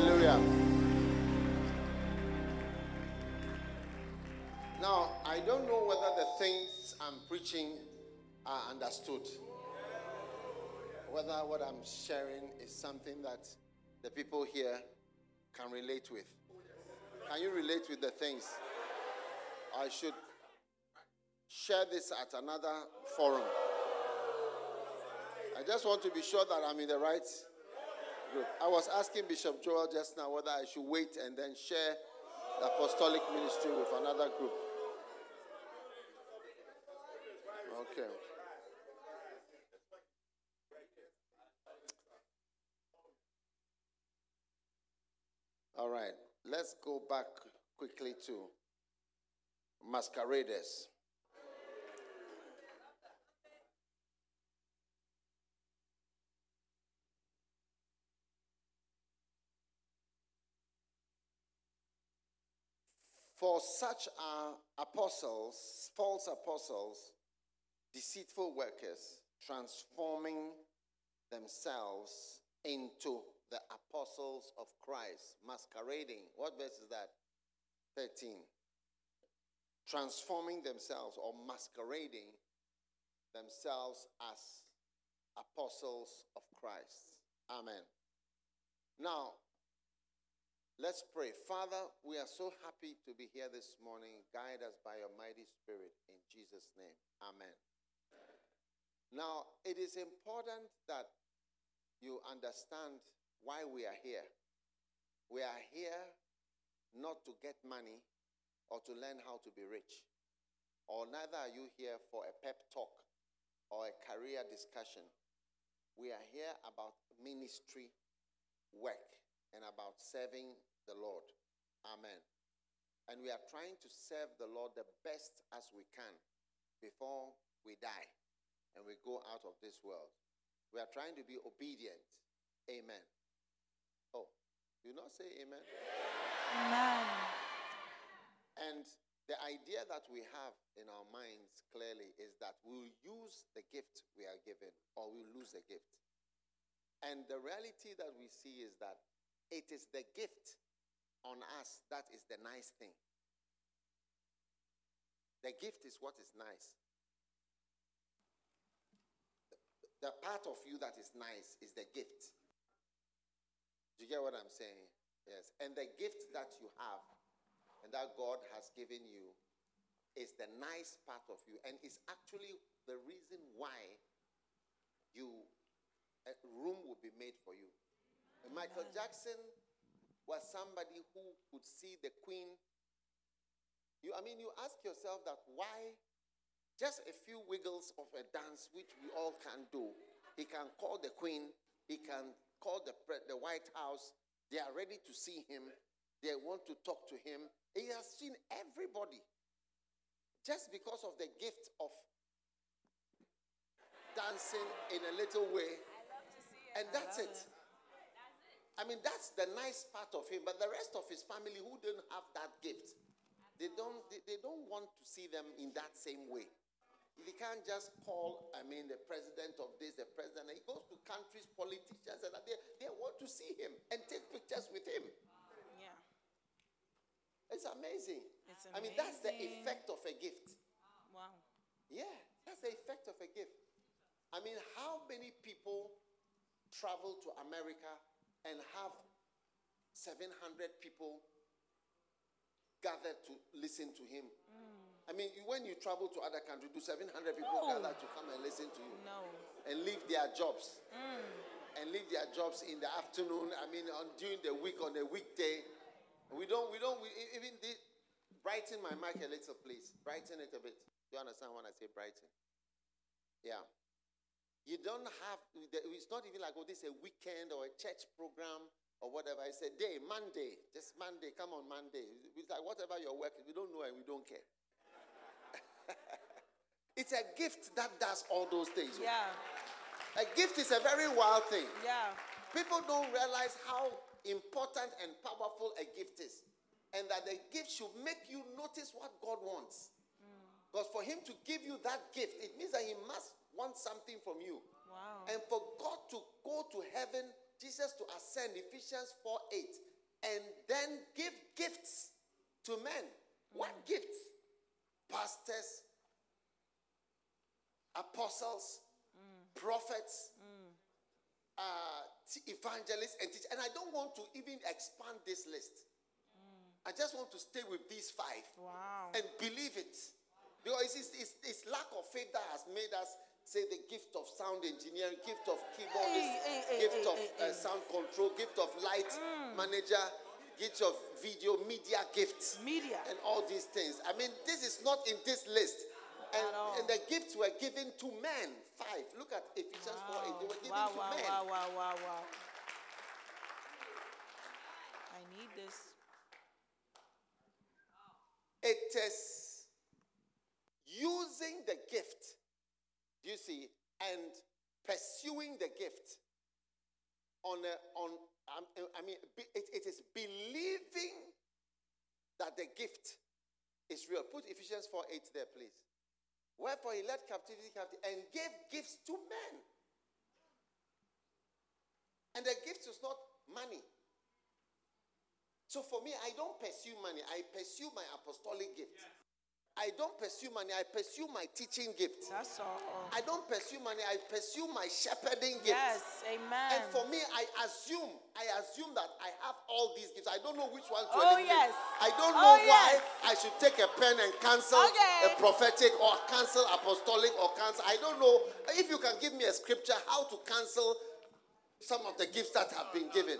Hallelujah. Now, I don't know whether the things I'm preaching are understood. Whether what I'm sharing is something that the people here can relate with. Can you relate with the things? I should share this at another forum. I just want to be sure that I'm in the right group. I was asking Bishop Joel just now whether I should wait and then share the apostolic ministry with another group. Okay. All right. Let's go back quickly to masqueraders. For such are apostles, false apostles, deceitful workers, transforming themselves into the apostles of Christ, masquerading. What verse is that? 13. Transforming themselves or masquerading themselves as apostles of Christ. Amen. Now, let's pray. Father, we are so happy to be here this morning. Guide us by your mighty spirit in Jesus' name. Amen. Now, it is important that you understand why we are here. We are here not to get money or to learn how to be rich. Or neither are you here for a pep talk or a career discussion. We are here about ministry work and about serving the Lord. Amen. And we are trying to serve the Lord the best as we can before we die and we go out of this world. We are trying to be obedient. Amen. Oh, do not say amen? Amen. And the idea that we have in our minds clearly is that we'll use the gift we are given or we'll lose the gift. And the reality that we see is that it is the gift on us that is the nice thing. The gift is what is nice. The part of you that is nice is the gift. Do you get what I'm saying? Yes. And the gift that you have and that God has given you is the nice part of you and is actually the reason why you a room will be made for you. And Michael Jackson was somebody who could see the queen. You, I mean, you ask yourself that why just a few wiggles of a dance, which we all can do, he can call the queen, he can call the, the White House. They are ready to see him. They want to talk to him. He has seen everybody just because of the gift of dancing in a little way. And that's it. I mean, that's the nice part of him. But the rest of his family who didn't have that gift, they don't, they, they don't want to see them in that same way. He can't just call, I mean, the president of this, the president. He goes to countries, politicians, and they, they want to see him and take pictures with him. Yeah. It's amazing. It's amazing. I mean, that's the effect of a gift. Wow. Yeah, that's the effect of a gift. I mean, how many people travel to America and have 700 people gathered to listen to him? I mean, when you travel to other countries, do 700 people No. gather to come and listen to you No. and leave their jobs? Mm. And leave their jobs in the afternoon, I mean, on, during the week, on the weekday. We don't, we don't, we, even the, brighten my mic a little, please. Brighten it a bit. Do you understand when I say brighten? Yeah. You don't have, it's not even like, oh, this is a weekend or a church program or whatever. It's a day, Monday, just Monday, come on Monday. It's like whatever your work is, we don't know and we don't care. it's a gift that does all those things. Yeah. A gift is a very wild thing. Yeah. People don't realize how important and powerful a gift is. And that the gift should make you notice what God wants. Mm. Because for Him to give you that gift, it means that He must want something from you. Wow. And for God to go to heaven Jesus to ascend, Ephesians 4 8, and then give gifts to men. What mm. gifts? Pastors, apostles, mm. prophets, mm. uh, t- evangelists, and teachers. And I don't want to even expand this list. I just want to stay with these five Wow. and believe it. Because it's, it's, it's lack of faith that has made us say the gift of sound engineering, gift of keyboardist, Hey, hey, gift hey, of uh, sound control, gift of light manager, gift of video media gifts, Media. and all these things. I mean, this is not in this list. And, and the gifts were given to men. Five. Look at Ephesians 4 8. They were given Wow, to wow, men. wow, wow, wow, wow. I need this. It is using the gift, you see, and pursuing the gift on a, on um, I mean, it, it is believing that the gift is real. Put Ephesians 4 8 there, please. Wherefore he led captivity captive and gave gifts to men. And the gift is not money. So for me, I don't pursue money. I pursue my apostolic gift. I don't pursue money. I pursue my teaching gift. That's all. I don't pursue money. I pursue my shepherding gift. Yes, amen. And for me, I assume, I assume that I have all these gifts. I don't know which one to Oh, eliminate. yes. I don't Oh, know why yes. I should take a pen and cancel Okay. a prophetic or cancel apostolic or cancel. I don't know if you can give me a scripture how to cancel some of the gifts that have been given.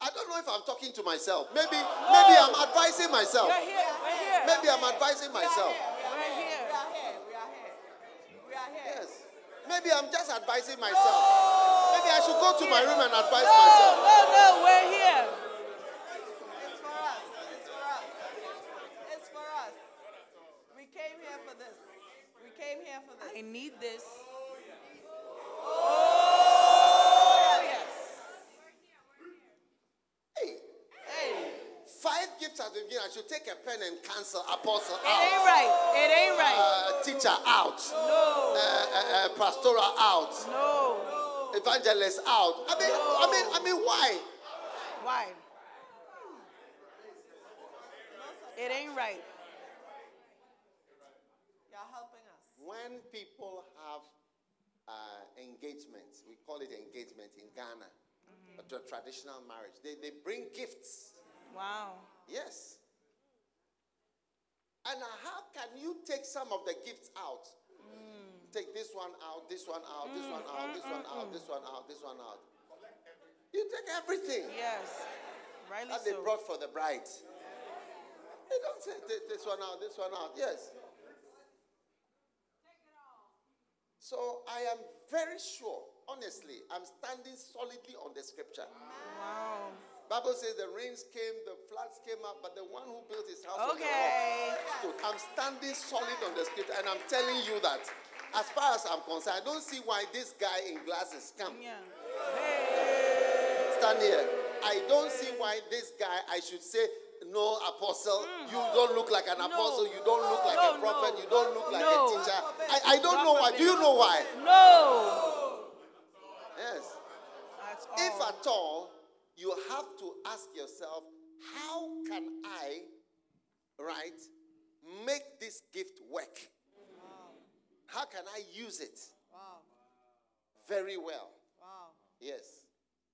I don't know if I'm talking to myself. Maybe, maybe I'm advising myself. We're here. We're here. Maybe I'm advising myself. We're here. We out here. We out here. We are here. Yes. Maybe I'm just advising myself. Maybe I should go to my room and advise No, myself. no, no, we're here. It's for us. It's for us. It's for us. We came here for this. We came here for this. I need this. Oh, yes. Hey, Hey, five gifts has been given. I should take a pen and cancel apostle it ain't out, right. It ain't right. uh, teacher out, No, uh, uh, uh, pastoral out, no. evangelist out. I mean, I mean, I mean, why? Why? It ain't right. You're helping us. When people have uh, engagements, we call it engagement in Ghana, a traditional marriage, they, they bring gifts. Wow. Yes. And how can you take some of the gifts out? Take this one out, this one out, this one out, this one out, mm, this one mm, out, mm. this one out. You take everything Yes. Rightly that they so. brought for the bride. You don't say "Take this one out, this one out. Yes. So I am very sure, honestly, I'm standing solidly on the scripture. Wow. Bible says the rains came, the floods came up, but the one who built his house on the rock stood. I'm standing solid on the scripture, and I'm telling you that, as far as I'm concerned, I don't see why this guy in glasses come Yeah. Hey. stand here. I don't see why this guy. I should say no apostle. You don't look like an Mm. No. apostle. You don't look like No, a prophet. no. You don't look like a teacher. I, I don't know why. Do you know why? No. Yes. If at all, you have to ask yourself, how can I, right, make this gift work? How can I use it Wow. very well? Wow. Yes.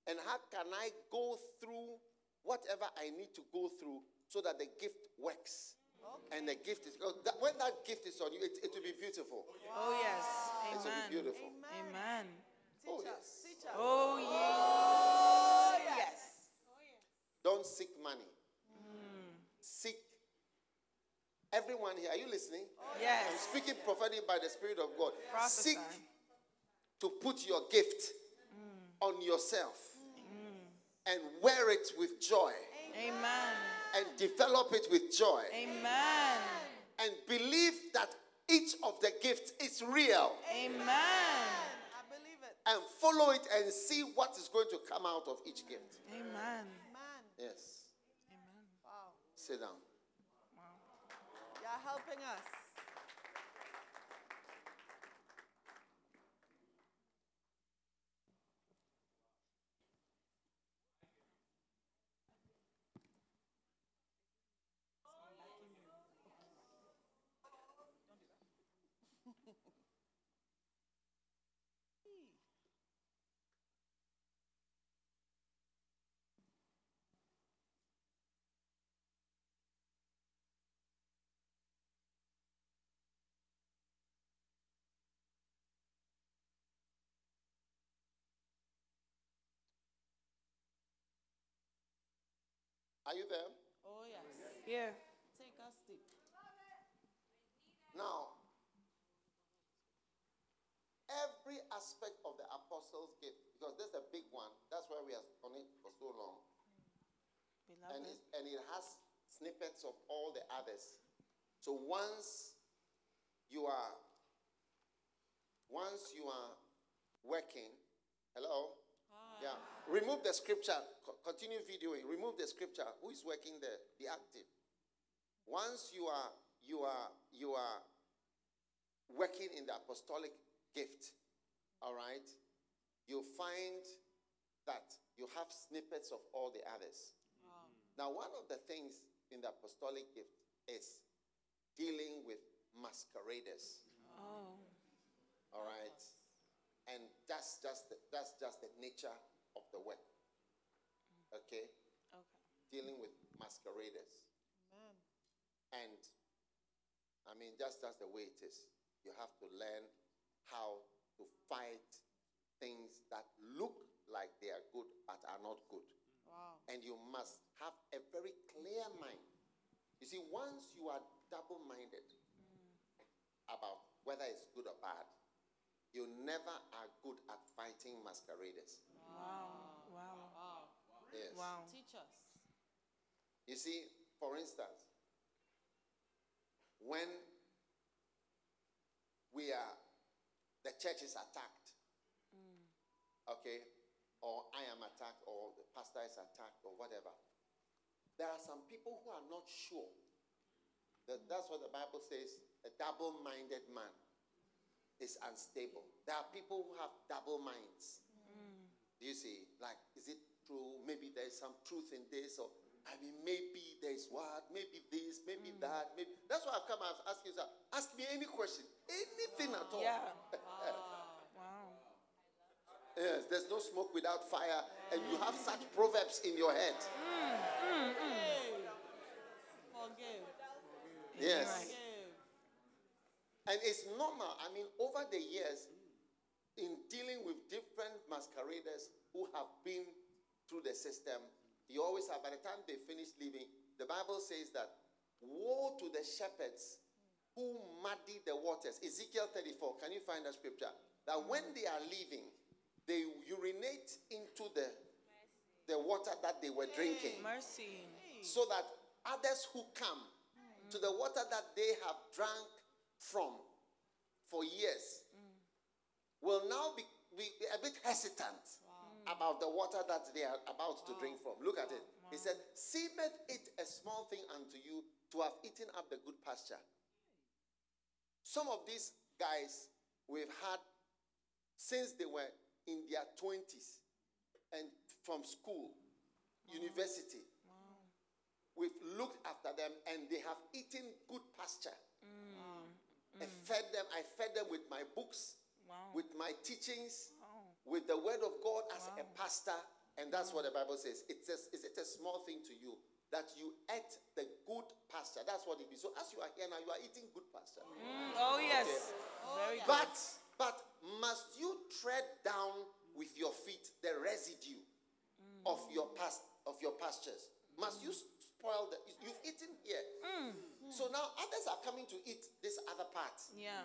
And how can I go through whatever I need to go through so that the gift works? And the gift is, because that, when that gift is on you, it, it will be beautiful. oh yes. Oh, it will be beautiful. Amen. Oh, Teach us. Oh, yes. Oh yeah. Oh, Yes. Don't seek money. Seek everyone here. Are you listening? Oh, I'm Yes. speaking prophetically by the Spirit of God. Prophesy. Seek to put your gift mm. on yourself mm. and wear it with joy Amen. and develop it with joy Amen. and believe that each of the gifts is real Amen. I believe it. and follow it and see what is going to come out of each gift. Amen. Yes. Amen. Wow. Sit down. Helping us. Are you there? Oh, yes. Yeah. Take a stick. Now, every aspect of the apostles' gift, because that's a big one, that's why we are on it for so long, and it, and it has snippets of all the others. So once you are, once you are working, hello, yeah, remove the scripture. Co- continue videoing. Remove the scripture. Who is working there? Be active. Once you are, you are, you are working in the apostolic gift, all right, you'll find that you have snippets of all the others. Now, one of the things in the apostolic gift is dealing with masqueraders, Oh. all right, and that's just the, that's just the nature of the work. Okay, Okay. dealing with masqueraders. Amen. And I mean, just that's the way it is. You have to learn how to fight things that look like they are good but are not good. Wow. And you must have a very clear mind. You see, once you are double minded mm. about whether it's good or bad, you never are good at fighting masqueraders. Wow. Yes. Wow. Teach us. You see, for instance, when we are, the church is attacked, mm. okay, or I am attacked, or the pastor is attacked, or whatever, there are some people who are not sure. That, that's what the Bible says a double minded man is unstable. There are people who have double minds. Mm. Do you see? Like, is it true? Maybe there's some truth in this, or I mean, maybe there's what, maybe this, maybe mm. that, maybe. That's why I've come and ask you, sir. Ask me any question, anything at all. Yeah. Wow. Wow. Yes, there's no smoke without fire, and you have such proverbs in your head. Hey. Forgive. Yes. Forgive. And it's normal. I mean, over the years, in dealing with different masqueraders who have been through the system, you always have, by the time they finish leaving, the Bible says that woe to the shepherds who muddy the waters. Ezekiel 34, can you find that scripture? That when they are leaving, they urinate into the, the water that they were drinking Mercy. so that others who come to the water that they have drank from for years will now be, be a bit hesitant about the water that they are about to drink oh, from. Look at it. Oh, he said, Seemeth it a small thing unto you to have eaten up the good pasture. Some of these guys we've had since they were in their 20s and from school, oh, university. We've looked after them and they have eaten good pasture. Mm. I fed them, I fed them with my books, Wow. with my teachings, Wow. With the word of God as a pastor. And that's what the Bible says. It says, Is it a small thing to you that you ate the good pasture? That's what it is. So as you are here now, you are eating good pasture. Mm, oh yes. Very good. But but must you tread down with your feet the residue of your past of your pastures? Must you spoil the you've eaten here? So now others are coming to eat this other part. Yeah.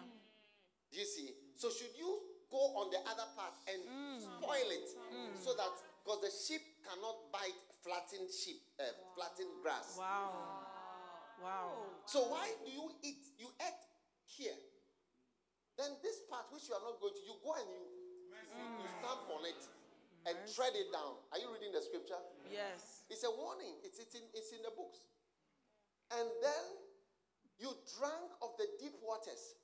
Do you see? So should you go on the other part and mm. spoil it mm. Mm. so that because the sheep cannot bite flattened sheep, uh, flattened grass. Wow. Wow. So why do you eat? You eat here. Then this part which you are not going to, you go and you, you stamp on it and tread it down. Are you reading the scripture? Yes. It's a warning. It's, it's, in, it's in the books. And then you drank of the deep waters.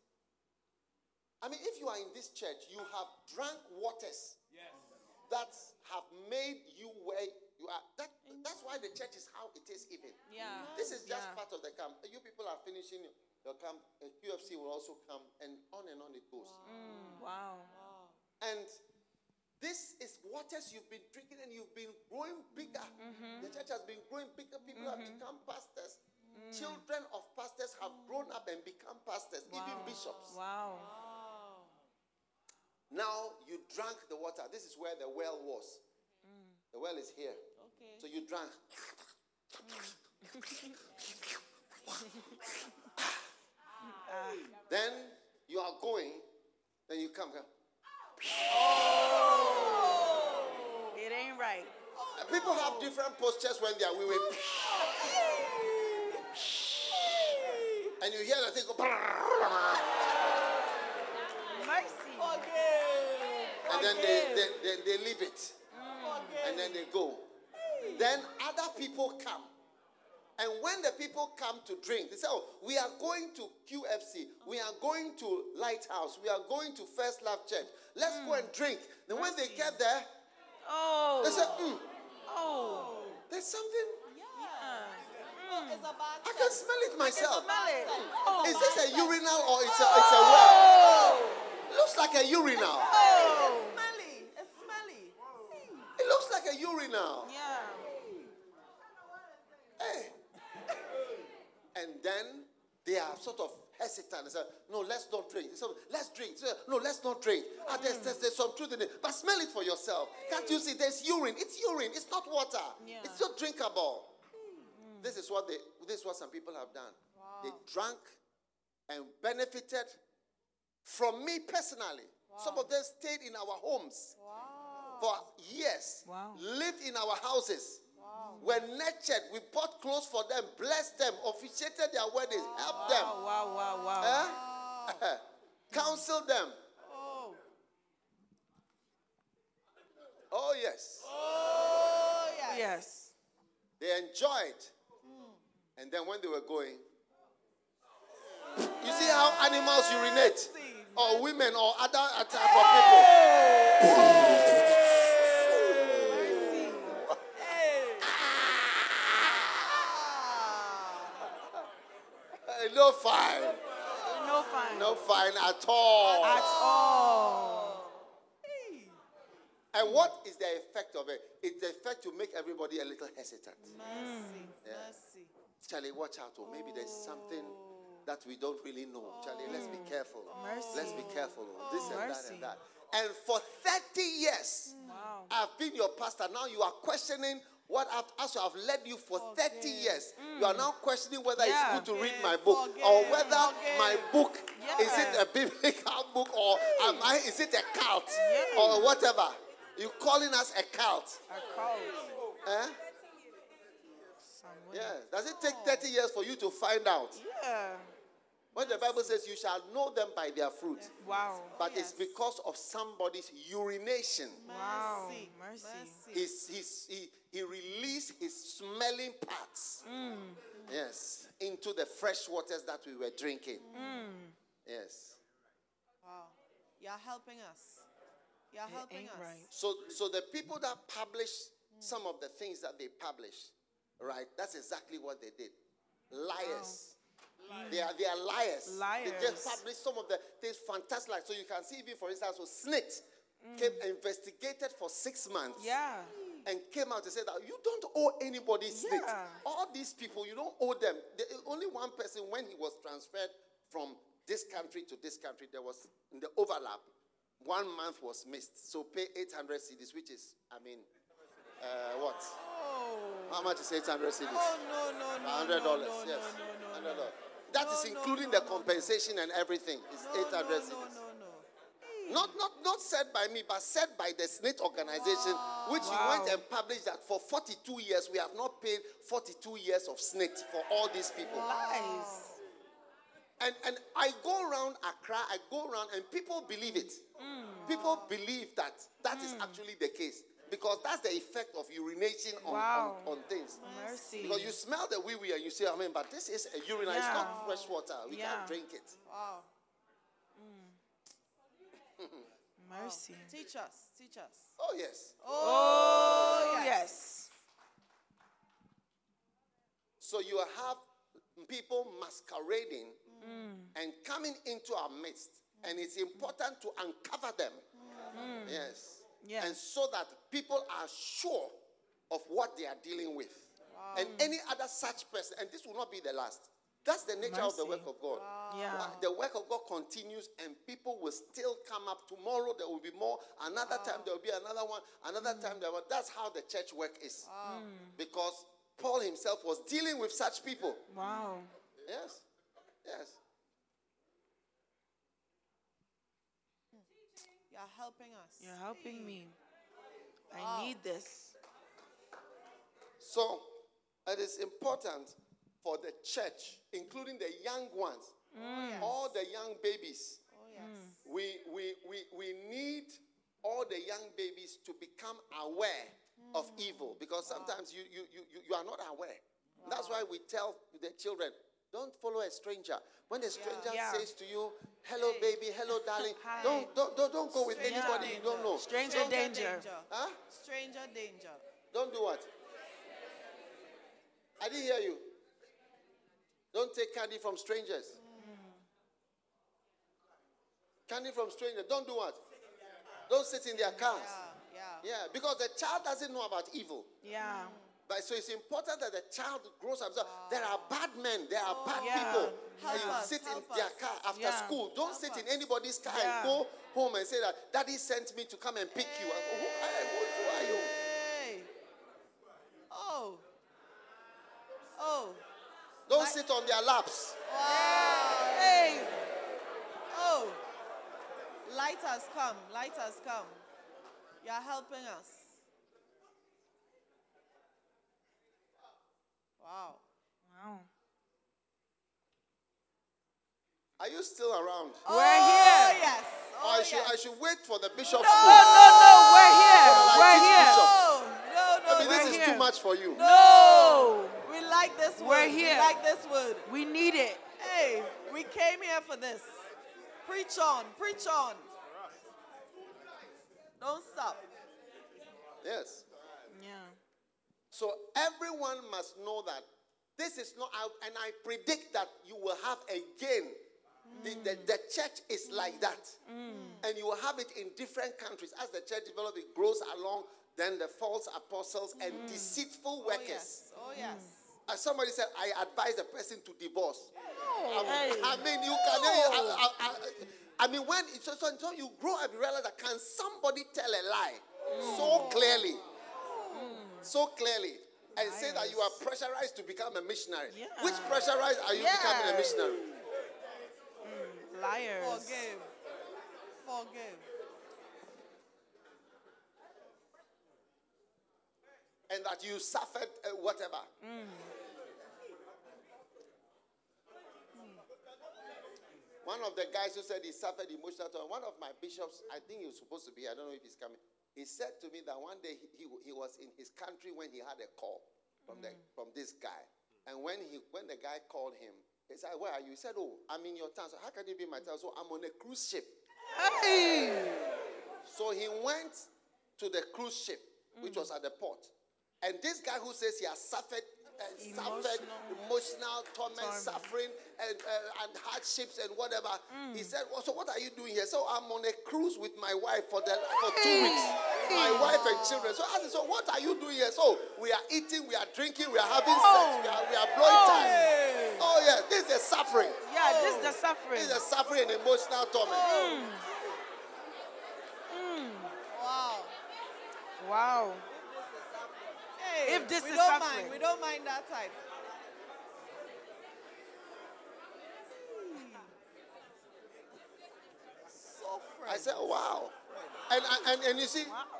I mean, if you are in this church, you have drank waters that have made you where you are. That, that's why the church is how it is, even. Yeah. This is just Yeah. part of the camp. You people are finishing your camp. QFC will also come, and on and on it goes. Mm, wow. Wow. And this is waters you've been drinking, and you've been growing bigger. The church has been growing bigger. People have become pastors. Children of pastors have grown up and become pastors, even bishops. Wow. Now you drank the water. This is where the well was. Mm. The well is here. Okay. So you drank. Mm. then you are going, then you come here. Oh! It ain't right. People have different postures when they are weaving. And you hear the thing go. Mercy. Forgive. And then they, they, they, they leave it. And then they go. Then other people come. And when the people come to drink, they say, Oh, we are going to QFC. We are going to Lighthouse. We are going to First Love Church. Let's go and drink. Then when they get there, Oh. they say, mm, Oh. There's something. Oh, it's a bad I can smell it myself. Smell it. Oh. Is this a urinal or it's a, it's a well? Oh. Looks like a urinal. Oh. smelly. It's smelly. It looks like a urinal. Yeah. Hey. And then they are sort of hesitant. They say, no, let's not drink. Say, let's drink. No, let's not drink. Ah, there's, there's, there's some truth in it. But smell it for yourself. Can't you see? There's urine. It's urine. It's not water. Yeah. It's not drinkable. This is what they this is what some people have done. They drank and benefited from me personally. Some of them stayed in our homes for years, Wow. lived in our houses. Were nurtured. We bought clothes for them, blessed them, officiated their weddings, helped them, Wow, wow, wow, wow. eh? counseled them. Oh. Oh, yes. Oh, yes. Yes. They enjoyed. And then when they were going, you see how animals urinate? Or women or other type of people. No fine. No fine. No fine at all. At all. And what is the effect of it? It's the effect to make everybody a little hesitant. Mercy. Mercy. Charlie, watch out. Or maybe there's something that we don't really know. Charlie, let's be oh. careful. Mercy. Let's be careful. Oh. This and that and that. And for 30 years, Wow. I've been your pastor. Now you are questioning what I've, as I've led you for 30 years. You are now questioning whether Yeah. it's good to read my book or whether my book is it a biblical book or am I, is it a cult Yeah. or whatever. You calling us a cult? A cult. Eh? Yeah. Does it take 30 years for you to find out? Yeah. When the Bible says you shall know them by their fruit, Wow. but it's because of somebody's urination. Wow. Mercy. Mercy. He's, he's, he, he released his smelling parts, yes, into the fresh waters that we were drinking. Yes. Wow. You're helping us. You're helping us. right. So, so the people that publish some of the things that they publish, right? That's exactly what they did. Liars. They are they are liars. They just Liars. publish some of the things fantastic. Like, so you can see, even for instance, so SSNIT came investigated for six months. Yeah. and came out and said that you don't owe anybody snitch. Yeah. All these people, you don't owe them. The, only one person, when he was transferred from this country to this country, there was in the overlap, one month was missed. So pay 800 cedis, which is, I mean, uh, what? Oh. How much is 800 cedis? Oh, no, no, no. $100, no, no, yes. No, no, no, $100. That is No, no, including no, the compensation and everything. It's no, 800 no, cedis. no, no, no. Not, not, not said by me, but said by the SSNIT organization, which Wow. went and published that for 42 years we have not paid 42 years of SSNIT for all these people. Lies. And, and I go around Accra, I go around, and people believe it. Mm. People believe that that is mm. actually the case. Because that's the effect of urination on, Wow. on, on things. Mercy. Because you smell the wee wee and you say, I mean, but this is a urinal, it's not fresh water. We Yeah. can't drink it. Wow. Mercy. Teach us. Teach us. Oh, yes. Oh, oh yes. So you have people masquerading mm. and coming into our midst, and it's important to uncover them. Mm. Yes. Yes. And so that people are sure of what they are dealing with. And any other such person, and this will not be the last. That's the nature of the work of God. Yeah. Uh, The work of God continues, and people will still come up. Tomorrow there will be more. Another time there will be another one. Another time there will. That's how the church work is. Because Paul himself was dealing with such people. Wow. Yes. Yes. You're helping us. You're helping me. I Wow. need this. So it is important for the church, including the young ones, mm. oh, all the young babies. Oh, mm. yes. We, we, we, we need all the young babies to become aware of mm. evil because ah. sometimes you, you, you, you- you are not aware. That's ah. why we tell the children don't follow a stranger. When a stranger Yeah. says to you, hello, Hey. baby, hello, darling, don't, don't, don't, don't go with Stranger anybody you don't know. Stranger danger. Huh? Stranger danger. Don't do what? I didn't hear you. Don't take candy from strangers. Mm. Candy from strangers. Don't do what? Don't sit in their cars. Yeah, yeah. Yeah, because the child doesn't know about evil. Yeah. But so it's important that the child grows up. So there are bad men, there are bad Yeah. people. Help and you us, sit in help their car after Yeah. school. Don't Help sit in anybody's car Yeah. and go home and say that daddy sent me to come and pick you. And, who, I- who- who are you? Hey. Oh. Oh. Don't My- sit on their laps. Wow. Hey. Oh. Light has come. Light has come. You're helping us. Wow. Wow. Are you still around? We're oh, here. yes. Or Oh, I should yes. I should wait for the bishop's No, school. no, no. We're here. Well, I We're here. bishop. No, no, no. I mean, this We're is here. too much for you. No. We like this word. We're here. We like this word. We need it. Hey, we came here for this. Preach on, preach on. Don't stop. Yes. Yeah. So everyone must know that this is not out, and I predict that you will have again. The, the, the church is like that. Mm. And you will have it in different countries. As the church develops, it grows along, then the false apostles and mm. deceitful workers. Oh workers. yes. Oh yes. Mm. As somebody said, I advise the person to divorce. I, Hey. I mean, you can. I, I, I, I mean, when so, so, so you grow up, you realize that can somebody tell a lie so clearly, so clearly, and say that you are pressurized to become a missionary? Yeah. Which pressurized are you becoming a Yeah. missionary? Liars. Forgive. Forgive. And that you suffered uh, whatever. One of the guys who said he suffered emotional trauma, one of my bishops, I think he was supposed to be, I don't know if he's coming. He said to me that one day he, he, he was in his country when he had a call from, the, mm. from this guy. And when, he, when the guy called him, he said, Where are you? He said, Oh, I'm in your town. So, how can you be in my town? So, I'm on a cruise ship. Hey. So he went to the cruise ship, which mm. was at the port. And this guy who says he has suffered, uh, suffered emotional torment, Torment. suffering, and, uh, and hardships and whatever. He said, well, "So what are you doing here?" So I'm on a cruise with my wife for the for two weeks. My wife and children. So I said, "So what are you doing here?" So we are eating, we are drinking, we are having sex, we are, we are blowing time. Hey. Oh yeah, this is the suffering. Yeah, this is the suffering. This is the suffering and emotional torment. Wow. Wow. Hey, If this we is don't suffering. mind. We don't mind that type. Suffering. I said, "Wow." And, and, and you see, Wow.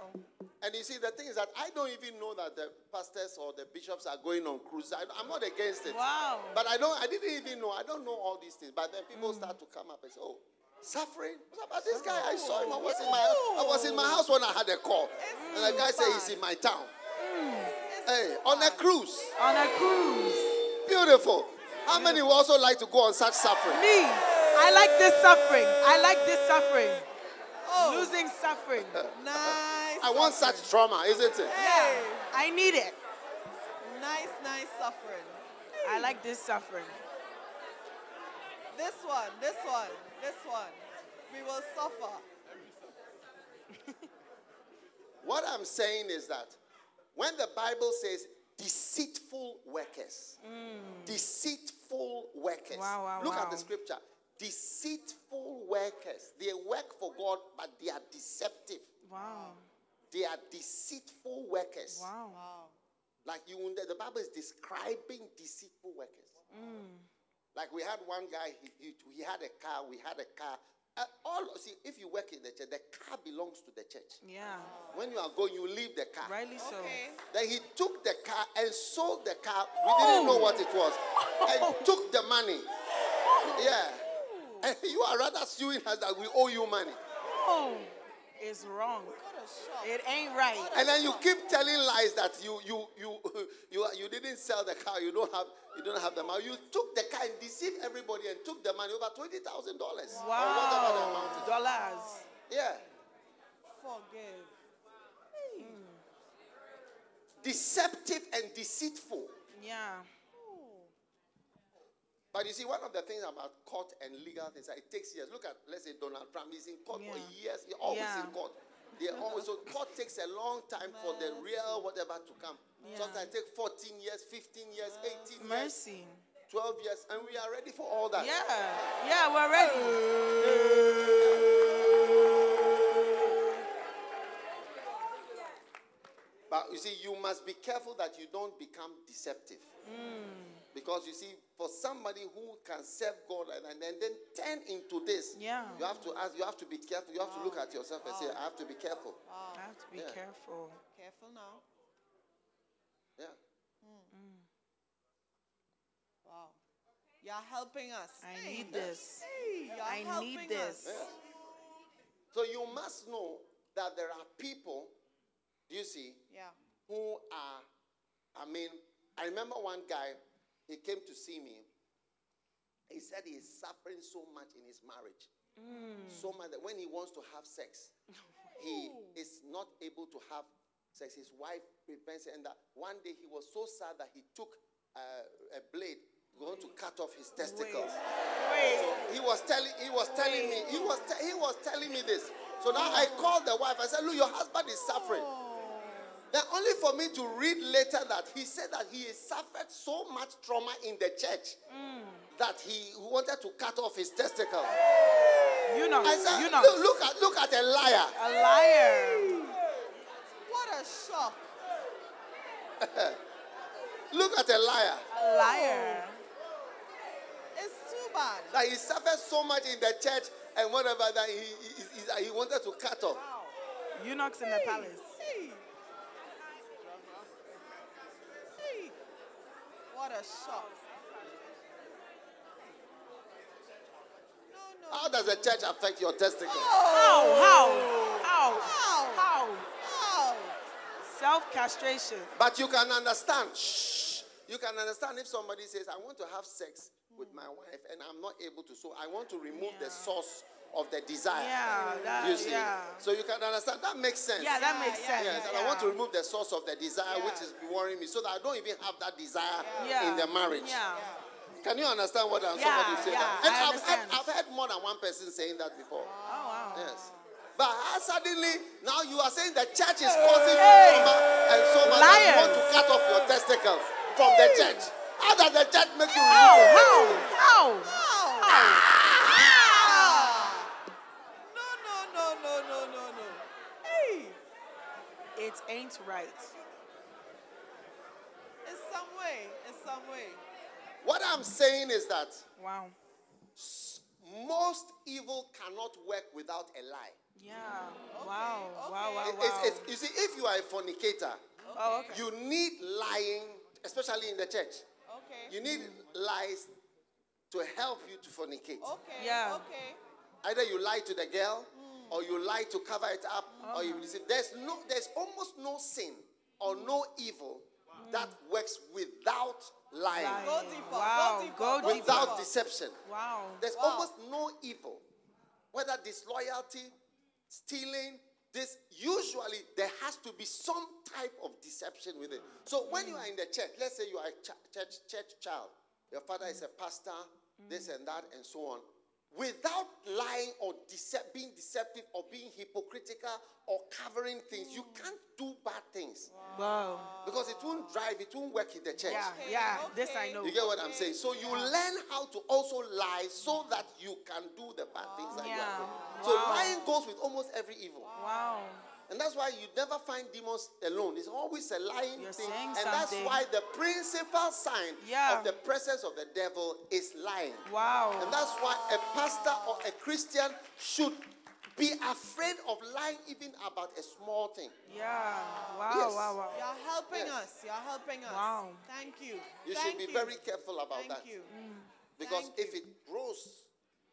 And you see, the thing is that I don't even know that the pastors or the bishops are going on cruise. I, am not against it. Wow. But I don't. I didn't even know. I don't know all these things. But then people hmm. start to come up and say, "Oh, suffering." What about this guy? I saw him. I was in my. I was in my house when I had a call, and the guy said he's in my town. Hmm. Hey, on a cruise. On a cruise. Beautiful. How many would also like to go on such suffering? Me. I like this suffering. I like this suffering. Oh, Losing suffering. nice. I want such trauma, isn't it? Hey, I need it. nice, nice suffering. I like this suffering. This one, this one, this one. We will suffer. What I'm saying is that when the Bible says deceitful workers, deceitful workers, Wow, wow, look at the scripture. Deceitful workers. They work for God, but they are deceptive. Wow. They are deceitful workers. Wow. Wow. Like you, the Bible is describing deceitful workers. Mm. Like we had one guy, he, he, he had a car, we had a car. Uh, all see, if you work in the church, the car belongs to the church. Yeah. When you are going, you leave the car. Rightly so. Okay. Then he took the car and sold the car. We didn't know what it was. And took the money. Yeah. And you are rather suing us that we owe you money. Oh, it's wrong. What a shock. It ain't right. And then you keep telling lies that you you you you you didn't sell the car. You don't have you don't have the money. You took the car and deceived everybody and took the money over twenty thousand dollars or whatever the amount Wow. Dollars. Yeah. Forgive. Hmm. Deceptive and deceitful. Yeah. But you see, one of the things about court and legal things, it takes years. Look at, let's say, Donald Trump. He's in court for years. He's always Yeah. in court. They always so court takes a long time for the real whatever to come. Yeah. Sometimes it takes 14 years, 15 years, 18 years, Mercy. 12 years, and we are ready for all that. Yeah. Yeah, we're ready. But you see, you must be careful that you don't become deceptive. Hmm. Because you see, for somebody who can serve God and, and then, then turn into this, Yeah. you have to ask, you have to be careful. You have to look at yourself and say, I have to be careful. I have to be Yeah. careful. Careful now. Yeah. Hmm. Wow. You're helping us. I Hey, need this. Hey, you're I helping need this. us. Yeah. So you must know that there are people, do you see, Yeah. who are, I mean, I remember one guy, he came to see me. He said he is suffering so much in his marriage. So much that when he wants to have sex, he is not able to have sex. His wife prevents it. And that one day he was so sad that he took uh, a blade going to cut off his testicles. Wait. He was telling he was telling me he was te- he was telling me this. So now I called the wife. I said, "Look, your husband is suffering." Then only for me to read later that he said that he has suffered so much trauma in the church mm. that he wanted to cut off his testicle. You know. I said, You know. look, look at look at a liar. A liar. What a shock. Look at a liar. A liar. Oh. It's too bad. That he suffered so much in the church and whatever that he, he, he, he wanted to cut off. Eunuchs in the palace. Hey. Hey. What a shock. No, no. How does the church affect your testicle? Oh. How? How? How? How? How? Wow. Self castration. But you can understand. Shh. You can understand if somebody says, I want to have sex with my wife and I'm not able to. So I want to remove the source of the desire. Yeah. That, You see? Yeah. So you can understand. That makes sense. Yeah, that makes yeah, sense. Yes, and I want to remove the source of the desire, which is worrying me, so that I don't even have that desire Yeah. in the marriage. Yeah. Can you understand what I'm Yeah, somebody say yeah. And I I've heard, understand. I've heard more than one person saying that before. Oh wow. Yes. But how suddenly now you are saying the church is causing Hey. trauma and so much that you want to cut off your testicles from the church. How does the church make you How? remove How? it? How? Ain't right. In some way. In some way. What I'm saying is that Wow. most evil cannot work without a lie. Yeah. Wow. Wow. Wow. Wow. it's- it's- you see, if you are a fornicator, oh, okay. you need lying, especially in the church. Okay. You need lies to help you to fornicate. Okay. Yeah. Okay. Either you lie to the girl, hmm. or you lie to cover it up, or you deceive. There's no, there's almost no sin or no evil that works without lying, Lying. Go deeper. Wow, Go deeper. go go deeper. without deception. Wow. There's Wow. almost no evil, whether disloyalty, stealing. This usually there has to be some type of deception with it. So when you are in the church, let's say you are a ch- church church child, your father is a pastor, this and that, and so on. Without lying or decep- being deceptive or being hypocritical or covering things, you hmm. can't do bad things Wow. because it won't drive, it won't work in the church. Yeah. Okay, Yeah. This I know. You get what I'm saying? So you learn how to also lie so that you can do the bad things that you are Yeah. doing. So Wow. lying goes with almost every evil. Wow. And that's why you never find demons alone. It's always a lying You're thing. saying and that's why the principal sign Yeah. of the presence of the devil is lying. Wow. And that's why a pastor or a Christian should be afraid of lying even about a small thing. Yeah. Wow, Yes. wow, wow. You're helping Yes. us. You're helping us. Wow. Thank you. You Thank should be you. very careful about that. Thank that. you. Mm. Because Thank if you. it grows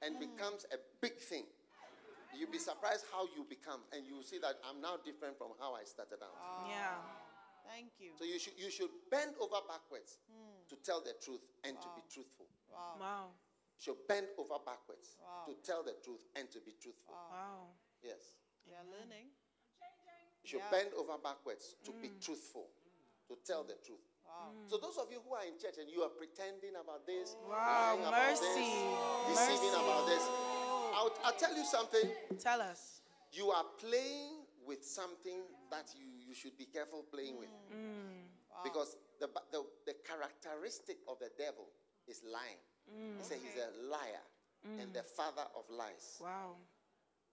and mm. becomes a big thing, you'll be surprised how you become. And you will see that I'm now different from how I started out. Ah, yeah. Thank you. So you should, you should bend over backwards hmm. to tell the truth and to be truthful. Wow. Wow. You should bend over backwards Wow. to tell the truth and to be truthful. Wow. Yes. You're learning. You should Yeah. bend over backwards to be hmm. truthful, to tell the truth. Wow. Hmm. So those of you who are in church and you are pretending about this, Wow, lying about mercy. this, deceiving Mercy. about this, I'll, I'll tell you something. Tell us. You are playing with something that you, you should be careful playing with. Mm. Mm. Because the, the, the characteristic of the devil is lying. Mm. He said he's a liar and the father of lies. Wow.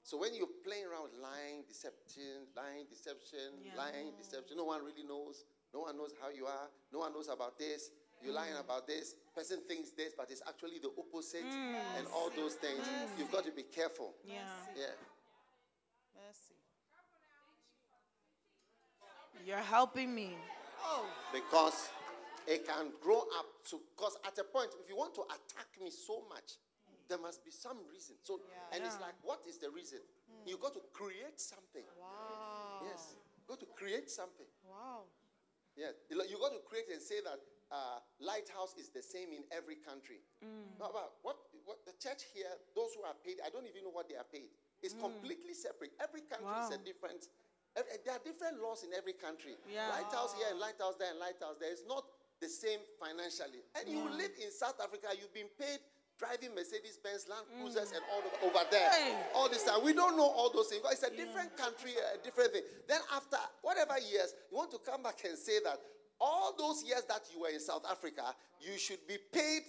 So when you're playing around with lying, deception, lying, deception, Yeah. lying, deception, no one really knows. No one knows how you are. No one knows about this. You're lying about this. Person thinks this, but it's actually the opposite. Mm. And all those things. Mm. You've got to be careful. Yeah. Yeah. Mercy. You're helping me. Oh. Because it can grow up to, because at a point, if you want to attack me so much, there must be some reason. So, Yeah. and it's like, what is the reason? Mm. You got to create something. Wow. Yes. You got to create something. Wow. Lo- you got to create and say that uh, lighthouse is the same in every country. Mm. No, but what, what the church here, those who are paid, I don't even know what they are paid. It's mm. completely separate. Every country is a different. ev- eh, There are different laws in every country. Yeah. Lighthouse here and lighthouse there and lighthouse there. It's not the same financially. And you mm. live in South Africa. You've been paid driving Mercedes Benz, Land Cruisers, and all over, over there. Hey. All this time. We don't know all those things. It's a different country, a different thing. Then after whatever years, you want to come back and say that all those years that you were in South Africa, you should be paid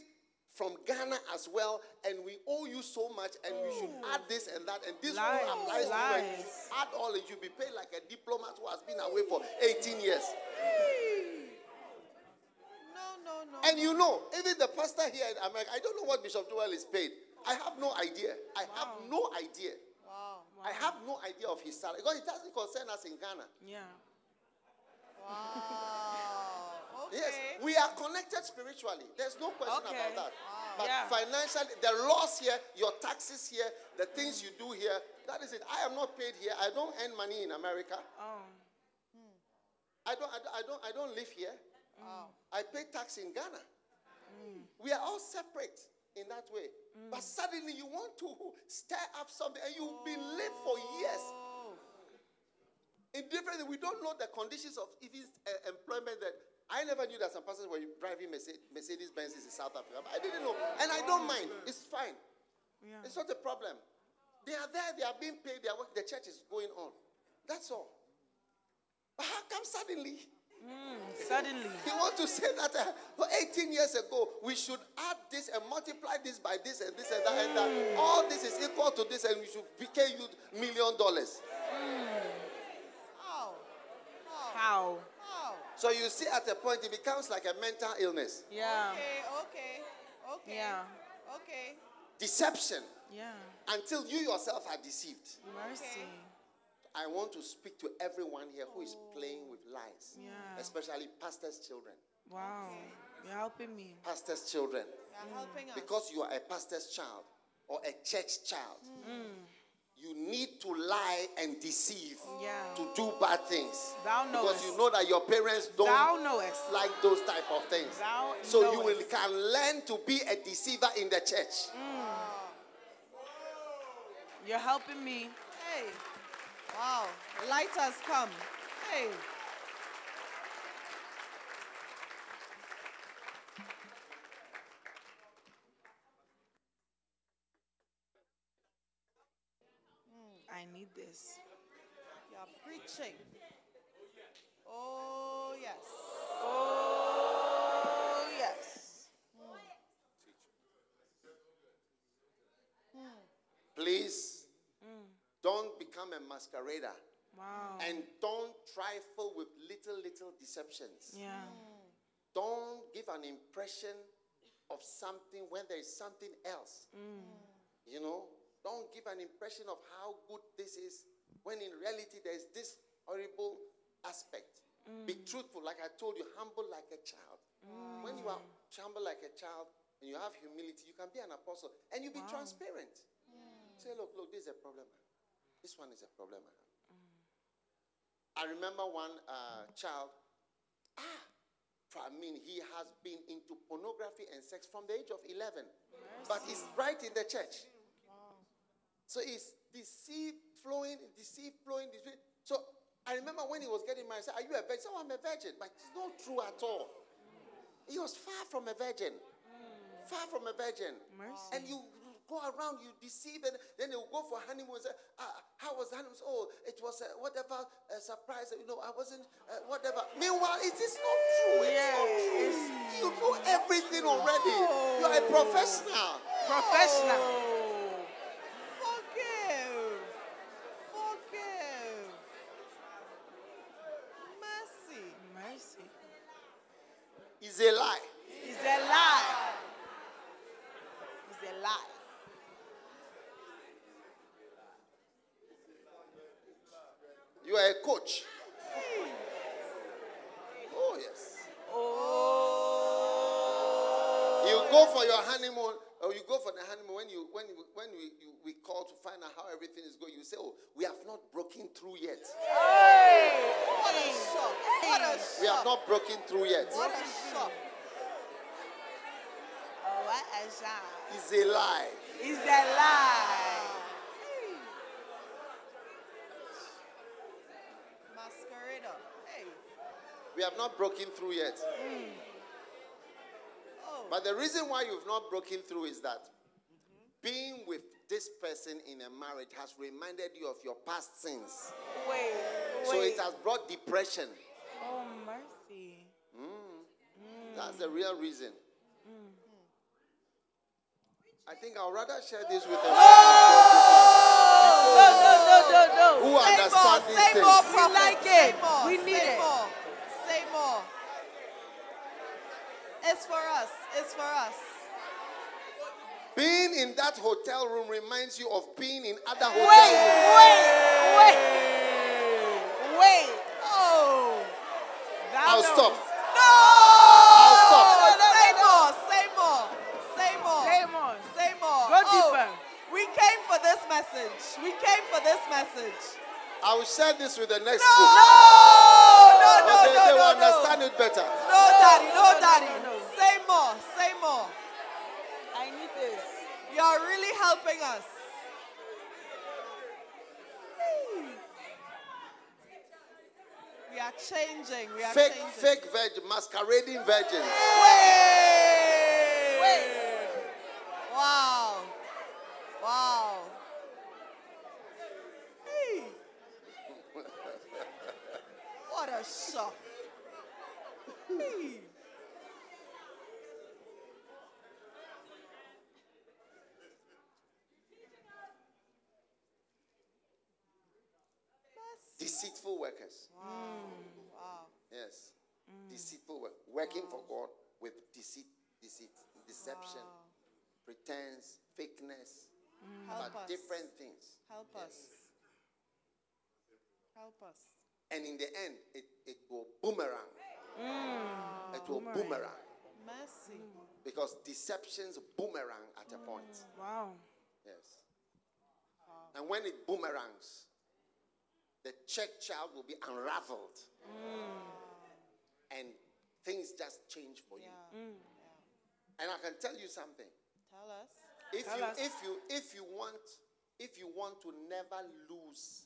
from Ghana as well, and we owe you so much, and we should add this and that, and this Lies, rule applies to you. you Add all, and you'll be paid like a diplomat who has been away for 18 years. No, no, no. And you know, even the pastor here in America, I don't know what Bishop Joel is paid. I have no idea. I have no idea. wow. I have no idea of his salary because it doesn't concern us in Ghana. Yeah. Wow. Okay. Yes, we are connected spiritually. There's no question Okay. about that. But Yeah. financially, the laws here, your taxes here, the things you do here, that is it. I am not paid here. I don't earn money in America. Oh. I don't, I don't, I don't, I don't live here. Wow. I pay tax in Ghana. We are all separate in that way. But suddenly you want to stir up something and you've been live for years Oh. in different. We don't know the conditions of even uh, employment that. I never knew that some persons were driving Mercedes, Benzes in South Africa. I didn't know. And I don't mind. It's fine. Yeah. It's not a problem. They are there, they are being paid, they are working, the church is going on. That's all. But how come suddenly hmm, Suddenly. you want to say that uh, 18 years ago we should add this and multiply this by this and this and that and that. Hmm. All this is equal to this and we should pay you million dollars. Hmm. How? How? How? How? So you see at a point it becomes like a mental illness. Yeah. Okay, okay, okay. Yeah. Okay. Deception Yeah. until you yourself are deceived. Mercy. I want to speak to everyone here who is playing with lies, Yeah. especially pastors' children. Wow. You're helping me. Pastors' children. You're helping mm. us. Because you are a pastor's child or a church child, mm. You need to lie and deceive Yeah. to do bad things. Thou Because you know that your parents don't knowest. like those type of things. Thou so you will can learn to be a deceiver in the church. Mm. You're helping me. Hey. Wow. Light has come. Hey. This. You're preaching. Oh, yes. Oh, yes. Hmm. Please hmm. don't become a masquerader Wow. And don't trifle with little, little deceptions. Yeah. Hmm. Don't give an impression of something when there is something else. You know, don't give an impression of how good this is when in reality there is this horrible aspect. Be truthful, like I told you, humble like a child. When you are humble like a child and you have humility, you can be an apostle and you be transparent. Say, look, look, this is a problem. This one is a problem. I. I remember one uh, child. Ah, I mean, he has been into pornography and sex from the age of 11, but he's right in the church. So he's deceived, flowing, deceived, flowing. So I remember when he was getting married, I said, Are you a virgin? Oh, I'm a virgin, but it's not true at all. He was far from a virgin. Far from a virgin. Mercy. And you go around, you deceive, and then they'll go for honeymoon. and Say, ah, how was the honeymoon? Oh, it was uh, whatever uh, surprise. You know, I wasn't uh, whatever. Meanwhile, it is not true. It's not true. You know everything already. You are a professional. Professional. Forgive. Forgive. Mercy. Mercy. It's a lie. It's a lie. It's a lie. You are a coach. Oh yes. Oh. You go for your honeymoon, or you go for the honeymoon when you when you, when we you, we call to find out how everything is going. You say, "Oh, we have not broken through yet. Hey. What a shock. What a We have shock. Through yet." What a shock. Oh, what a shame. It's a lie. It's a lie. Masquerader. Hey. We have not broken through yet. Mm. Oh. But the reason why you've not broken through is that being with this person in a marriage has reminded you of your past sins. Wait. So it has brought depression. Oh, mercy. That's the real reason. Hmm. I think I'll rather share this with a No, no, no, no, no. who Say understand more, these say things. more, We prophet. like Say it. more, We need say it. more. Say more. It's for us. It's for us. Being in that hotel room reminds you of being in other hotel Wait, rooms. wait, wait. Wait. Oh. Thou I'll stop. This message. We came for this message. I will share this with the next No, group. no, no, But they, no, they will no, understand no. it better. No, daddy, no, no, daddy. no, no. Say more. Say more. I need this. You're really helping us. We are changing. We are Fake, changing. fake virgin, masquerading virgins. Wait. Wait. Wow. Wow. Hey. What a hmm. Deceitful workers. Wow. Yes. Deceitful work. Working for God with deceit, deceit, deception, pretense, fakeness, hmm. Help about us. different things. Help Yes. us. Help us. And in the end, it, it will boomerang. Mm. It will boomerang. Mercy. Because deceptions boomerang at a point. Mm. Wow. Yes. And when it boomerangs, the check child will be unraveled. Mm. And things just change for you. Yeah. And I can tell you something. Tell us. If Tell you us. if you if you want if you want to never lose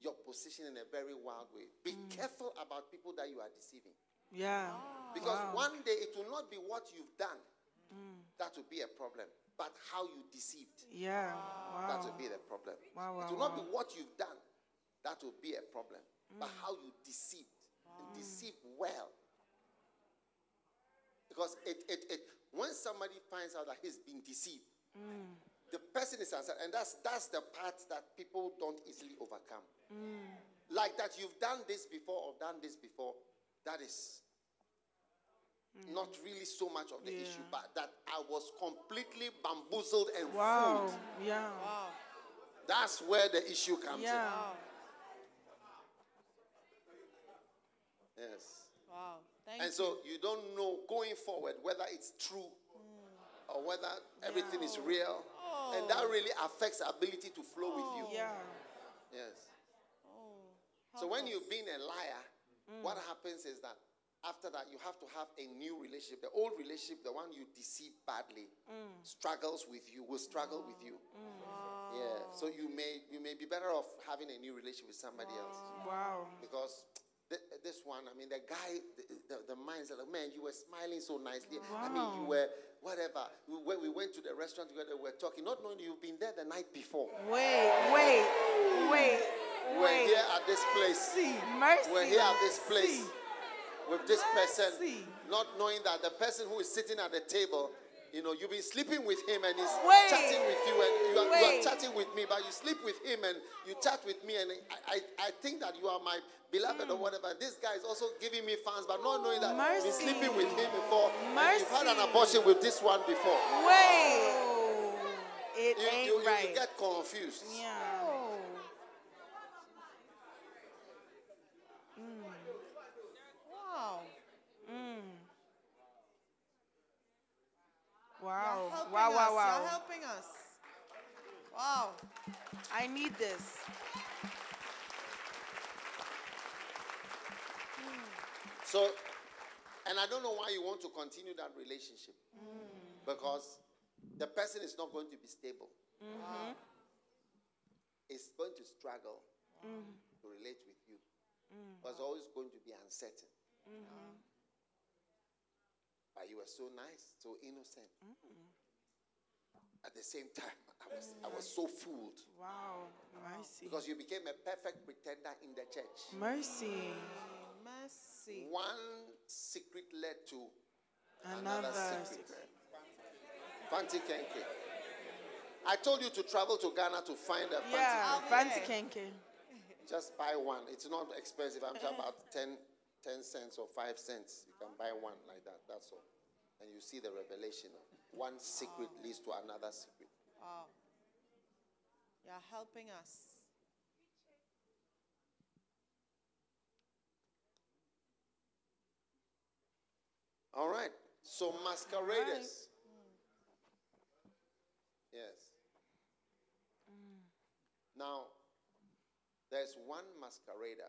your position in a very wild way, be mm. careful about people that you are deceiving. Yeah. Ah. Because Wow. one day it will not be what you've done mm. that will be a problem, but how you deceived. Yeah. That will be the problem. Wow, wow, it will not be what you've done that will be a problem, but mm. how you deceived and deceived well. Because it, it, it when somebody finds out that he's been deceived, the person is answered, and that's that's the part that people don't easily overcome. Mm. like that you've done this before or done this before, that is mm. not really so much of the issue, but that I was completely bamboozled and Wow. fooled. Yeah. Wow. That's where the issue comes Yeah. Wow. in. Yes. Wow. Thank And you. so you don't know going forward whether it's true mm. or whether everything is real. And that oh. really affects ability to flow with you. Yeah. Yes. So when us. you've been a liar, mm. what happens is that after that you have to have a new relationship. The old relationship, the one you deceived badly, mm. struggles with you, will struggle with you. Mm. Yeah. So you may you may be better off having a new relationship with somebody else Wow. because th- this one, I mean, the guy, the, the, the mind like, man, you were smiling so nicely. I mean, you were whatever. We, when we went to the restaurant together, we were talking, not knowing you've been there the night before. Wait, wait, wait, We're here at this place. Mercy. We're here at this place with this person, not knowing that the person who is sitting at the table, you know, you've been sleeping with him and he's chatting with you, and you are, you are chatting with me, but you sleep with him and you chat with me, and I, I, I think that you are my beloved or hmm. whatever. This guy is also giving me fans, but not knowing that you've been sleeping with him before, and you've had an abortion with this one before. Wait. It You, ain't you, right. you get confused. yeah. Oh. Wow. Wow. You're Wow, us. wow, wow. You're helping us. Wow. I need this. So, and I don't know why you want to continue that relationship. Mm. Because the person is not going to be stable. Mm-hmm. It's going to struggle mm. to relate with you. Mm. It's always going to be uncertain. Mm-hmm. But you were so nice, so innocent. At the same time, I was, I was so fooled Wow. Mercy. because you became a perfect pretender in the church. Mercy. Mercy. One secret led to Another secret. secret. Fanti Kenkey. I told you to travel to Ghana to find a Fanti. Yeah. Out Fancy there. kenkey. Just buy one. It's not expensive. I'm talking about 10, 10 cents or 5 cents. You can buy one like that. That's all. And you see the revelation of one secret leads to another secret. Wow. You're helping us. All right. So masqueraders. Mm. Yes. Now, there's one masquerader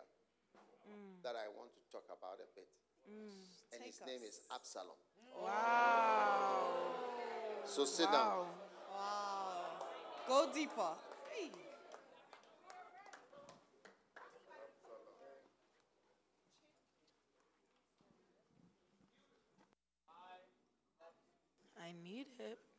Mm. that I want to talk about a bit. Mm. And his Take name is Absalom. Wow. So sit down. Wow. Wow. Go deeper. Hey. I need it.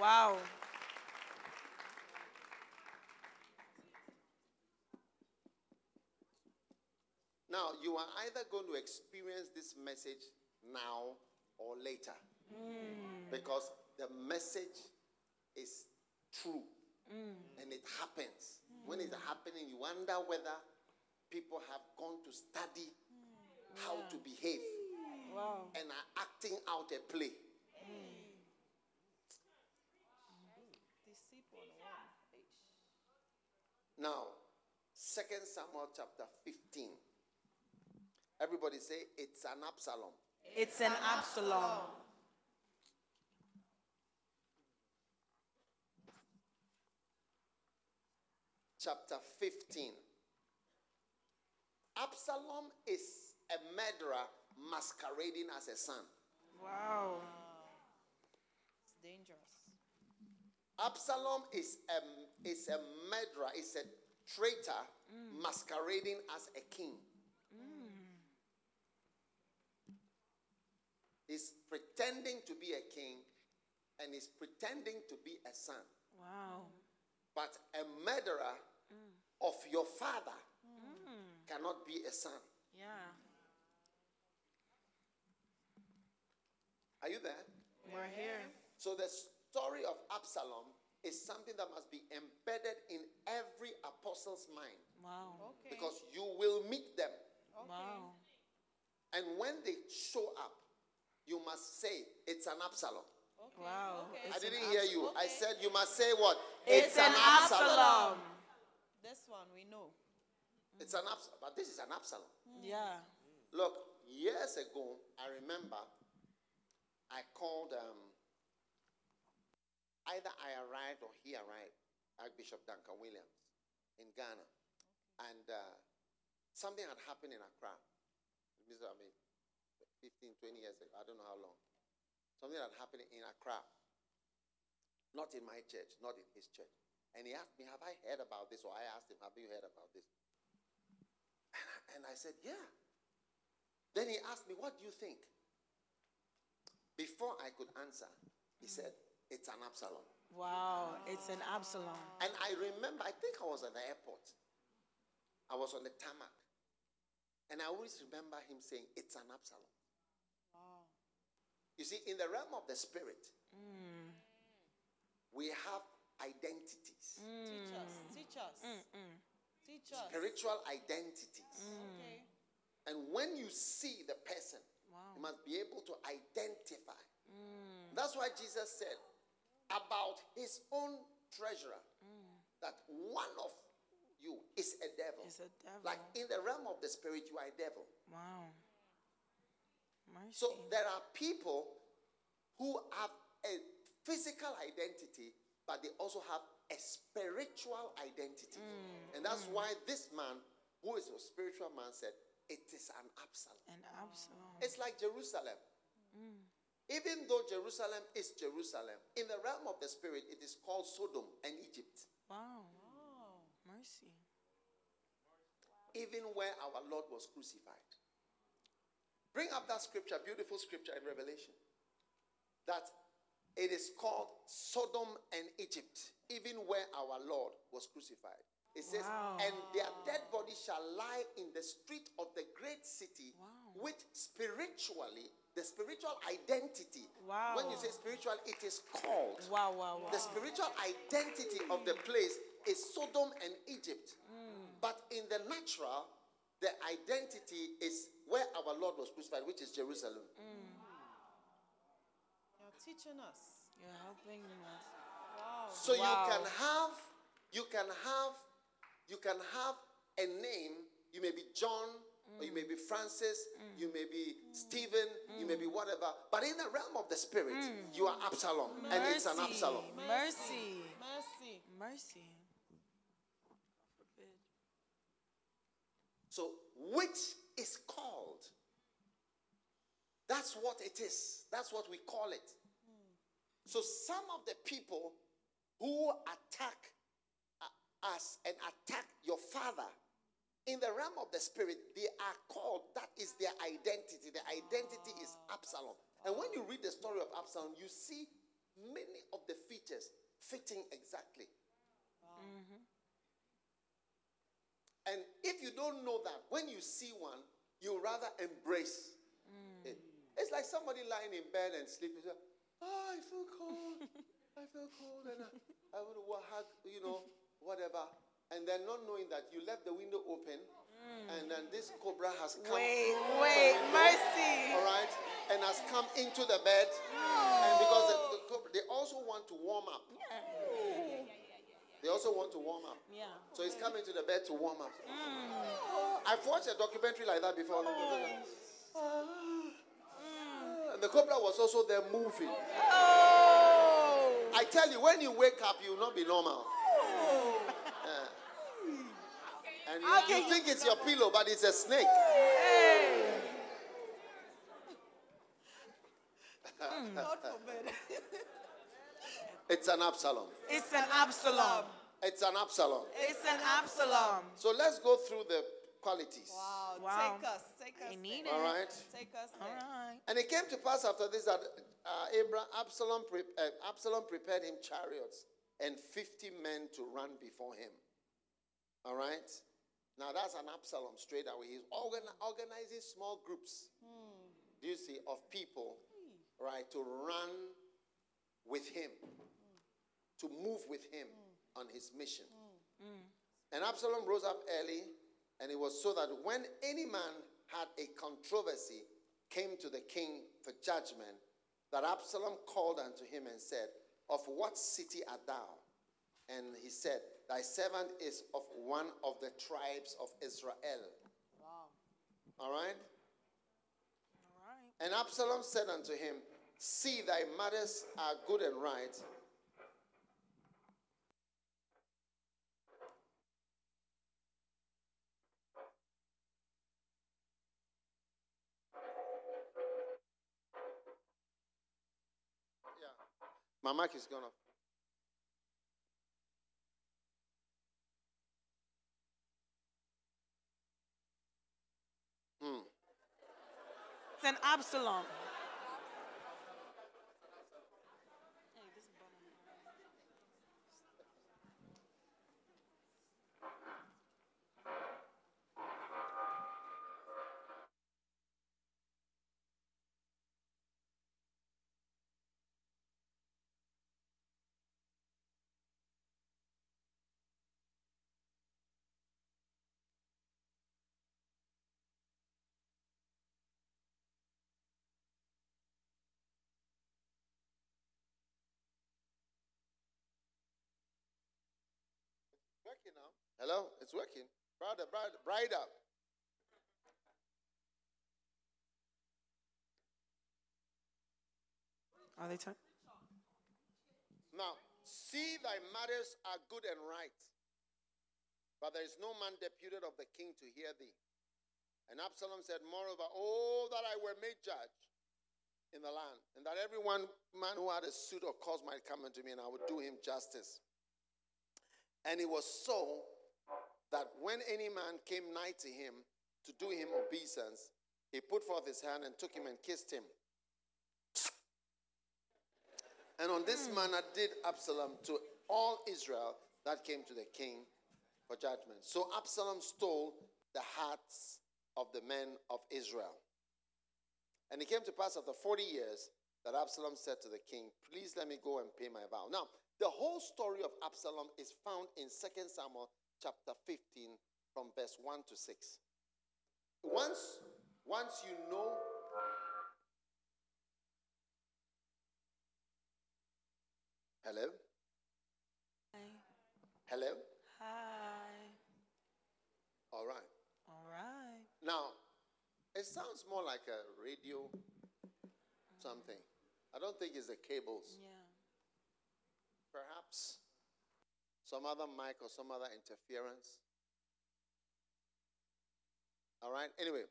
Wow. Now, you are either going to experience this message now or later. Hmm. Because the message is true hmm. and it happens. When it's happening, you wonder whether people have gone to study hmm. how to behave Wow. and are acting out a play. Deceit 101. Now, Second Samuel chapter 15. Everybody say it's an Absalom. It's an Absalom. chapter 15. Absalom is a murderer masquerading as a son. Wow. It's dangerous. Absalom is a, is a murderer, is a traitor mm. masquerading as a king. Mm. He's pretending to be a king and is pretending to be a son. Wow. But a murderer mm. of your father cannot be a son. Yeah. Are you there? We're here. So the story of Absalom is something that must be embedded in every apostle's mind Wow. Okay. because you will meet them. okay. Wow. And when they show up, you must say, It's an Absalom. Okay. Wow. Okay. I didn't hear you. I said, You must say what? It's an Absalom. This one we know. It's an Absalom. But this is an Absalom. Yeah. Look, years ago, I remember I called, um, either I arrived or he arrived, Archbishop Duncan Williams in Ghana. And uh, something had happened in Accra. I mean, 15, 20 years ago. I don't know how long. Something had happened in Accra. Not in my church, not in his church. And he asked me, Have I heard about this? Or I asked him, Have you heard about this? And I, and I said, Yeah. Then he asked me, What do you think? Before I could answer, he said, It's an Absalom. Wow. It's an Absalom. And I remember, I think I was at the airport. I was on the tarmac. And I always remember him saying, It's an Absalom. Wow. You see, in the realm of the spirit, mm. we have identities, mm. Teach us. Teach us. Mm, teach us. spiritual identities. Okay. And when you see the person, you must be able to identify. That's why Jesus said about his own treasurer that one of you is a devil. A devil. Like in the realm of the spirit, you are a devil. Wow. Mercy. So there are people who have a physical identity, but they also have a spiritual identity. Mm. And that's mm. why this man, who is a spiritual man, said, It is an Absalom. an Absalom. It's like Jerusalem. Mm. Even though Jerusalem is Jerusalem, in the realm of the spirit, it is called Sodom and Egypt. Wow. Wow. Mercy. Even where our Lord was crucified. Bring up that scripture, beautiful scripture in Revelation, that it is called Sodom and Egypt, even where our Lord was crucified. It says, Wow. and their dead bodies shall lie in the street of the great city, Wow. which spiritually, the spiritual identity, Wow. when you say spiritual, it is called. Wow, wow, wow. The spiritual identity of the place is Sodom and Egypt. Hmm. But in the natural, the identity is where our Lord was crucified, which is Jerusalem. Hmm. You're teaching us. You're helping us. Wow. So Wow. you can have, you can have, you can have a name. You may be John, or you may be Francis, you may be Stephen, you may be whatever. But in the realm of the spirit, you are Absalom, and it's an Mercy. Absalom. Mercy. Mercy. Mercy. God. So, which is called? That's what it is. That's what we call it. So, some of the people who attack uh, us and attack your father in the realm of the spirit, they are called, that is their identity. Their identity is Absalom. And when you read the story of Absalom, you see many of the features fitting exactly. Mm-hmm. And if you don't know that, when you see one, you rather embrace mm. it. It's like somebody lying in bed and sleeping. say, Oh, I feel cold. I feel cold, and I, I want to hug, you know, whatever. And then not knowing that you left the window open, and then this cobra has come. Wait, wait, window, mercy. All right, and has come into the bed, and because the, the cobra, they also want to warm up. They also want to warm up. Yeah. So he's coming to the bed to warm up. Mm. I've watched a documentary like that before. Oh. Ah. And the cobra was also there moving. Oh. I tell you, when you wake up, you will not be normal. Oh. Yeah. And you, Okay, you you- think it's your pillow, but it's a snake. Hey. It's an Absalom. It's an Absalom. It's an Absalom. It's an Absalom. So let's go through the qualities. Wow. Wow. Take us. Take us. They need there. All it. Take us. All there. right. And it came to pass after this that uh, Abraham, Absalom, pre- uh, Absalom prepared him chariots and 50 men to run before him. All right? Now that's an Absalom straight away. He's organ- organizing small groups, hmm. do you see, of people, hmm. right, to run with him, hmm. to move with him on his mission. And Absalom rose up early, and it was so that when any man had a controversy, came to the king for judgment, that Absalom called unto him and said, Of what city art thou? And he said, Thy servant is of one of the tribes of Israel. Wow. All right? All right. And Absalom said unto him, See, thy matters are good and right. Yeah. My mic is gone off. Hmm. It's an Absalom. Working now. Hello, it's working. Brother, brother, bride up. Are they turn? Now, see thy matters are good and right, but there is no man deputed of the king to hear thee. And Absalom said, Moreover, oh, that I were made judge in the land, and that every one man who had a suit or cause might come unto me, and I would do him justice. And it was so that when any man came nigh to him to do him obeisance, he put forth his hand and took him and kissed him. And on this hmm. manner did Absalom to all Israel that came to the king for judgment. So Absalom stole the hearts of the men of Israel. And it came to pass after 40 years that Absalom said to the king, Please let me go and pay my vow. Now, the whole story of Absalom is found in 2 Samuel chapter 15 from verse 1 to 6. Once, once you know Hello? Hi. Hello? Hi. All right. All right. Now, it sounds more like a radio something. I don't think it's the cables. Yeah. Perhaps some other mic or some other interference. All right. Anyway,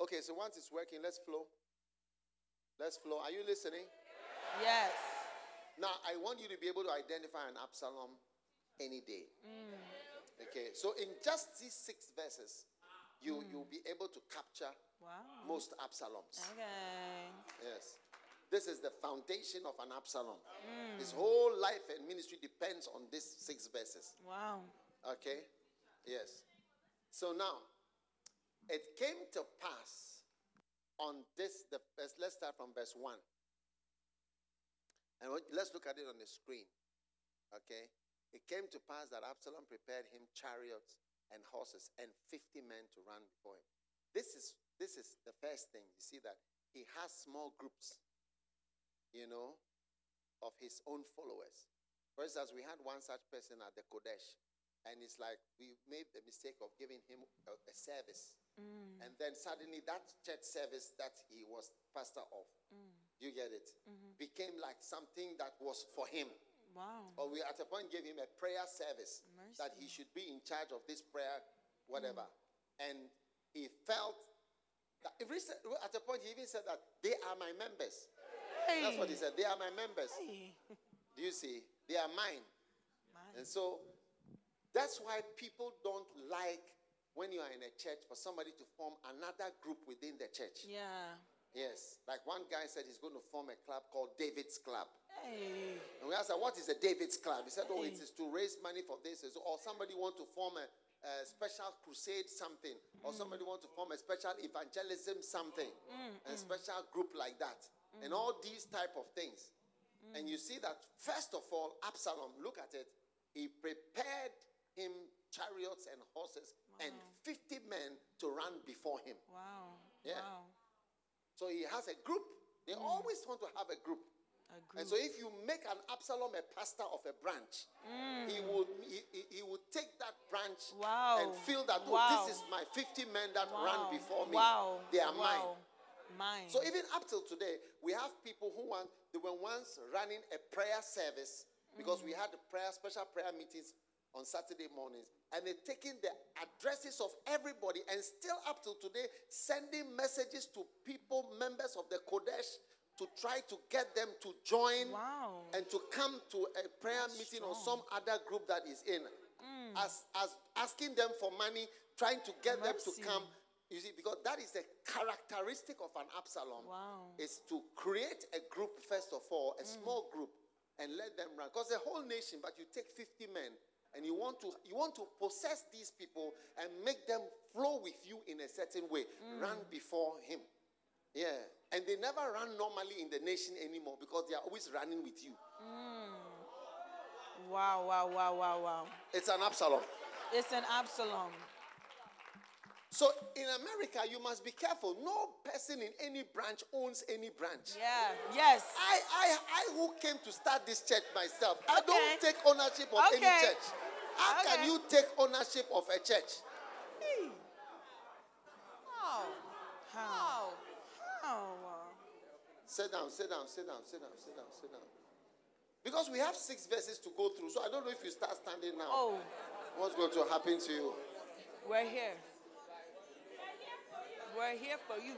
okay. So once it's working, let's flow. Let's flow. Are you listening? Yes. Now, I want you to be able to identify an Absalom any day. Mm. Okay. So in just these six verses, you mm. you'll be able to capture Wow. most Absaloms. Okay. Yes. This is the foundation of an Absalom. His whole life and ministry depends on these six verses. Wow. Okay? Yes. So now, it came to pass on this, the verse, let's start from verse 1. And let's look at it on the screen. Okay? It came to pass that Absalom prepared him chariots and horses and 50 men to run before him. This is this is the first thing. You see that he has small groups, you know, of his own followers. For instance, we had one such person at the Qodesh, and it's like we made the mistake of giving him a, a service. Mm. And then suddenly that church service that he was pastor of, mm. you get it, mm-hmm. became like something that was for him. Wow. Or we at a point gave him a prayer service that he should be in charge of this prayer, whatever. Mm. And he felt that if he said- at a point he even said that they are my members. That's what he said. They are my members. Hey. Do you see? They are mine. Mine. And so That's why people don't like when you are in a church for somebody to form another group within the church. Yeah. Yes. Like one guy said he's going to form a club called David's Club. Hey. And we asked him, what is a David's Club? He said, oh, it Hey. is to raise money for this. Or somebody want to form a, a special crusade something. Or mm. somebody want to form a special evangelism something. Mm, a mm. special group like that. And all these type of things. And you see that, first of all, Absalom, look at it. He prepared him chariots and horses and 50 men to run before him. Wow. Yeah. Wow. So he has a group. They mm. always want to have a group. A And so if you make an Absalom a pastor of a branch, mm. he would he, he, take that branch Wow. and feel that oh, Wow. this is my 50 men that wow. ran before me. Wow. They are mine. Mine. So even up till today, we have people who want they were once running a prayer service because we had the prayer special prayer meetings on Saturday mornings, and they're taking the addresses of everybody and still up till today sending messages to people, members of the Qodesh, to try to get them to join Wow. and to come to a prayer meeting or some other group that is in, as as asking them for money, trying to get them to come. You see, because that is a characteristic of an Absalom. Wow. Is to create a group first of all, a mm. small group, and let them run. Because the whole nation, but you take 50 men and you want to you want to possess these people and make them flow with you in a certain way. Mm. Run before him. Yeah. And they never run normally in the nation anymore because they are always running with you. Mm. wow. Wow. Wow. Wow. Wow. It's an Absalom. It's an Absalom. So in America, you must be careful. No person in any branch owns any branch. Yeah. Yes. I, I, I who came to start this church myself, I Okay. don't take ownership of any Okay. church. How can you take ownership of a church? Oh. How? How? Oh. Wow. Sit down, sit down, sit down, sit down, sit down, sit down. Because we have six verses to go through, so I don't know if you start standing now. Oh. What's going to happen to you? We're here. We're here for you.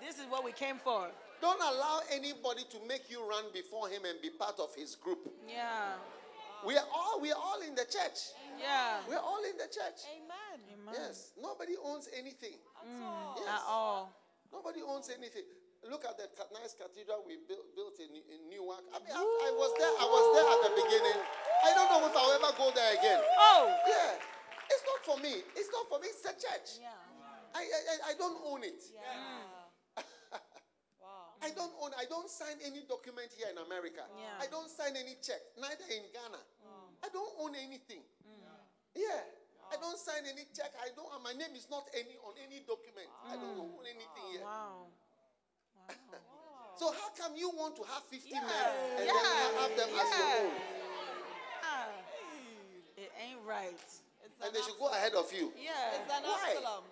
This is what we came for. Don't allow anybody to make you run before him and be part of his group. Yeah. We are all we are all in the church. Yeah. We're all in the church. Amen. Amen. Yes. Nobody owns anything. That's mm, all. Yes. At all. Nobody owns anything. Look at the nice cathedral we built, built in, in Newark. I mean, I, I was there. I was there at the beginning. I don't know if I'll ever go there again. Oh. Yeah, it's not for me. It's not for me. It's the church. Yeah. I, I, I- I don't own it. Yeah. wow. I don't own. I don't sign any document here in America. Yeah. I don't sign any check. Neither in Ghana. I don't own anything. Mm. Yeah. I don't sign any check. I don't. and My name is not any on any document. I don't own anything here. Wow. So how come you want to have 50 men and Yeah. then have them as your Yeah. own? It ain't right. It's And an they should go ahead of you. Yeah. It's an Why? Absalom.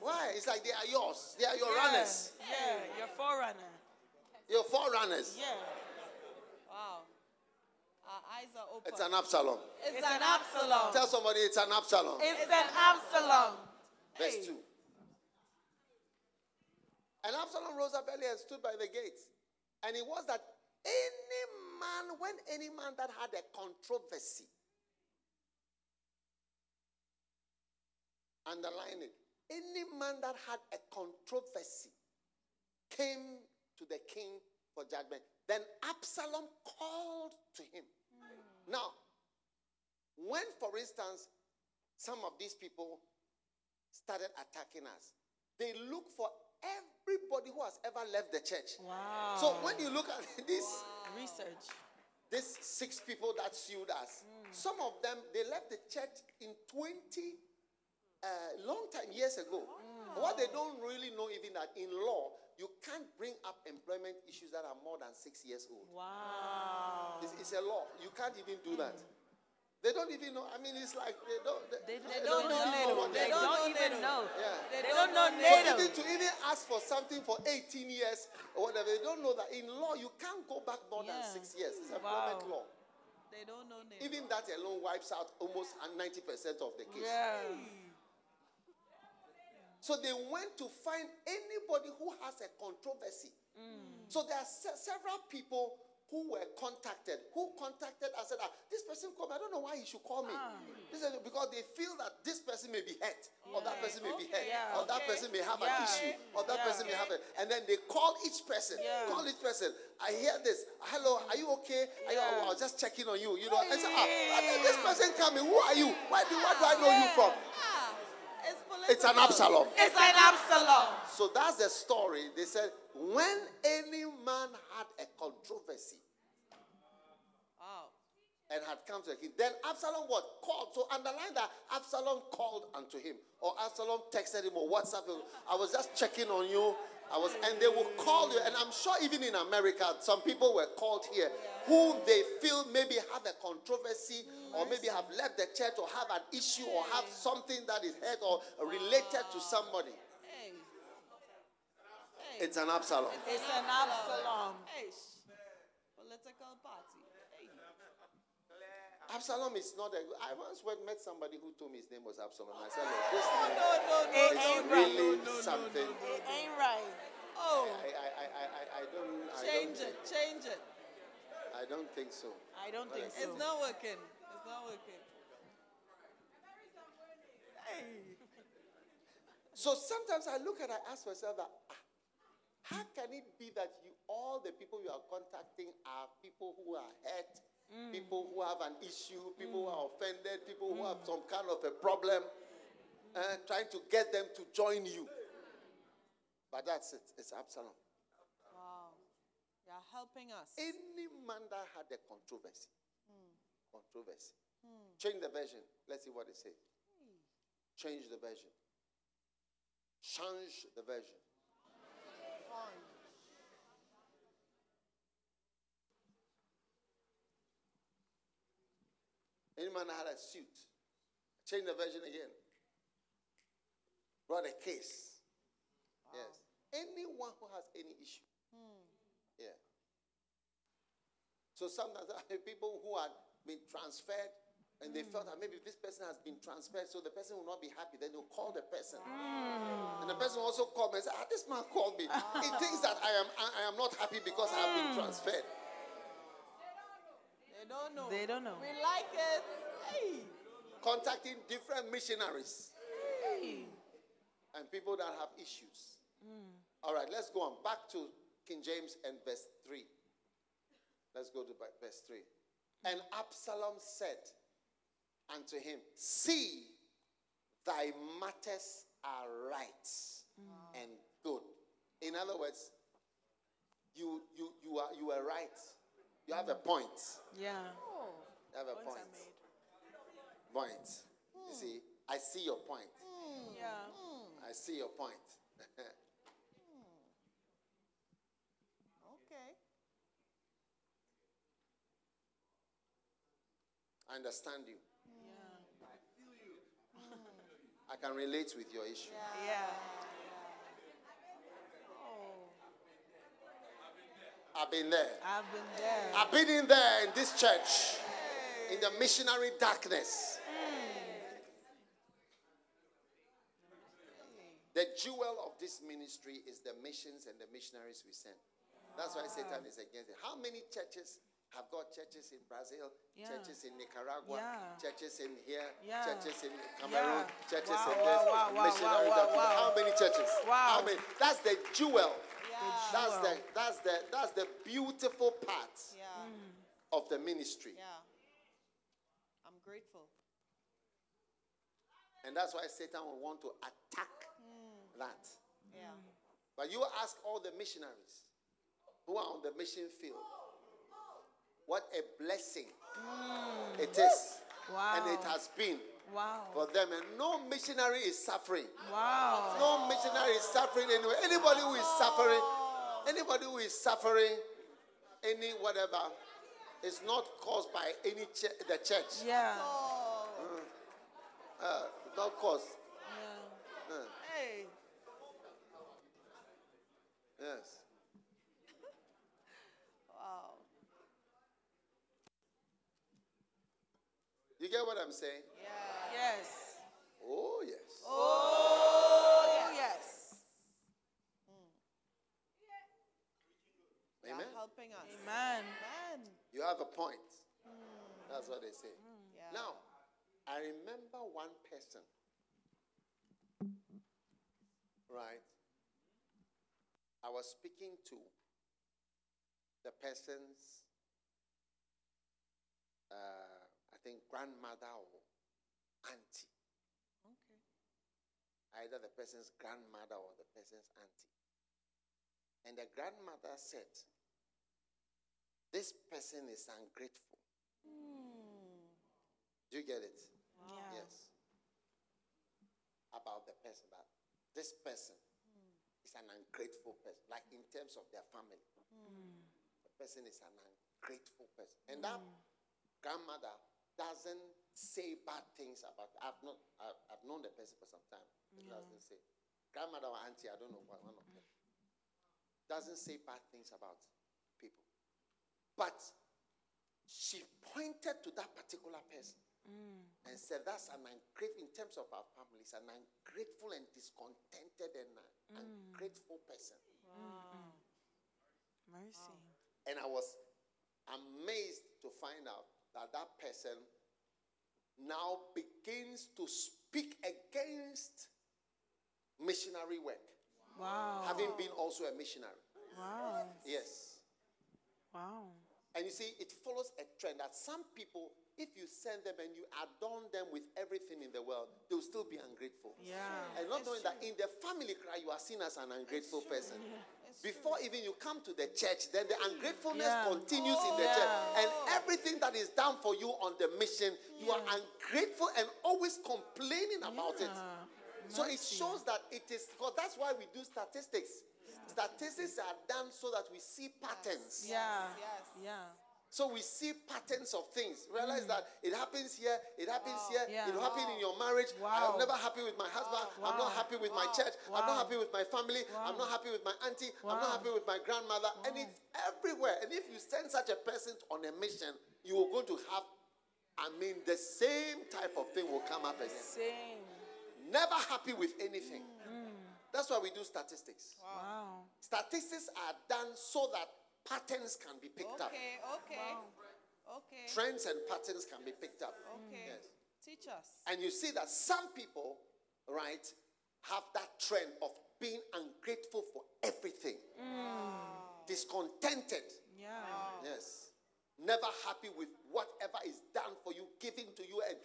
It's an Absalom. Why? It's like they are yours. They are your yeah. runners. Yeah. Your forerunner. Your forerunners. Yeah. Wow. Our eyes are open. It's an Absalom. It's It's an an Absalom. Tell somebody it's an Absalom. It's an Absalom. Verse Hey. 2. And Absalom rose up early and stood by the gate. And it was that any man, when any man that had a controversy, underline it, any man that had a controversy came to the king for judgment. Then Absalom called to him. Hmm. Now, when, for instance, some of these people started attacking us, they look for everybody who has ever left the church. Wow. So when you look at this, research. these six people that sued us, hmm. some of them they left the church in 20 uh, long time years ago. What they don't really know even that in law you can't bring up employment issues that are more than six years old. Wow. It's, it's a law. You can't even do that. They don't even know. I mean, it's like they don't. They, They don't don't, know know. NATO. They they're don't, doing. even They don't know. Yeah. They They, don't don't know know So NATO. even to even ask for something for 18 years or whatever, they don't know that in law you can't go back more than six years. It's employment Wow. law. They don't know name. Even that alone wipes out almost 90% of the case. Yeah. So they went to find anybody who has a controversy. So there are se- several people who were contacted. Who contacted and said, ah, This person called me. I don't know why he should call me. This is because they feel that this person may be hurt, or that person may be hurt, Yeah. or that person may have Yeah. an issue, or that Yeah. person may have it. And then they call each person. Call each person. I hear this. Hello, are you okay? Are you. I was just checking on you. You know, I said, ah, this person coming. Who are you? Why do, where do I know you from? It's an Absalom. It's an Absalom. So that's the story. They said, when any man had a controversy Wow. and had come to the king, then Absalom was Called. So underline that Absalom called unto him, or Absalom texted him, or WhatsApp him. I was just checking on you. I was, and they will call you. And I'm sure even in America, some people were called here who they feel maybe have a controversy, or maybe have left the church, or have an issue, or have something that is hurt or related to somebody. Hey. Hey. It's an Absalom. It's an Absalom. Hey. sh- Political party. Hey. Absalom is not a. I once met somebody who told me his name was Absalom. I said, Look, this No, no, no, no, It is no, ain't no, right. really no, no, no, something. no, no. It ain't right. Oh, I, I, I, I, I- I don't. I change don't, it, change it. I don't think so. I don't think so. It's not working. It's not working. Hey. So sometimes I look at, I ask myself that, ah, how can it be that you, all the people you are contacting are people who are hurt, Mm. people who have an issue, people who mm. are offended, people who have mm. some kind of a problem, uh, trying to get them to join you. But that's it. It's Absalom. Wow. You're helping us. Any man that had a controversy, controversy. Change the version. Let's see what it says. Change the version. Change the version. Any man had a suit. Change the version again. Brought a case. Yes. Anyone who has any issue. Hmm. Yeah. So sometimes people who had been transferred and they hmm. felt that maybe this person has been transferred, so the person will not be happy. Then they'll call the person. Hmm. And the person will also call me and say, ah, this man called me. Ah. He thinks that I am I, I am not happy because I have been transferred. They don't know. They don't know. We like it. Hey. Contacting different missionaries Hey. and people that have issues. Hmm. All right, let's go on. Back to King James and verse 3. Let's go to verse 3. Hmm. And Absalom said unto him, See, thy matters are right hmm. and good. In other words, you, you, you, are, you are right. You have a point. Yeah. You have a Points point. are made. Point. You see, I see your point. Hmm. Yeah. Hmm. I see your point. Hmm. Okay. I understand you. Yeah. I feel you. I can relate with your issue. Yeah. Oh. I've been there. I've been there. I've been in there in this church, in the missionary darkness. The jewel of this ministry is the missions and the missionaries we send. That's why Satan is against it. How many churches have got churches in Brazil, Yeah. churches in Nicaragua, Yeah. churches in here, Yeah. churches in Cameroon, Yeah. churches Wow, in this, wow, wow, missionary wow, darkness. wow. How many churches? Wow. How many? That's the jewel. That's the that's the that's the beautiful part of the ministry. Yeah. I'm grateful. And that's why Satan will want to attack mm. that. Yeah. But you ask all the missionaries who are on the mission field, what a blessing mm. it is. Wow. And it has been Wow. for them. And no missionary is suffering. Wow. No missionary is suffering anyway. Anybody who is suffering, anybody who is suffering, any whatever, is not caused by any ch- the church. Yeah. Oh. Uh, not caused. Yeah. Uh, Hey. yes. Wow. You get what I'm saying? Yeah. Yes. Oh yes. Oh, yes. Amen. You're helping us. Amen. Amen. You have a point. That's what they say. Yeah. Now, I remember one person, right? I was speaking to the person's, uh, I think, grandmother or auntie. Okay. either the person's grandmother or the person's auntie. And the grandmother said, This person is ungrateful. Do you get it? Yes. About the person that this person hmm. is an ungrateful person, like in terms of their family. Hmm. The person is an ungrateful person. And that hmm. grandmother doesn't say bad things about I've not I've, I've known the person for some time. It doesn't say grandmother or auntie, I don't know what one of them. Doesn't say bad things about people. But she pointed to that particular person and said, That's an ungrateful, in terms of our families, an ungrateful and discontented and uh, ungrateful person. Mercy. And I was amazed to find out that that person now begins to speak against missionary work, Wow. having been also a missionary. Wow. Yes. Wow. And you see, it follows a trend that some people, if you send them and you adorn them with everything in the world, they'll still be ungrateful. Yeah. And not knowing that in the family cry, you are seen as an ungrateful person. Before even you come to the church, then the ungratefulness Yeah. continues in the Yeah. church. And everything that is done for you on the mission, you are ungrateful and always complaining about it. Yeah. So it shows that it is, because that's why we do statistics. Statistics are done so that we see patterns. Yeah. Yes. Yeah. So we see patterns of things. Realize mm. that it happens here, it happens here, Yeah. it will happen in your marriage. Wow. I'm never happy with my husband. I'm not happy with my church. I'm not happy with my family. I'm not happy with my auntie. I'm not happy with my grandmother. And it's everywhere. And if you send such a person on a mission, you are going to have, I mean, the same type of thing will come up again. Same. Never happy with anything. Mm. Mm. That's why we do statistics. Wow. Statistics are done so that patterns can be picked up. Okay, okay. Okay. Trends and patterns can be picked up. Okay. Yes. Teach us. And you see that some people, right, have that trend of being ungrateful for everything, mm. discontented. Yeah. Yes. Never happy with whatever is done for you, given to you, and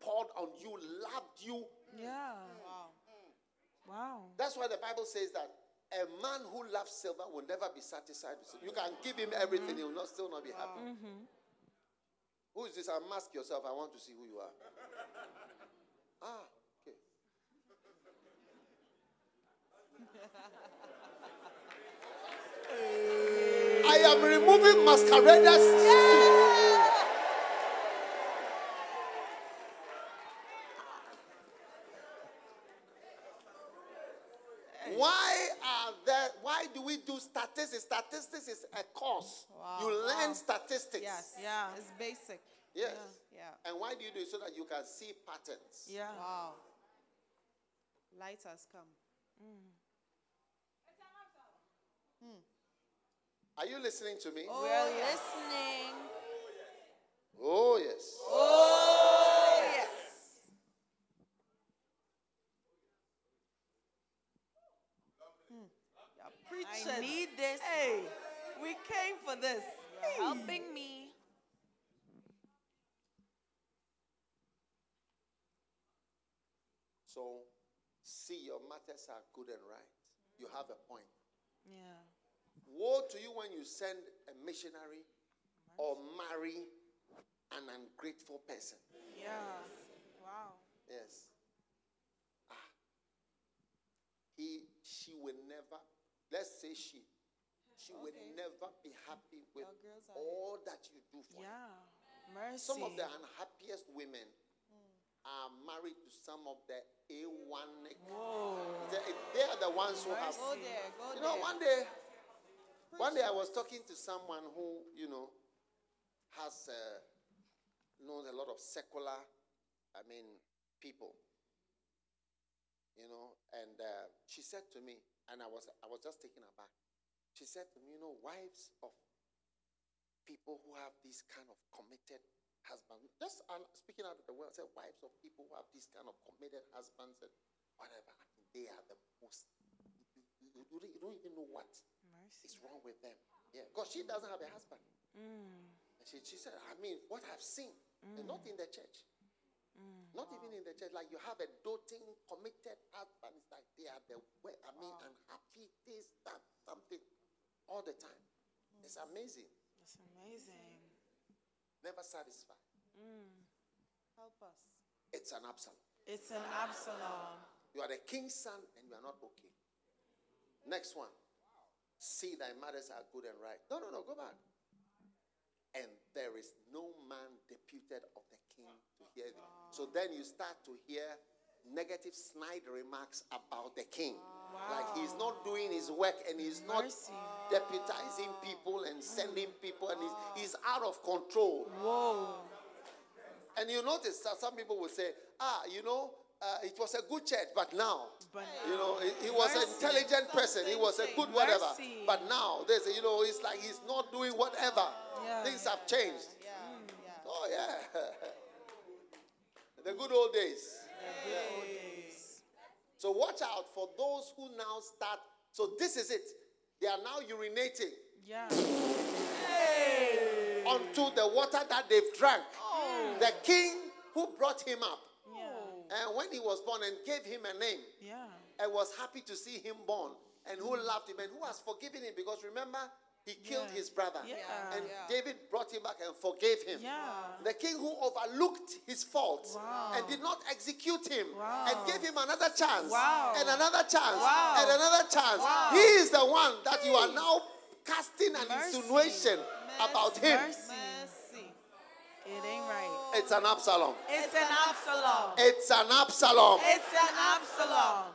poured on you, loved you. Yeah. Mm. Wow. Wow. That's why the Bible says that a man who loves silver will never be satisfied with silver. You can give him everything, he will not, still not be happy. Who is this? Unmask yourself. I want to see who you are. ah, okay. I am removing masqueraders. Why are there? Why do we do statistics? Statistics is a course. Wow, You learn wow. statistics. Yes. Yeah. It's basic. Yes. Yeah. And why do you do it so that you can see patterns? Yeah. Wow. Light has come. Hmm. Are you listening to me? Oh, We're yes. listening. Oh yes. Oh, yes. You're preaching. I need this. Hey, we came for this. You're helping me. So, see, your matters are good and right. You have a point. Yeah. Woe to you when you send a missionary or marry an ungrateful person. Yeah. Wow. Yes. Ah. He, she will never, let's say she, she will Okay. never be happy with Your girls are all that you do for her. Yeah. Mercy. Some of the unhappiest women are married to some of the A1. Whoa. They, they are the ones who have. Go there. Go You there. know, one day, one day I was talking to someone who, you know, has uh, knows a lot of secular, I mean, people. You know, and uh, she said to me, and I was I was just taken aback. She said to me, you know, wives of people who have these kind of committed husbands. Just um, speaking out of the world, say wives of people who have these kind of committed husbands and whatever. I mean, they are the most. You, you- don't- even know what is wrong with them. Yeah, because she doesn't have a husband. And she, she said, I mean, what I've seen, and not in the church. Mm. Not even in the church. Like you have a doting, committed husband. It's like they are the way. I mean, unhappy, this, that, something, all the time. It's mm. amazing. That's amazing. Never satisfied. Mm. Help us. It's an Absalom. It's an Absalom. You are the king's son and you are not okay. Next one. See thy mothers are good and right. No, no, no, go back. And there is no man deputed of the king to hear thee. So then you start to hear negative snide remarks about the king. Like he's not doing his work and he's not Mercy. deputizing people and sending people and he's, he's out of control. Whoa. And you notice that some people will say, ah, you know, uh, it was a good church, but now, But you know, he, he was an intelligent person. He was a good whatever. Mercy. But now, there's, you know, it's like he's not doing whatever. Yeah. Things have changed. Yeah, yeah. Oh, yeah. the good old days. So watch out for those who now start. So this is it. They are now urinating yeah. onto the water that they've drank. Oh. The king who brought him up. Yeah. And when he was born and gave him a name, Yeah. and was happy to see him born, and who loved him, and who has forgiven him, because remember, he killed Yeah. his brother. Yeah. And Yeah. David brought him back and forgave him. Yeah. The king who overlooked his faults Wow. and did not execute him Wow. and gave him another chance Wow. and another chance Wow. and another chance. Wow. He is the one that you are now casting an Mercy. insinuation about him. Mercy. Mercy. It ain't right. It's an Absalom. It's an Absalom. It's an Absalom. It's an Absalom.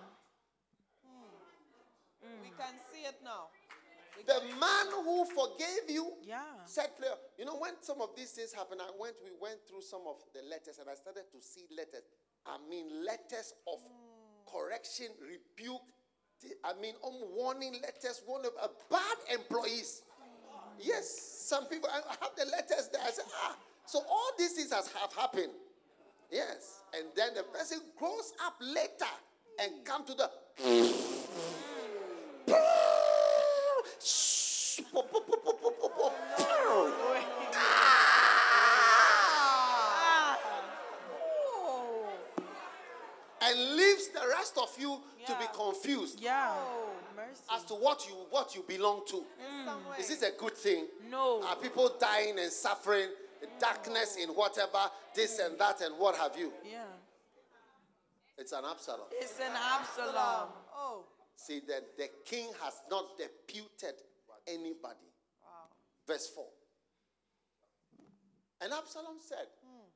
We can see it now. We The man who forgave you Yeah. said clear. You know, when some of these things happen, I went, we went through some of the letters and I started to see letters. I mean, letters of correction, rebuke. I mean, um, warning letters, one of uh, bad employees. Yes, some people, I I have the letters there. I said, ah, so all these things has, have happened. Yes. And then the person grows up later and come to the Ah! and leaves the rest of you to be confused Yeah. Oh. As to what you what you belong to. In some way. Is this a good thing? No. Are people dying and suffering, darkness in whatever, this and that and what have you? Yeah. It's an Absalom. It's an Absalom. Oh. See that the king has not deputed anybody. Wow. Verse 4. And Absalom said, hmm.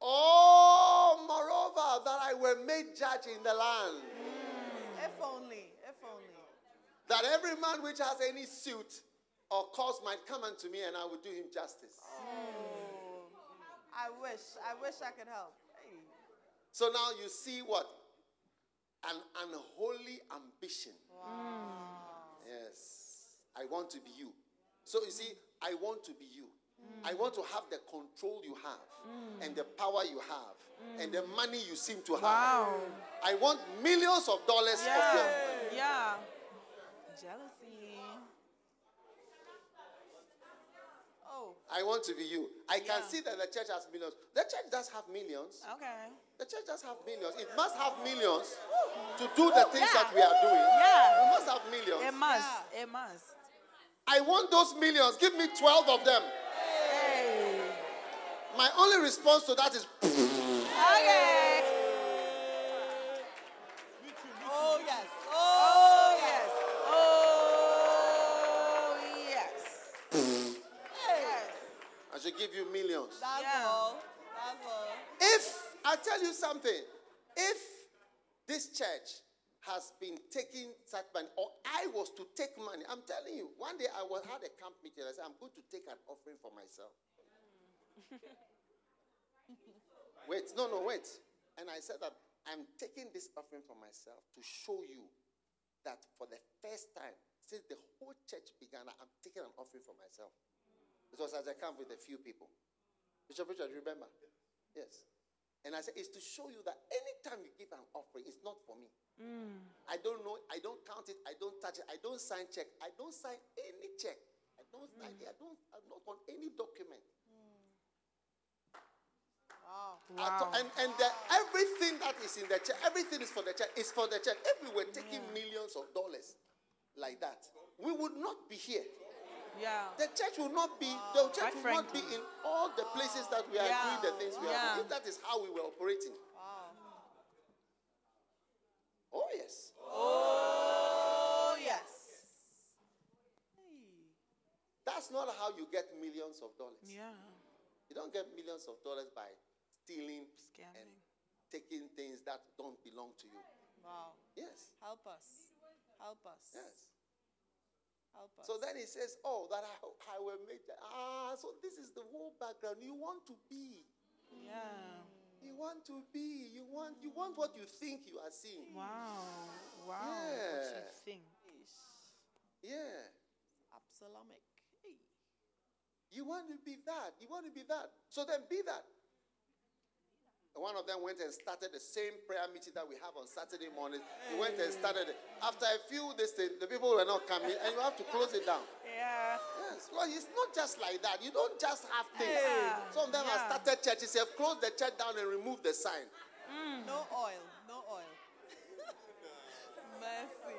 Oh, moreover, that I were made judge in the land, hmm. If only. If only. that every man which has any suit or cause might come unto me, and I would do him justice. Oh. I wish. I wish I could help. Hey. So now you see what? An unholy ambition. Yes. I want to be you. So you see, I want to be you. I want to have the control you have and the power you have and the money you seem to have. Wow. I want millions of dollars of Yeah. your Yeah. Jealousy. Oh. I want to be you. I can Yeah. see that the church has millions. The church does have millions. Okay. The church does have millions. It must have millions to do the oh, things Yeah. that we are doing. Yeah. It must have millions. It must. Yeah. It must. I want those millions. Give me 12 of them. Hey. My only response to that is Okay. Oh yes. Oh Oh yes. Oh yes. Yes. I should give you millions. That's Yeah. all. That's all. If I tell you something, if this church has been taking such money, or I was to take money, I'm telling you, one day I was had a camp meeting. I said, I'm going to take an offering for myself. wait, no, no, wait. And I said that I'm taking this offering for myself to show you that for the first time since the whole church began, I'm taking an offering for myself. It was at a camp with a few people. Bishop Richard, remember? Yes. And I said, it's to show you that anytime you give an offering, it's not for me. Mm. I don't know, I don't count it, I don't touch it, I don't sign check, I don't sign any check. I don't, I, mm. I don't, I'm not on any document. Wow. At all. And, and the, everything that is in the church, everything is for the church, is for the church. If we were taking millions of dollars like that, we would not be here. Yeah. The church will not be, the church will not be in all the places that we are Yeah. doing the things we are doing. If that is how we were operating. Wow. Oh, yes. Oh, yes. Hey. That's not how you get millions of dollars. Yeah. You don't get millions of dollars by stealing and Scamming. taking things that don't belong to you. Wow. Yes. Help us. Help us. Yes. Help us. So then he says, Oh, that I, I will make that. Ah, so this is the whole background. You want to be. Yeah. You want to be. You want you want what you think you are seeing. Wow. Wow. What you Yeah. think? Yeah. Absalomic. Hey. You want to be that. You want to be that. So then be that. And One of them went and started the same prayer meeting that we have on Saturday morning. He went and started it. After a few days, the people were not coming, and you have to close it down. Yeah. Yes, well, it's not just like that. You don't just have things. Yeah, Some of them have started churches, They have closed the church down and removed the sign. No oil. No oil. Mercy.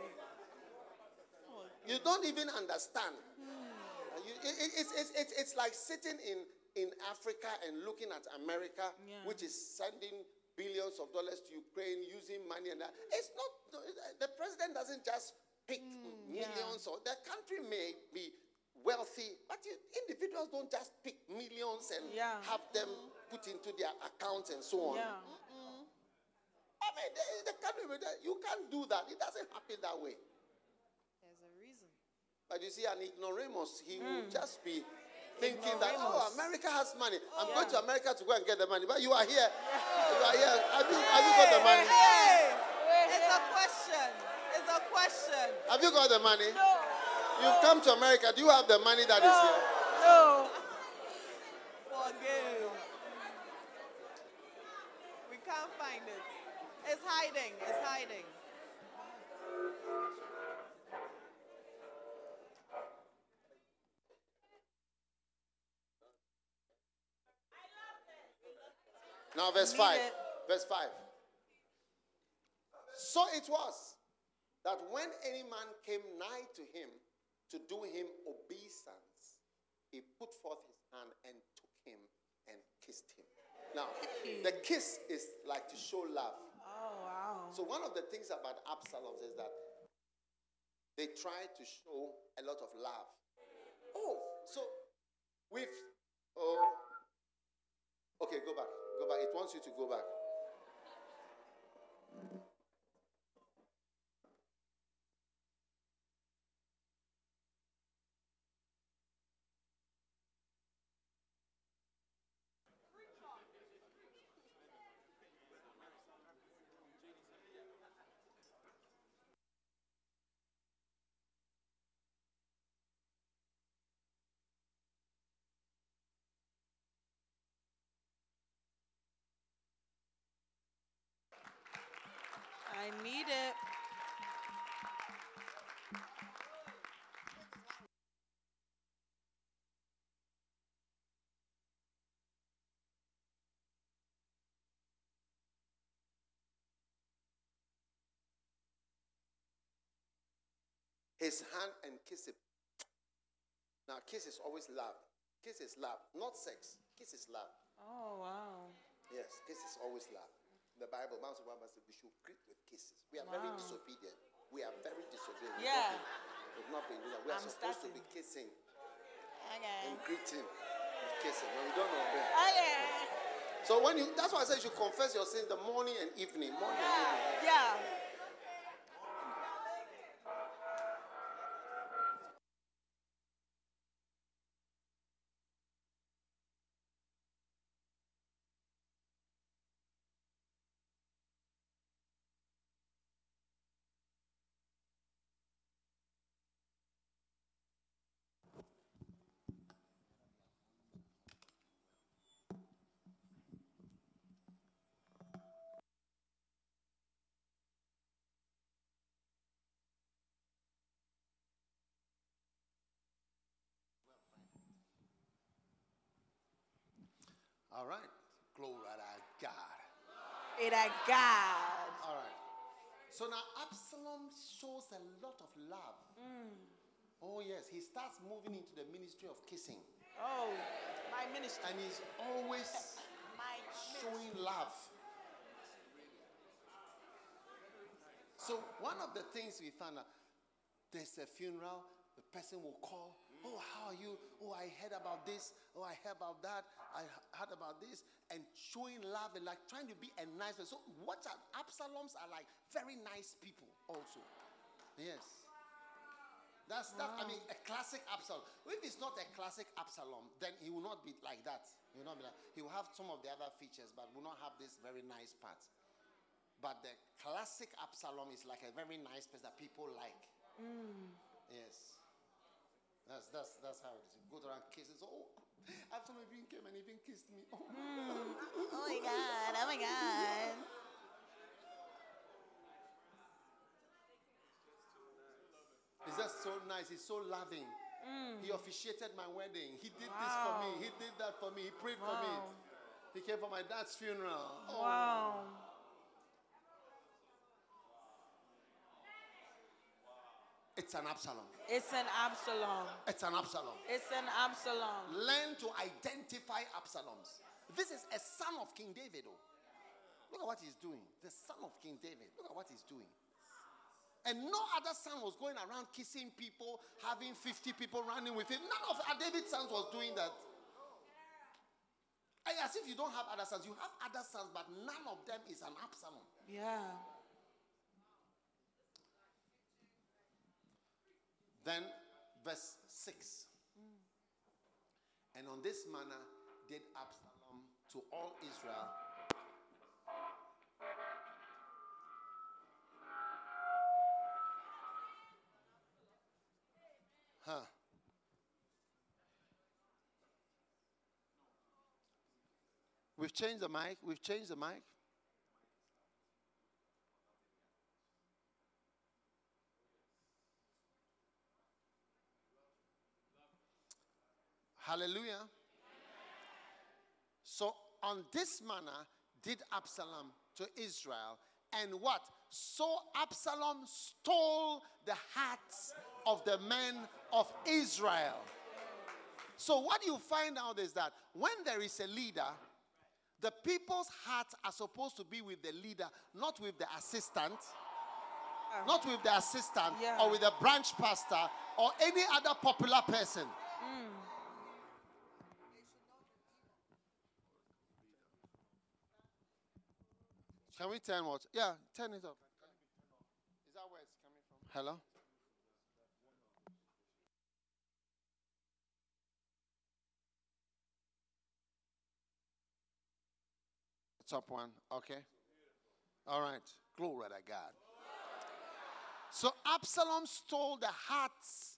You don't even understand. Uh, you- it- it- it's, it's, it's, it's like sitting in, in Africa and looking at America, Yeah. which is sending billions of dollars to Ukraine using money and that. It's not, uh, the president doesn't just pick mm, millions, or the country may be wealthy, but you, individuals don't just pick millions and Yeah. have them put into their accounts and so on. Yeah. I mean, the, the country, you can't do that. It doesn't happen that way. There's a reason. But you see, an ignoramus, he will mm. just be thinking that, oh, America has money. I'm Yeah. going to America to go and get the money. But you are here. You are here. Have you, have you got the money? Hey! It's a question. It's a question. Have you got the money? No. You've come to America. Do you have the money that is No. here? No. Forgive. We can't find it. It's hiding. It's hiding. Now, verse 5. Verse 5. So it was that when any man came nigh to him to do him obeisance, he put forth his hand and took him and kissed him. Now, the kiss is like to show love. Oh wow. So one of the things about Absalom is that they try to show a lot of love. Oh, so we've. oh okay, go back. Go back. It wants you to go back. I need it. His hand and kiss it. Now, kiss is always love. Kiss is love, not sex. Kiss is love. Oh wow. Yes, kiss is always love. The Bible, Mount Obama said we should greet with kisses. We are very disobedient. We are very disobedient. Yeah. We've not been. We are I'm supposed to be kissing Okay. and greeting with kissing. When we don't know obey. Okay. So when you that's why I said you should confess your sins the morning and evening. Morning and evening. Yeah. All right. Glory to God. It a God. All right. So now Absalom shows a lot of love. Mm. Oh, yes. He starts moving into the ministry of kissing. Oh, my ministry. And he's always showing love. So one of the things we found out, there's a funeral, the person will call, oh, how are you? Oh, I heard about this. Oh, I heard about that. I heard about this. And showing love and like trying to be a nice person. So what are Absaloms are like very nice people also. Yes. That's that. I mean, a classic Absalom. If it's not a classic Absalom, then he will not be like that. He will not be like. He will have some of the other features, but will not have this very nice part. But the classic Absalom is like a very nice person that people like. Mm. Yes. That's that's that's how it is. You go around kisses. Oh, Absalom even came and even kissed me. Oh, hmm. Oh my God. Oh my God. He's just so nice. He's so loving. Hmm. He officiated my wedding. He did this for me. He did that for me. He prayed for me. He came for my dad's funeral. Oh. Wow. It's an Absalom. It's an Absalom. It's an Absalom. It's an Absalom. Learn to identify Absaloms. This is a son of King David. Oh. Look at what he's doing. The son of King David. Look at what he's doing. And no other son was going around kissing people, having 50 people running with him. None of David's sons was doing that. As if you don't have other sons. You have other sons, but none of them is an Absalom. Yeah. Then, verse 6. And on this manner did Absalom to all Israel. Huh. We've changed the mic. We've changed the mic. Hallelujah. So, on this manner did Absalom to Israel, and what? So Absalom stole the hearts of the men of Israel. So, what you find out is that when there is a leader, the people's hearts are supposed to be with the leader, not with the assistant, not with the assistant Yeah. or with the branch pastor or any other popular person. Mm. Can we turn what? Yeah, turn it up. Is that where it's coming from? Hello? Top one. Okay. All right. Glory to God. So Absalom stole the hearts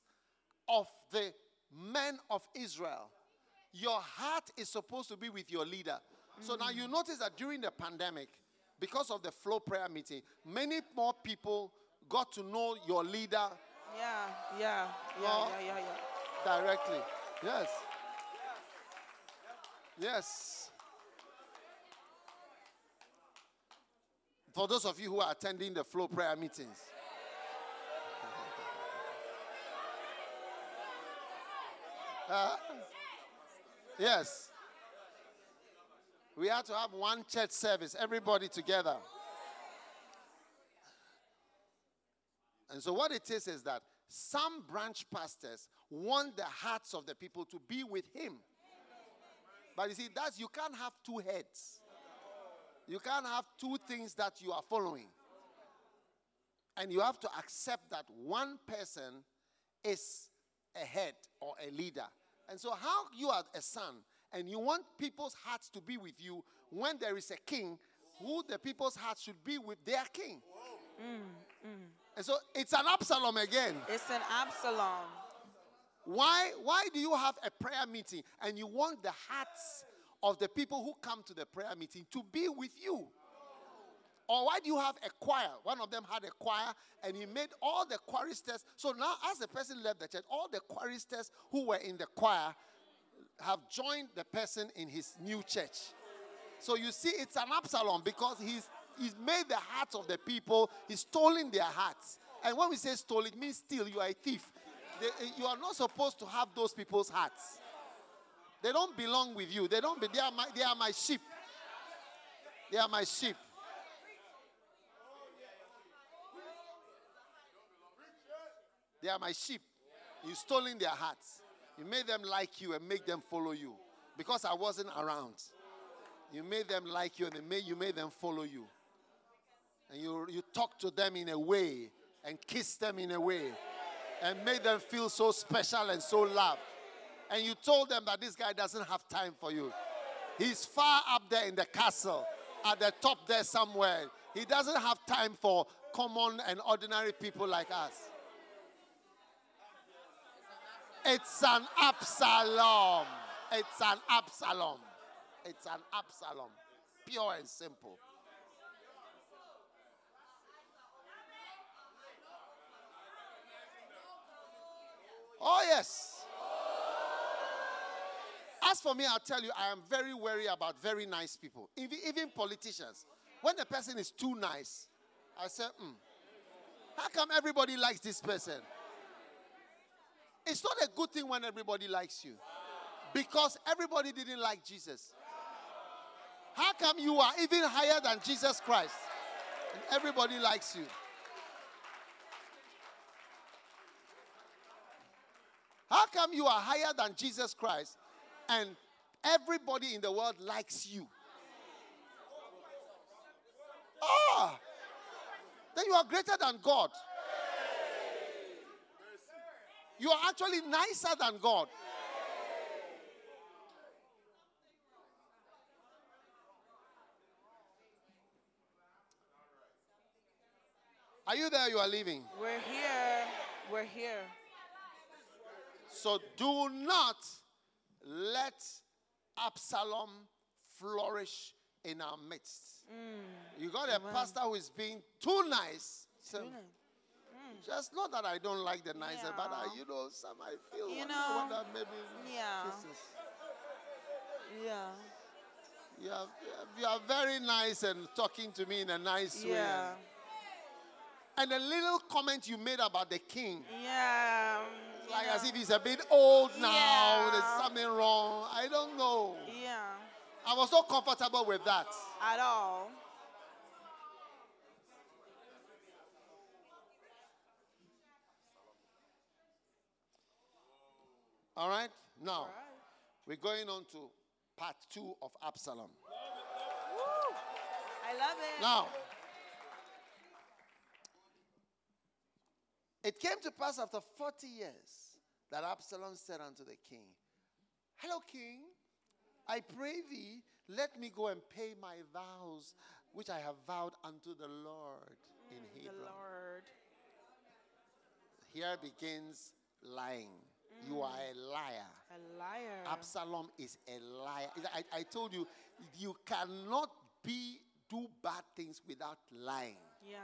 of the men of Israel. Your heart is supposed to be with your leader. So now you notice that during the pandemic, because of the flow prayer meeting, many more people got to know your leader Yeah. Yeah. Yeah. Yeah. Yeah. Yeah. directly. Yes. Yes. For those of you who are attending the flow prayer meetings, Uh, yes. We had to have one church service, everybody together. And so, what it is is that some branch pastors want the hearts of the people to be with him. But you see, that's you can't have two heads. You can't have two things that you are following. And you have to accept that one person is a head or a leader. And so, how you are a son and you want people's hearts to be with you when there is a king who the people's hearts should be with their king. Mm, mm. And so, it's an Absalom again. It's an Absalom. Why, why do you have a prayer meeting and you want the hearts of the people who come to the prayer meeting to be with you? Or why do you have a choir? One of them had a choir and he made all the choristers. So now, as the person left the church, all the choristers who were in the choir have joined the person in his new church. So you see, it's an Absalom because he's he's made the hearts of the people, he's stolen their hearts. And when we say stole, it means steal. You are a thief. They, you are not supposed to have those people's hearts. They don't belong with you. They don't. Be, they are my. They are my sheep. They are my sheep. They are my sheep. You stolen their hearts. You made them like you and make them follow you. Because I wasn't around. You made them like you and they made, you made them follow you. And you, you talk to them in a way and kiss them in a way and made them feel so special and so loved. And you told them that this guy doesn't have time for you. He's far up there in the castle, at the top there somewhere. He doesn't have time for common and ordinary people like us. It's an Absalom. It's an Absalom. It's an Absalom. Pure and simple. Oh, yes. As for me, I'll tell you, I am very wary about very nice people, even, even politicians. When the person is too nice, I say, hmm, how come everybody likes this person? It's not a good thing when everybody likes you because everybody didn't like Jesus. How come you are even higher than Jesus Christ and everybody likes you? How come you are higher than Jesus Christ and everybody in the world likes you? Ah, then you are greater than God. You are actually nicer than God. Are you there? You are leaving. We're here. We're here. So do not let Absalom flourish in our midst. Mm. You got a pastor who is being too nice. So, just not that I don't like the nicer, but I, you know, some I feel You know, wonder maybe yeah. kisses. Yeah. You are, you are very nice and talking to me in a nice way. Yeah. And the little comment you made about the king, Yeah. like as if he's a bit old now, Yeah. there's something wrong. I don't know. Yeah. I was so comfortable with that. At all. All right? Now, All right. we're going on to part two of Absalom. Woo. I love it. Now, it came to pass after 40 years that Absalom said unto the king, Hello, king, I pray thee, let me go and pay my vows which I have vowed unto the Lord in mm, The Lord. Here begins lying. You are a liar. A liar. Absalom is a liar. I, I told you, you cannot be do bad things without lying. Yeah.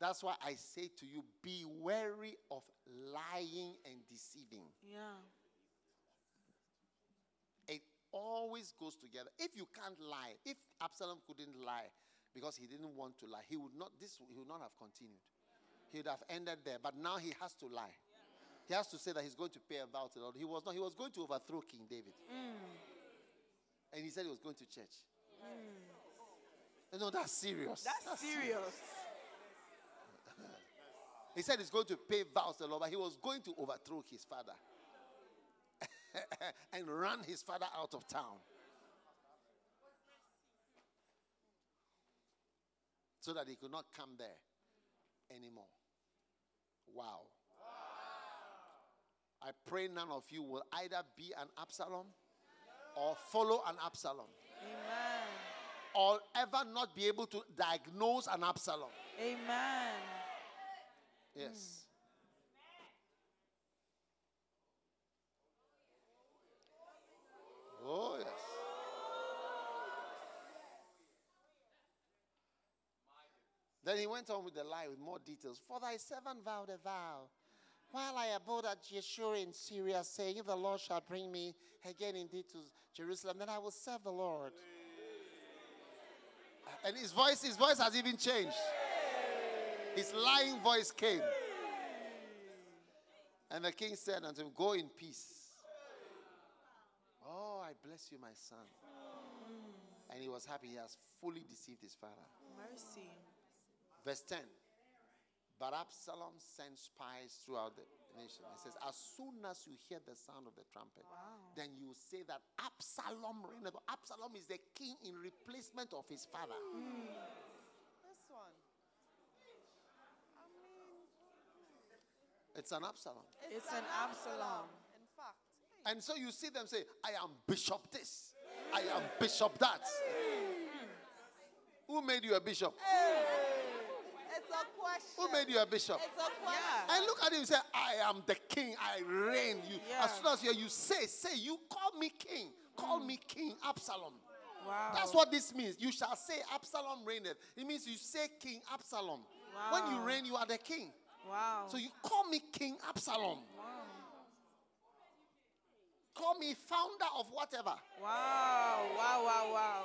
That's why I say to you, be wary of lying and deceiving. Yeah. It always goes together. If you can't lie, if Absalom couldn't lie because he didn't want to lie, he would not. This he would not have continued. He would have ended there. But now he has to lie. He has to say that he's going to pay a vow to the Lord. He was not. He was going to overthrow King David, mm. and he said he was going to church. Mm. No, that's serious. That's serious. He said he's going to pay vows to the Lord, but he was going to overthrow his father and run his father out of town. So that he could not come there anymore. Wow. I pray none of you will either be an Absalom or follow an Absalom Amen. or ever not be able to diagnose an Absalom. Amen. Yes. Oh, yes. Then he went on with the lie with more details. For thy servant vowed a vow while I abode at Geshur in Syria, saying, If the Lord shall bring me again indeed to Jerusalem, then I will serve the Lord. And his voice, his voice has even changed. His lying voice came. And the king said unto him, Go in peace. Oh, I bless you, my son. And he was happy. He has fully deceived his father. Mercy. Verse 10. But Absalom sent spies throughout the nation. It says, As soon as you hear the sound of the trumpet, then you say that Absalom reigneth. Absalom is the king in replacement of his father. Hmm. Hmm. This one. I mean, hmm. It's an Absalom. It's an Absalom. In fact, hey, And so you see them say, I am bishop this, I am bishop that. Who made you a bishop? it's a question. Who made you a bishop? It's a question. Yeah. And look at him and say, I am the king, I reign. You Yeah. as soon as you, you say, say, you call me king. Call me king Absalom. Wow. That's what this means. You shall say Absalom reigneth. It means you say King Absalom. When you reign, you are the king. Wow. So you call me King Absalom. Call me founder of whatever. Wow. Wow. Wow. Wow. Wow.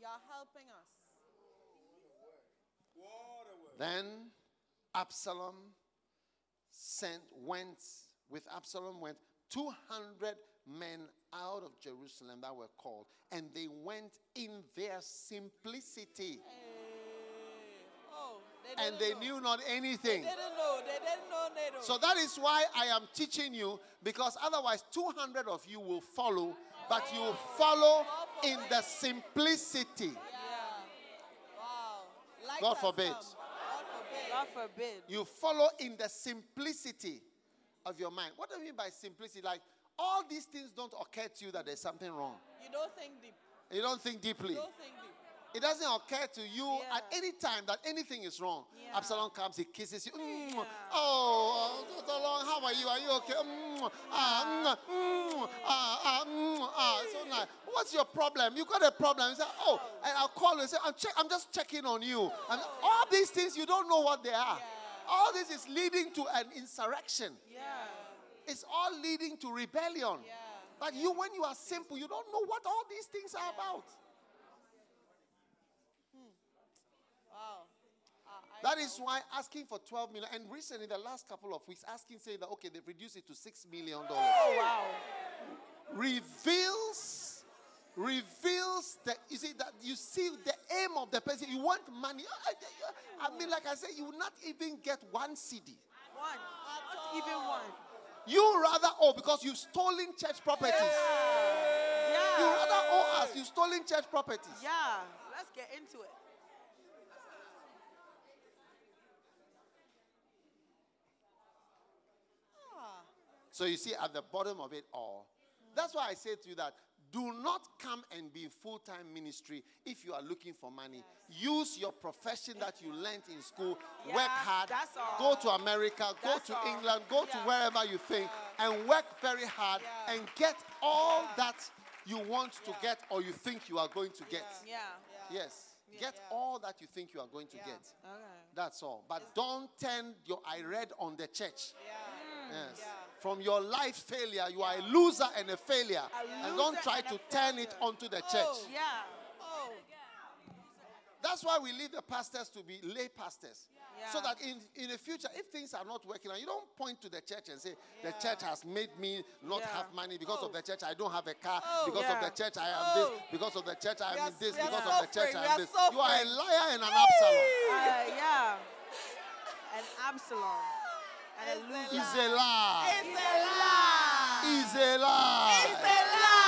You're helping us. Then Absalom sent went with Absalom went 200 men out of Jerusalem that were called and they went in their simplicity Oh, they and they know. knew not anything. They didn't know. They didn't know. They don't. So that is why I am teaching you because otherwise 200 of you will follow but you will follow in the simplicity. yeah. Wow. Light God forbid. God forbid. You follow in the simplicity of your mind. What do I mean by simplicity? Like all these things don't occur to you that there's something wrong. You don't think deep. You don't think deeply. You don't think deep. It doesn't occur to you Yeah. at any time that anything is wrong. Yeah. Absalom comes, he kisses you. Mm. Yeah. Oh, uh, so long. How are you? Are you okay? Mm. Ah, mm, mm, ah, ah, mm, ah. So nice. What's your problem? You got a problem. You say, oh, and I'll call you and say, I'm, check, I'm just checking on you. And all these things, you don't know what they are. All this is leading to an insurrection. Yeah. It's all leading to rebellion. Yeah. But you, when you are simple, you don't know what all these things are about. Wow. Ah, I That is why asking for 12 million, and recently, the last couple of weeks, asking saying that okay, they've reduced it to six million dollars, Oh wow. reveals, reveals that you see that you see the aim of the person. You want money. Ah, I, I- I mean, like I said, you will not even get one CD. One. Not even one. You rather owe because you've stolen church properties. You Yeah. rather owe us. You've stolen church properties. Yeah. Let's get into it. Ah, So you see, at the bottom of it all, that's why I say to you that do not come and be full time ministry if you are looking for money. Use your profession that you learned in school, Yeah, work hard, that's all. go to America, that's go to all. England, go to wherever you think, and work very hard Yeah. and get all that you want to get or you think you are going to get. Yeah. yeah. Yes, get Yeah. all that you think you are going to Yeah. get. Okay. That's all. But don't turn your I read on the church. Yeah. Yes. Mm. Yeah. From your life failure, you are a loser and a failure. A and don't try and to turn it onto the church. Oh. Yeah. Oh, That's why we leave the pastors to be lay pastors. So Yeah. that in, in the future, if things are not working out, you don't point to the church and say, The church has made me not Yeah. have money. Because Oh. of the church, I don't have a car. Oh. Because of the church, I am Oh. this. Because of the church, I am in this. Because of the church. I am this. You are a liar and an Absalom. Uh, yeah. An Absalom. And a It's a loser. It's a lie. it's a lie. It's a lie. It's a lie.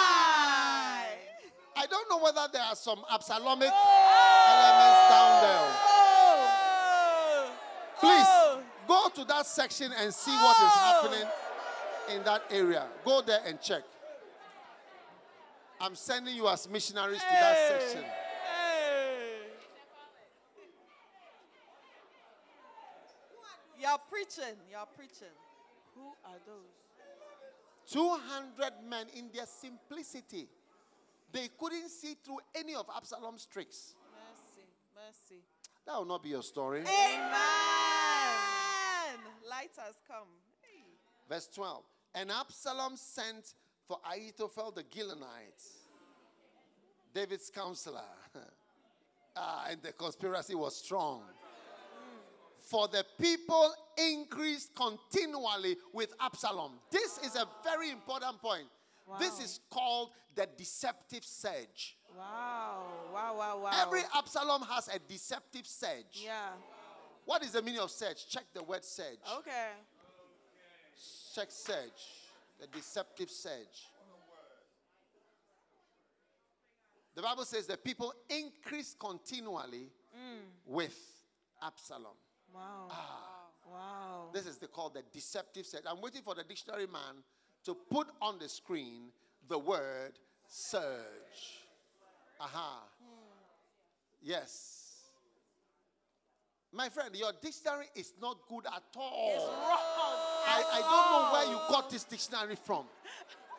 I don't know whether there are some Absalomic oh. elements down there. Oh. Please Oh. go to that section and see what is oh. happening in that area. Go there and check. I'm sending you as missionaries to that section. Hey. Preaching. You're preaching. Who are those? 200 men in their simplicity. They couldn't see through any of Absalom's tricks. Mercy. Mercy. That will not be your story. Amen. Light has come. Hey. Verse 12. And Absalom sent for Ahithophel the Gilonite, David's counselor. ah, and the conspiracy was strong. For the people increased continually with Absalom. This is a very important point. This is called the deceptive surge. Wow. Wow, wow, wow. Every Absalom has a deceptive surge. Yeah. What is the meaning of surge? Check the word surge. Okay. Check surge. The deceptive surge. The Bible says the people increased continually mm. with Absalom. Wow. Ah. Wow. This is the, called the deceptive surge. I'm waiting for the dictionary man to put on the screen the word surge. Aha. Yes. My friend, your dictionary is not good at all. It's I, I don't know where you got this dictionary from.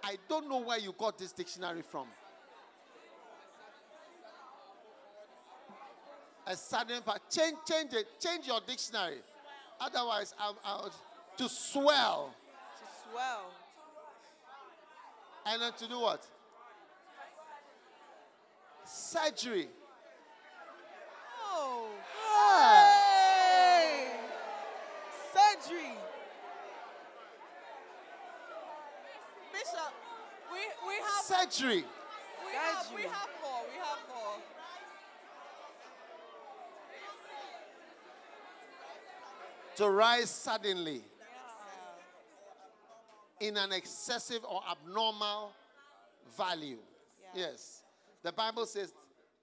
I don't know where you got this dictionary from. A sudden part. Change, change it. Change your dictionary. Otherwise, I'm out to swell. To swell. And then to do what? Surgery. Oh. Ah. Hey! Surgery. Bishop, we, we have Surgery. we have Surgery. have. We have more. To rise suddenly in an excessive or abnormal value. Yeah. Yes. The Bible says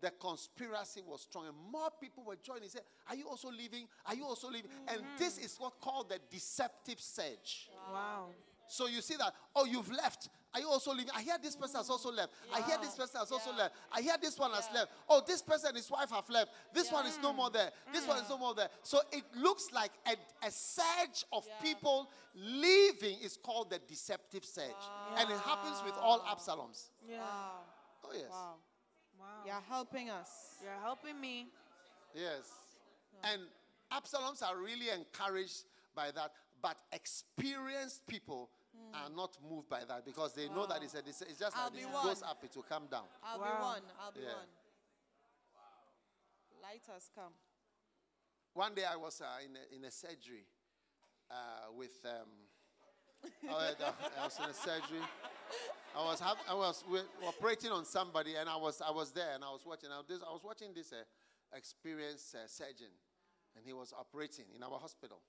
the conspiracy was strong and more people were joining. He said, Are you also leaving? Are you also leaving? And mm-hmm. this is what called the deceptive surge. Wow. So you see that, oh, you've left. Are you also leaving? I hear this person has also left. I hear this person has also Yeah. left. I hear this one has left. Oh, this person, and his wife have left. This one is no more there. This one is no mm. more there. So it looks like a, a surge of Yeah. people leaving is called the deceptive surge. And it happens with all Absaloms. Yeah. Wow. Oh, yes. Wow. Wow. You're helping us. You're helping me. Yes. And Absaloms are really encouraged by that, but experienced people are not moved by that because they know that it's, a, it's just I'll like. It one. goes up, it will come down. I'll be one. I'll be Yeah. one. Light has come. One day I was uh, in, a, in a surgery uh, with, um, I, was, I was in a surgery. I was, hav- I was we- operating on somebody and I was, I was there and I was watching. I was, this, I was watching this uh, experienced uh, surgeon and he was operating in our hospital.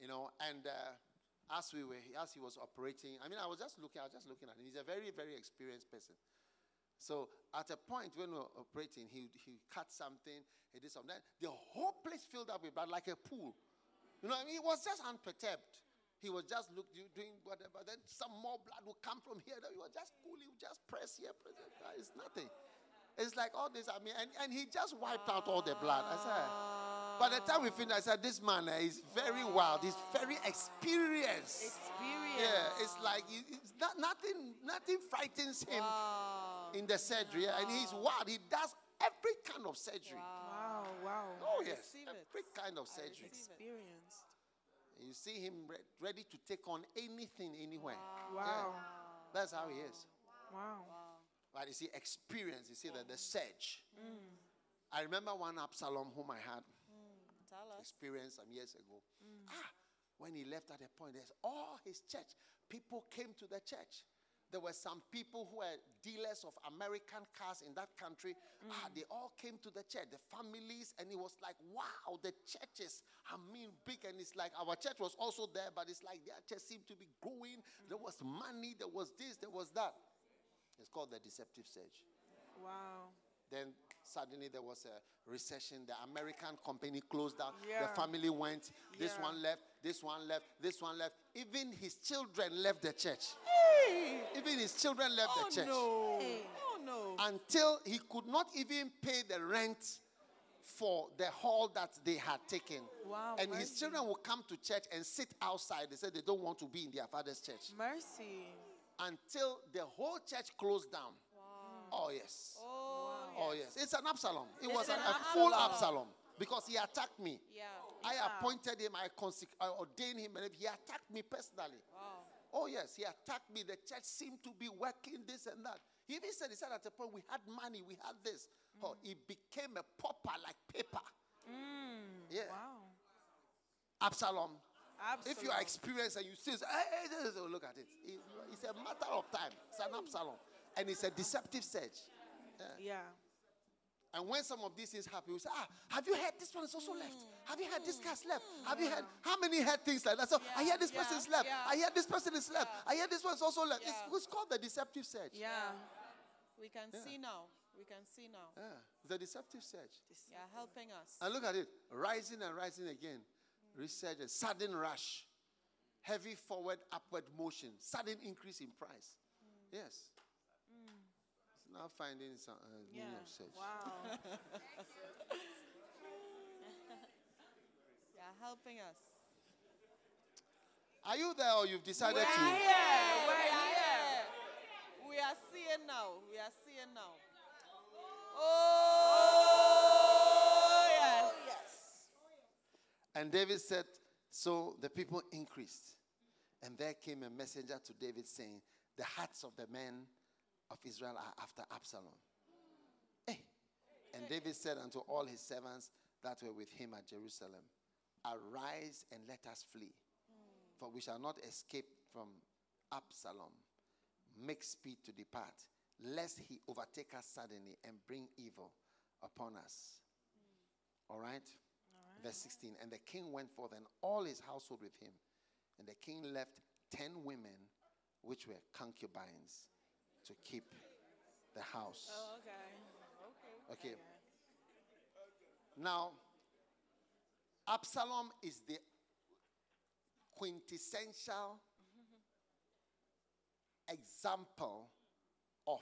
You know, and uh, as we were, as he was operating, I mean, I was just looking, I was just looking at him. He's a very, very experienced person. So at a point when we were operating, he, he cut something, he did something. The whole place filled up with blood like a pool. You know, I mean, he was just unperturbed. He was just look, doing whatever. Then some more blood would come from here. He was just cool. He would just press here, press there. Is nothing. It's like all this. I mean, and, and he just wiped out all the blood. I said, by the time we finished, I said, this man uh, is very wild. He's very experienced. Experience. Yeah, it's like he- it's not, nothing, nothing frightens him Wow. in the surgery. yeah, And he's wild. He does every kind of surgery. Wow, wow. Oh, yes. receive it. Every kind of surgery. Experienced. You see him re- ready to take on anything, anywhere. Wow. That's how he is. Wow. But you see, experience, you see, that the surge. I remember one Absalom whom I had Tell us. Experienced some years ago. Ah, when he left at a point, there's all his church. People came to the church. There were some people who were dealers of American cars in that country. Ah, they all came to the church, the families, and it was like, wow, the churches, I mean, big. And it's like our church was also there, but it's like their church seemed to be growing. There was money, there was this, there was that. It's called the deceptive surge. Wow. Then suddenly there was a recession. The American company closed down. Yeah. The family went. This Yeah. one left. This one left. This one left. Even his children left the church. Even his children left Oh the church. no. Hey. Oh no. Until he could not even pay the rent for the hall that they had taken. Wow, And his children will come to church and sit outside. They said they don't want to be in their father's church Mercy. until the whole church closed down. Oh, yes. Oh, Oh, yes. It's an Absalom. It was an a, full Absalom. Because he attacked me. yeah. I Yeah. appointed him, I, consec- I ordained him, and he attacked me personally. Wow. Oh, yes, he attacked me. The church seemed to be working this and that. He even said, he said at a point, we had money, we had this. Oh, it became a pauper like paper. Yeah. Wow. Absalom. If you are experienced and you see, hey, hey, hey, oh, look at it. It- It's a matter of time. It's an Absalom. And it's a deceptive surge. Yeah. And when some of these things happen, we say, ah, have you heard this one is also hmm. left? Have you heard this hmm. guy's left? Hmm. Have you heard how many heard things like that? So I hear this Yeah, person's left. yeah. I hear this person is left. I hear this one's also left. Yeah. It's, it's called the deceptive surge. Yeah. We can see now. We can see now. Yeah, the deceptive surge. Yeah, helping us. And look at it, rising and rising again. Resurgence, sudden rush, heavy forward, upward motion, sudden increase in price. Yes. Now finding some uh, meaning Yeah. of surge. Wow. Yeah, helping us. Are you there or you've decided We're to? here. we We're here. here. We are seeing now. We are seeing now. Oh, yes. And David said, So the people increased. And there came a messenger to David saying, The hearts of the men of Israel are after Absalom. Eh. And David said unto all his servants that were with him at Jerusalem, Arise and let us flee, for we shall not escape from Absalom. Make speed to depart, lest he overtake us suddenly and bring evil upon us. All right? Verse 16. And the king went forth and all his household with him. And the king left ten women, which were concubines, to keep the house. Oh, okay. Okay. Now, Absalom is the quintessential example of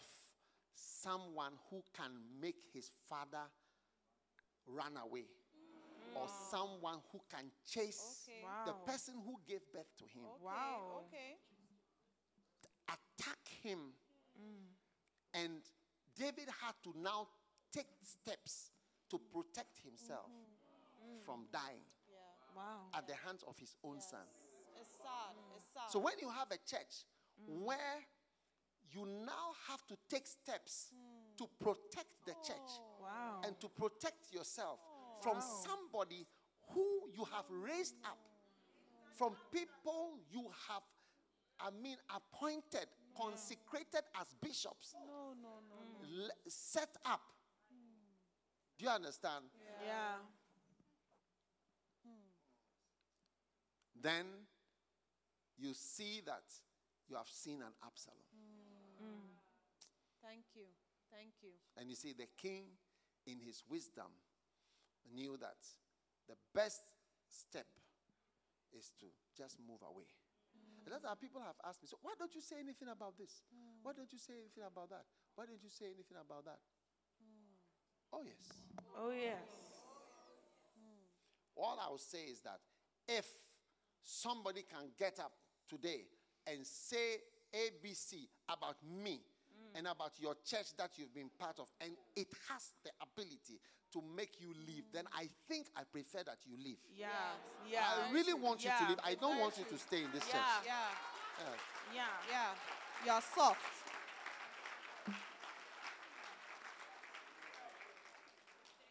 someone who can make his father run away mm. or someone who can chase Okay. the person who gave birth to him Okay, Wow. Okay. attack him Mm. and david had to now take steps to protect himself mm-hmm. mm. Mm. from dying Yeah. Wow. at the hands of his own son. It's sad. It's sad. so when you have a church where you now have to take steps to protect the church oh. Wow. and to protect yourself oh. from somebody who you have raised up, from people you have, I mean, appointed, consecrated as bishops, no, no, no. set up. Do you understand? Yeah. Then you see that you have seen an Absalom. Thank you. Thank you. And you see, the king, in his wisdom, knew that the best step is to just move away. And that's how people have asked me, so why don't you say anything about this? Why don't you say anything about that? Why don't you say anything about that? Hmm. Oh, yes. Oh, yes. All I will say is that if somebody can get up today and say ABC about me Mm. and about your church that you've been part of, and it has the ability to make you leave, then I think I prefer that you leave. Yeah. Yeah. I really want you to leave. I don't want you to stay in this Yeah. church. Yeah. Yeah. Yeah. Yeah. You're soft.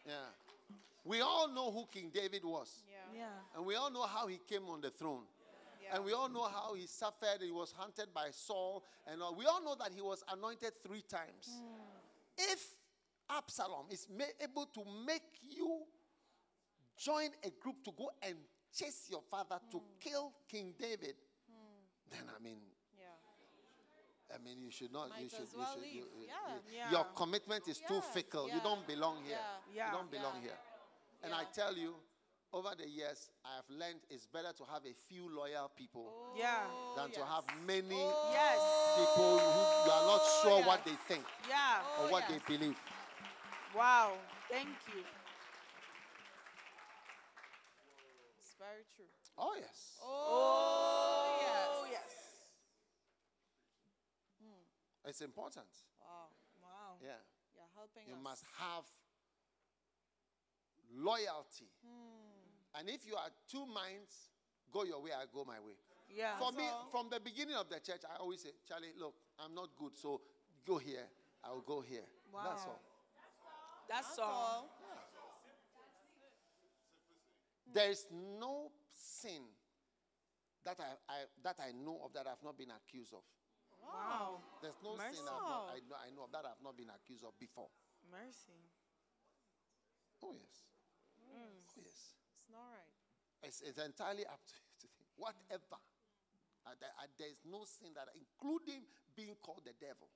yeah. We all know who King David was. Yeah. Yeah. And we all know how he came on the throne. And we all know how he suffered. He was hunted by Saul. And all. we all know that he was anointed three times. Hmm. If Absalom is able to make you join a group to go and chase your father to hmm. kill King David, hmm. then I mean, Yeah. I mean, you should not. you should. as you should- you- you- Yeah. Yeah. Your commitment is too Yeah. fickle. You don't belong here. You don't belong here. And I tell you, over the years, I have learned it's better to have a few loyal people oh, Yeah. than to have many oh, Yes. people who you are not Oh, sure what they think Yeah. or Oh, what yes. they believe. Wow. Thank you. It's very true. Oh, yes. Oh, Oh, yes. yes. Hmm. It's important. Wow. Wow. Yeah. You're helping You us. must have loyalty. Hmm. And if you are two minds, go your way, I go my way. Yeah. For me, from the beginning of the church, I always say, Charlie, look, I'm not good, so go here, I'll go here. Wow. That's all. That's, That's all. all. Hmm. There is no sin that I, I that I know of that I've not been accused of. Wow. There's no sin I've not, I, know, I know of that I've not been accused of before. Mercy. Oh yes. Hmm. Oh yes. It's not right. It's, it's entirely up to you to think. Whatever. Uh, there, uh, no sin that, including being called the devil.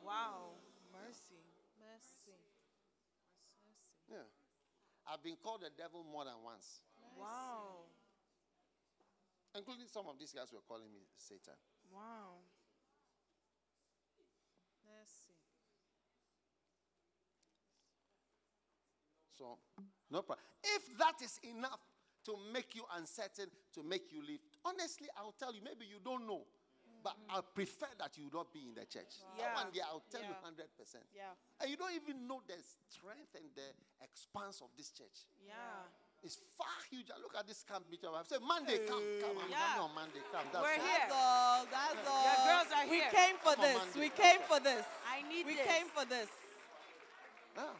Wow. Mercy. Mercy. Mercy. Yeah. I've been called the devil more than once, Wow. including some of these guys were calling me Satan. Wow. Mercy. So, no problem. If that is enough to make you uncertain, to make you leave, honestly, I'll tell you, maybe you don't know, but I prefer that you not be in the church. That Yeah. one day, I'll tell you 100%. Yeah. And you don't even know the strength and the expanse of this church. Yeah. It's far huge. Look at this camp meeting. I've said, Monday, come, come. I'm Yeah. coming on Monday, come. That's We're all. here. That's all. That's all. Yeah, girls are we here. came for Come this. We came for this. I need we this. We came for this. Yeah.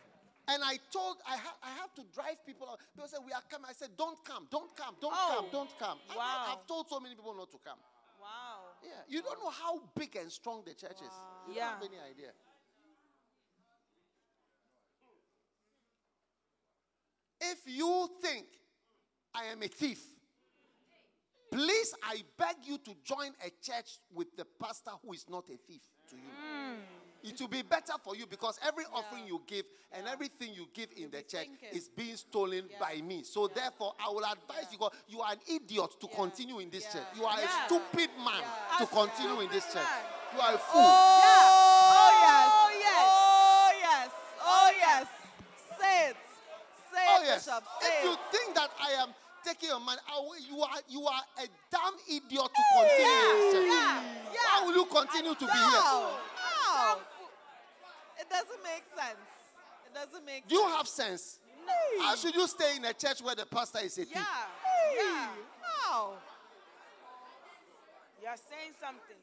And I told, I, ha- I have to drive people out. People say, We are coming. I said, Don't come, don't come, don't Oh. come, don't come. I've- Wow. I've told so many people not to come. Wow. Yeah. You don't know how big and strong the church is. You Yeah. don't have any idea. If you think I am a thief, please, I beg you to join a church with the pastor who is not a thief to you. Hmm. It will be better for you because every offering you give and everything you give in the be church thinking. is being stolen Yeah. by me. So therefore, I will advise you, God, you are an idiot to Yeah. continue in this Yeah. church. You are Yeah. a stupid man Yeah. to A continue in this stupid church. You are a oh, fool. Oh, oh, yes. Oh, oh yes. Oh, yes. Oh, yes. Say it. Say Oh it, yes. Bishop. If Say you think that I am taking your money, I will- you are you are a damn idiot to continue in this church. Yeah. Yeah. How will you continue to be here? How? It doesn't make sense. It doesn't make Do you have sense? How should you stay in a church where the pastor is a thief? Yeah. Yeah. How? You're saying something.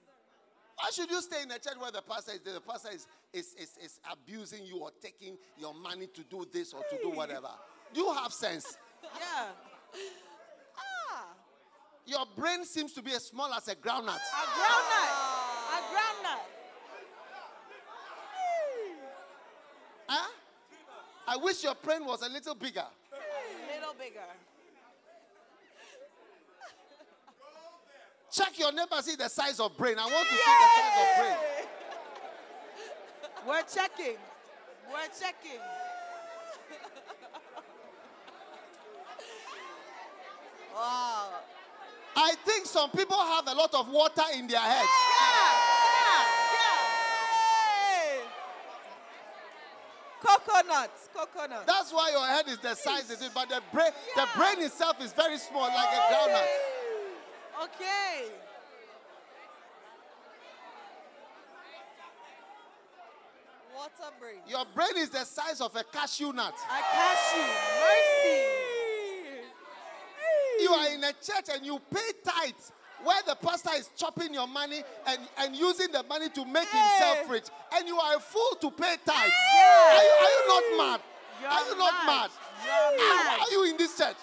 Why should you stay in a church where the pastor is the pastor is, is, is, is abusing you or taking your money to do this or to do whatever? Do you have sense? Yeah. Ah. Your brain seems to be as small as a groundnut. A groundnut. A groundnut. Huh? I wish your brain was a little bigger. A little bigger. Check your neighbor, see the size of brain. I want to see the size of brain. We're checking. We're checking. Wow. I think some people have a lot of water in their heads. Coconuts. Coconuts. That's why your head is the size it is, but the brain, the brain itself is very small, like a groundnut. Okay. Water brain. Your brain is the size of a cashew nut. A cashew. Mercy. You are in a church and you pay tithes where the pastor is chopping your money and, and using the money to make himself rich, and you are a fool to pay tithes. Yeah. Are, you, are you not mad? You're are you not mad? mad. You're mad. Why are you in this church?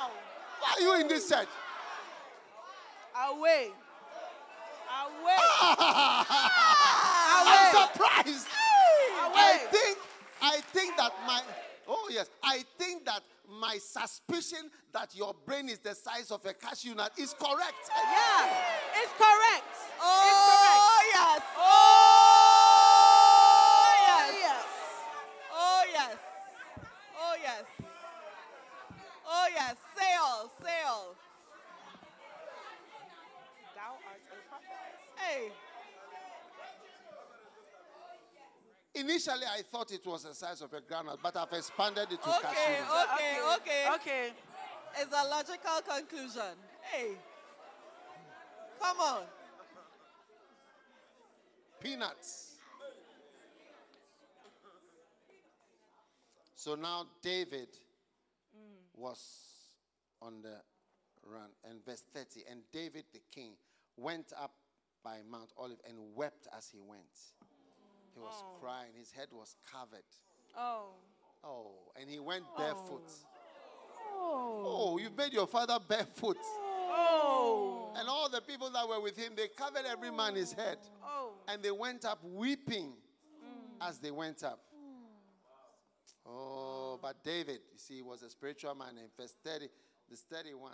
Ow. Why are you in this church? Away. Away. I'm surprised. I think I think that my oh yes, I think that my suspicion that your brain is the size of a cashew nut is correct. Yeah. It's correct. Oh, yes. Oh, oh, yes. Yes. Oh, yes. Oh, yes. Oh, yes. Say all. Say all. Thou art a prophet. Hey. Initially, I thought it was the size of a granite, but I've expanded it to Okay, cashew nut. okay, okay. Okay. It's a logical conclusion. Hey. Come on. Peanuts. So now David was on the run. And verse 30 And David the king went up by Mount Olive and wept as he went. He was oh. crying, his head was covered. Oh. Oh, and he went oh. barefoot. Oh. Oh, you made your father barefoot. Oh. And all the people that were with him, they covered every man his head. Oh. And they went up weeping mm. as they went up. Oh, but David, you see, was a spiritual man. In verse 30, this 31,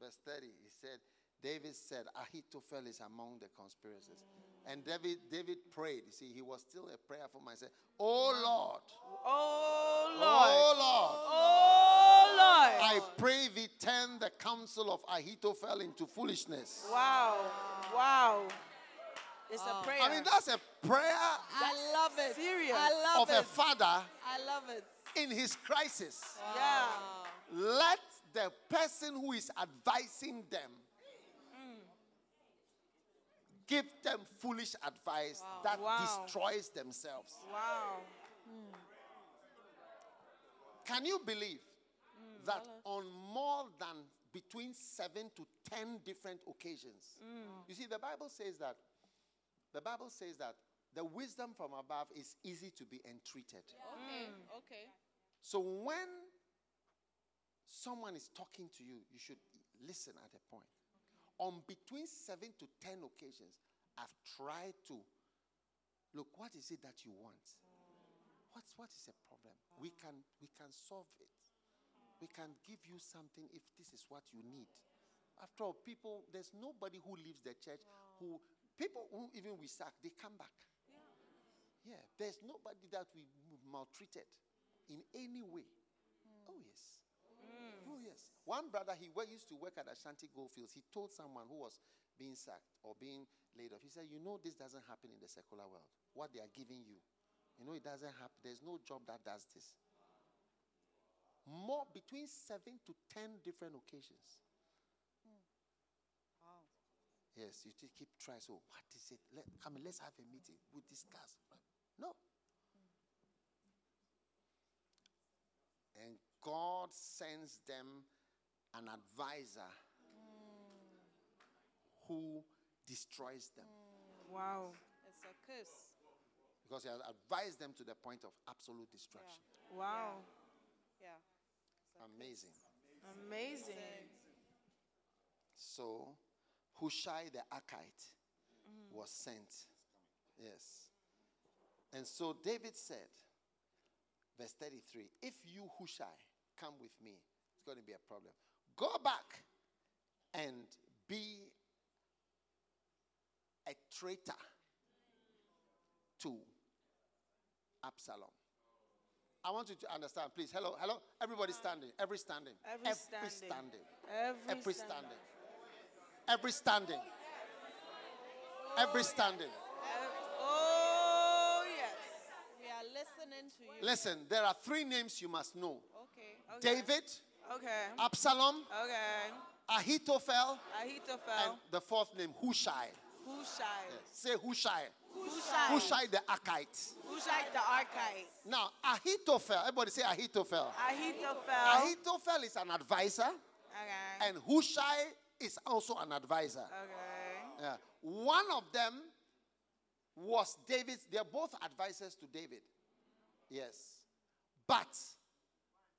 verse 30, he said, David said, Ahithophel is among the conspirators. And David, David prayed. You see, he was still a prayerful man. He said, Oh Lord, Oh Lord. oh Lord, Oh Lord. I pray thee turn the counsel of Ahithophel into foolishness. Wow. Wow. It's a prayer. I mean, that's a prayer I love it. serious. I love of a it. father I love it. in his crisis. yeah. Let the person who is advising them give them foolish advice that Wow. destroys themselves. Wow. Hmm. Can you believe hmm. that on more than between seven to ten different occasions? Hmm. You see, the Bible says that the Bible says that the wisdom from above is easy to be entreated. Okay. Okay. So when someone is talking to you, you should listen at a point. On between seven to ten occasions, I've tried to look, what is it that you want? What's what is the problem? We can we can solve it. We can give you something if this is what you need. After all, people, there's nobody who leaves the church who people who even we sack, they come back. Yeah, there's nobody that we maltreated in any way. Oh, yes. Oh, yes. One brother, he used to work at Ashanti Goldfields. He told someone who was being sacked or being laid off, he said, You know, this doesn't happen in the secular world. What they are giving you, you know, it doesn't happen. There's no job that does this. More between seven to ten different occasions. Hmm. Yes, you just keep trying. So, what is it? Let, come on, let's have a meeting. We'll discuss. No. Hmm. And God sends them an advisor who destroys them Wow. It's a curse. because he has advised them to the point of absolute destruction. Wow. Yeah. Amazing. Amazing. So, Hushai the Archite mm-hmm. was sent. Yes. And so David said, verse 33 If you, Hushai, come with me, it's going to be a problem. Go back and be a traitor to Absalom. I want you to understand, please. Hello, hello. Everybody standing. Every standing. Every standing. standing. Every, Every standing. standing. Every standing. Every standing. Oh yes. We are listening to you. Listen, there are three names you must know Okay. David, Okay. Absalom, Okay. Ahithophel, Ahithophel. and the fourth name, Hushai. Hushai. Say Hushai. Hushai. Hushai the Archite. Hushai the Archite. Now, Ahithophel, everybody say Ahithophel. Ahithophel. Ahithophel is an advisor, Okay. and Hushai is also an advisor. Okay. Yeah. One of them was David's, they're both advisors to David. Yes. But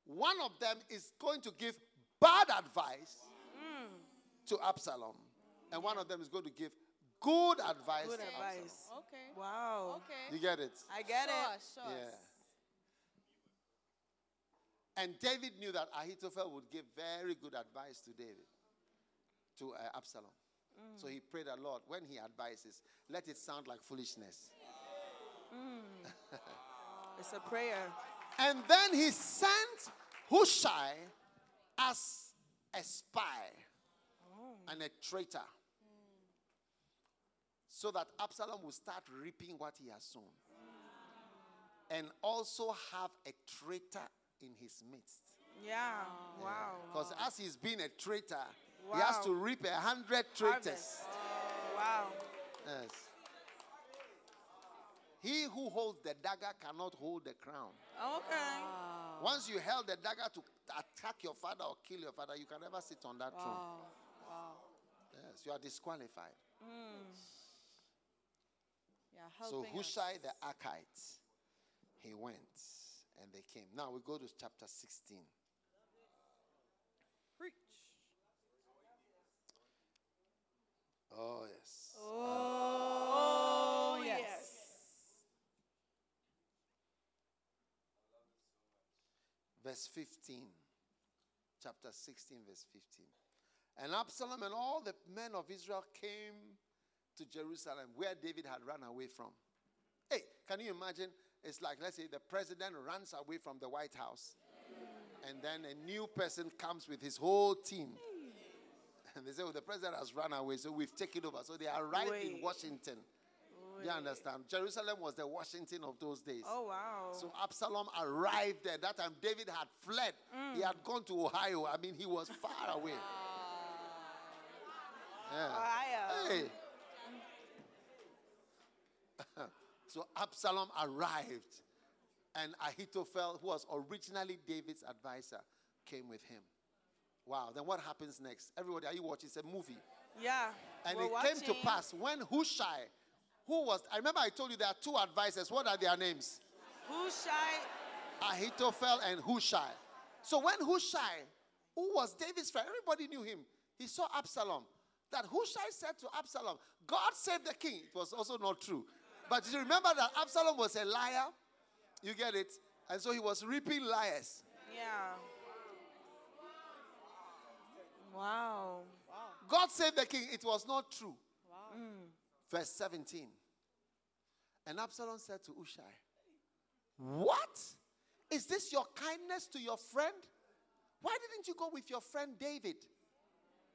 one of them is going to give bad advice to Absalom, and one of them is going to give good advice Good to advice. Absalom. Okay. Wow. Okay. You get it? I get sure, it. Sure. Yeah. And David knew that Ahithophel would give very good advice to David, to uh, Absalom. So he prayed a Lord, when he advises, let it sound like foolishness. It's a prayer. And then he sent Hushai as a spy and a traitor. So that Absalom will start reaping what he has sown. And also have a traitor in his midst. Yeah. Wow. Because as he's been a traitor, he has to reap a hundred traitors. Harvest. Wow. Yes. He who holds the dagger cannot hold the crown. Okay. Once you held the dagger to attack your father or kill your father, you can never sit on that throne. Wow. Wow. Yes, you are disqualified. Hmm. Yeah, So helping us. The Archite, he went and they came. Now we go to chapter 16. Preach. Oh, yes. Oh, yes. Verse 15. Chapter 16, verse 15. And Absalom and all the men of Israel came to Jerusalem where David had run away from. Hey, can you imagine? It's like, let's say, the president runs away from the White House, and then a new person comes with his whole team. And they say, oh, the president has run away, so we've taken over. So they arrived in Washington. You understand? Jerusalem was the Washington of those days. Oh, wow. So Absalom arrived there. That time David had fled. He had gone to Ohio. I mean, he was far away. Yeah. Ohio. Hey. so Absalom arrived, and Ahithophel, who was originally David's advisor, came with him. Wow. Then what happens next? Everybody, are you watching? It's a movie. yeah. And it came to pass when Hushai, who was, I remember I told you there are two advisors. What are their names? Hushai. Ahithophel and Hushai. So when Hushai, who was David's friend, everybody knew him. He saw Absalom. That Hushai said to Absalom, God save the king. It was also not true. But you remember that Absalom was a liar? You get it? And so he was reaping liars. Yeah. Wow. God save the king. It was not true. Wow. Verse 17. And Absalom said to Hushai, What? Is this your kindness to your friend? Why didn't you go with your friend David?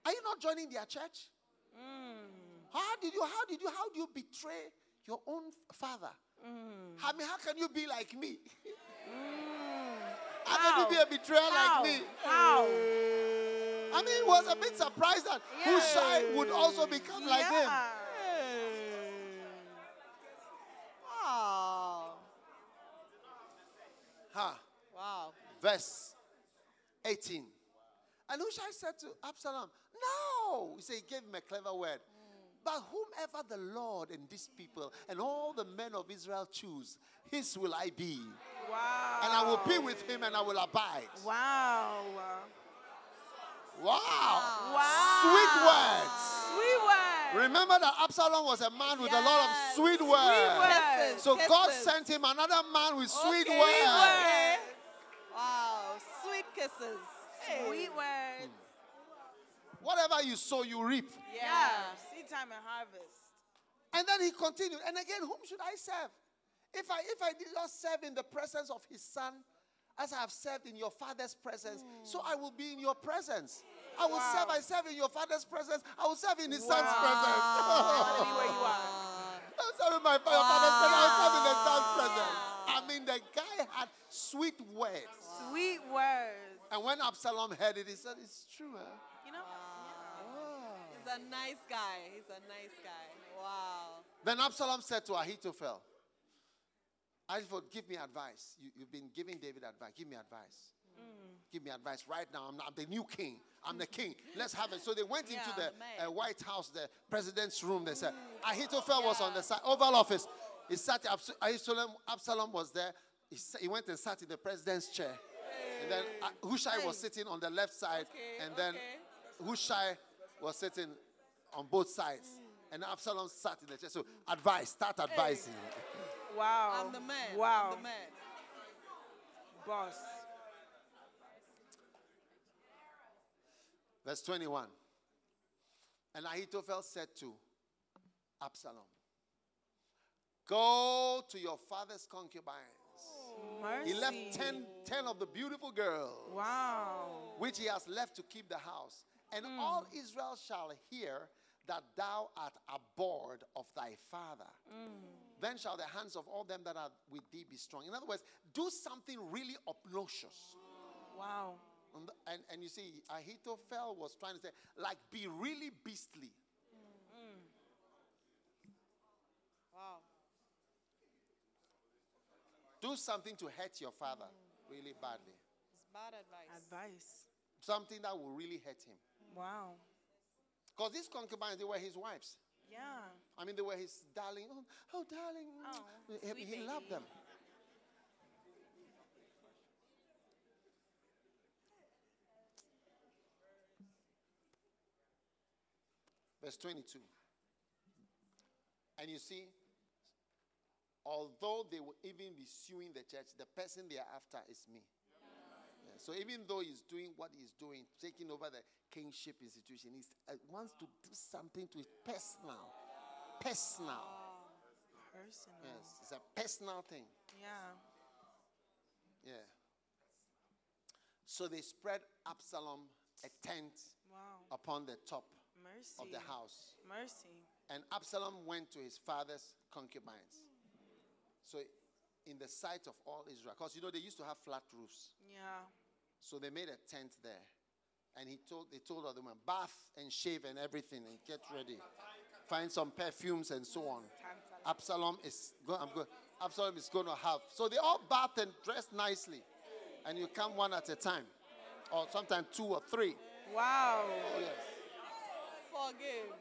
Are you not joining their church? Hmm. How did you, how did you, how do you betray your own father? Hmm. I mean, how can you be like me? Hmm. How can you be a betrayer How? like me? How? I mean, he was a bit surprised that Hushai would also become like him. yeah. Wow. Huh. Wow. verse 18. And Hushai said to Absalom, No. He said, he gave him a clever word. But whomever the Lord and these people and all the men of Israel choose, his will I be. Wow. And I will be with him and I will abide. Wow. Wow. Wow. Sweet words. Sweet words. Remember that Absalom was a man with a lot of Yes. sweet Sweet words. words. So God sent him another man with sweet Okay, words. okay. Wow. Sweet kisses. Sweet word. Hmm. Whatever you sow, you reap. Yeah. Seed time and harvest. And then he continued. And again, whom should I serve? If I if I did not serve in the presence of his son, as I have served in your father's presence, so I will be in your presence. I will serve, I serve in your father's presence, I will serve in his son's presence. Anywhere you are. I serve in my father's presence, I will serve in the son's presence. I mean, the guy had sweet words. Sweet words. And when Absalom heard it, he said, It's true, huh? You know? He's a nice guy. He's a nice guy. Wow. Then Absalom said to Ahithophel, Ahithophel, give me advice. You, you've been giving David advice. Give me advice. Give me advice right now. I'm, I'm the new king. I'm the king. Let's have it. So they went into the uh, White House, the president's room. They said, Ahithophel was on the side, Oval Office. He sat, Absalom, Absalom was there. He, he went and sat in the president's chair. And then uh, Hushai was sitting on the left side. Okay, and then okay. Hushai was sitting on both sides. And Absalom sat in the chair. So advice, start advising. Wow. I'm the man. Wow. I'm the man. Boss. Verse 21. And Ahithophel said to Absalom, Go to your father's concubines. Mercy. He left 10, 10 of the beautiful girls, Wow. which he has left to keep the house. And hmm. all Israel shall hear that thou art abhorred of thy father. Hmm. Then shall the hands of all them that are with thee be strong. In other words, do something really obnoxious. Wow. And, and, and you see, Ahithophel was trying to say, like, be really beastly. Wow. Do something to hurt your father. Mm. really badly. It's bad advice. Advice. Something that will really hurt him. Wow. Because these concubines, they were his wives. Yeah. I mean, they were his darling. Oh, oh darling. Oh, he, sweet he loved them. Verse 22. And you see, although they will even be suing the church, the person they are after is me. Yeah, So even though he's doing what he's doing, taking over the kingship institution, he uh, wants to do something to it personal. Personal. Personal. Yes, it's a personal thing. Yeah. Yeah. So they spread Absalom a tent Wow. upon the top Mercy. of the house. Mercy. And Absalom went to his father's concubines. So, in the sight of all Israel, because you know they used to have flat roofs. Yeah. So they made a tent there. And he told they told all the women, bath and shave and everything and get ready. Find some perfumes and so on. Absalom is going I'm Absalom is going to have. So they all bathed and dressed nicely. And you come one at a time. Or sometimes two or three. Wow. Oh yes. Forgive.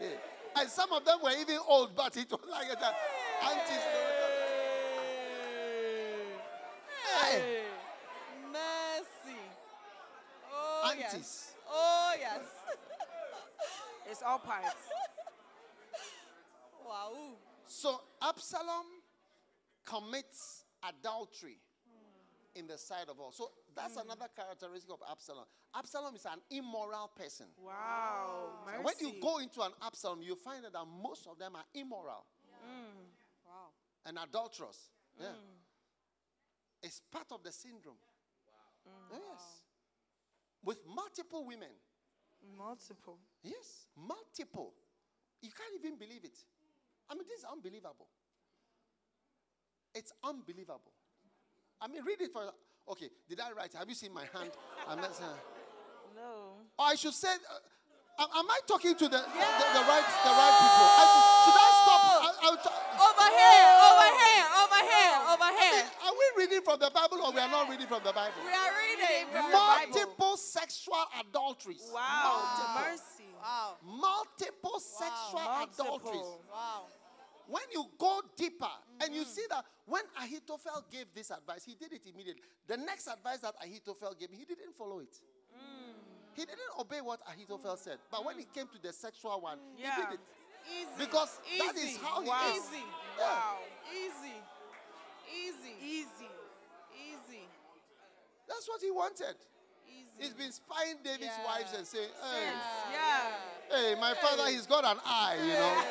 Hey. And some of them were even old, but it was like that. Aunties. Hey. Hey. Mercy. Oh, yes. Oh, yes. It's all parts. wow. So Absalom commits adultery in the sight of all. So that's hmm. another characteristic of Absalom. Absalom is an immoral person. Wow. Mercy. When you go into an Absalom, you find that most of them are immoral Wow. And adulterous. Yeah. It's part of the syndrome. Yes. With multiple women. Multiple. Yes, multiple. You can't even believe it. I mean, this is unbelievable. It's unbelievable. I mean, read it for. Okay, did I write? Have you seen my hand? I'm not saying. No. Or I should say, uh, am, I talking to the, the, the right the right people? I should, should I stop? I, t- over here, over here, over here. Are we reading from the Bible or we are not reading from the Bible? We are reading from the Bible. Multiple sexual adulteries. Wow. Multiple. Mercy. Wow. Multiple sexual adulteries. Wow. When you go deeper and you mm. see that when Ahithophel gave this advice, he did it immediately. The next advice that Ahithophel gave, he didn't follow it. Mm. He didn't obey what Ahithophel said. But when mm. it came to the sexual one, Yeah. he did it. Easy. Because that is how he Wow. is. Easy. Yeah. Wow. Easy. Easy. Easy. Easy. That's what he wanted. Easy. He's been spying David's Yeah. wives and saying, hey, Yeah. hey, my father, he's got an eye, you know.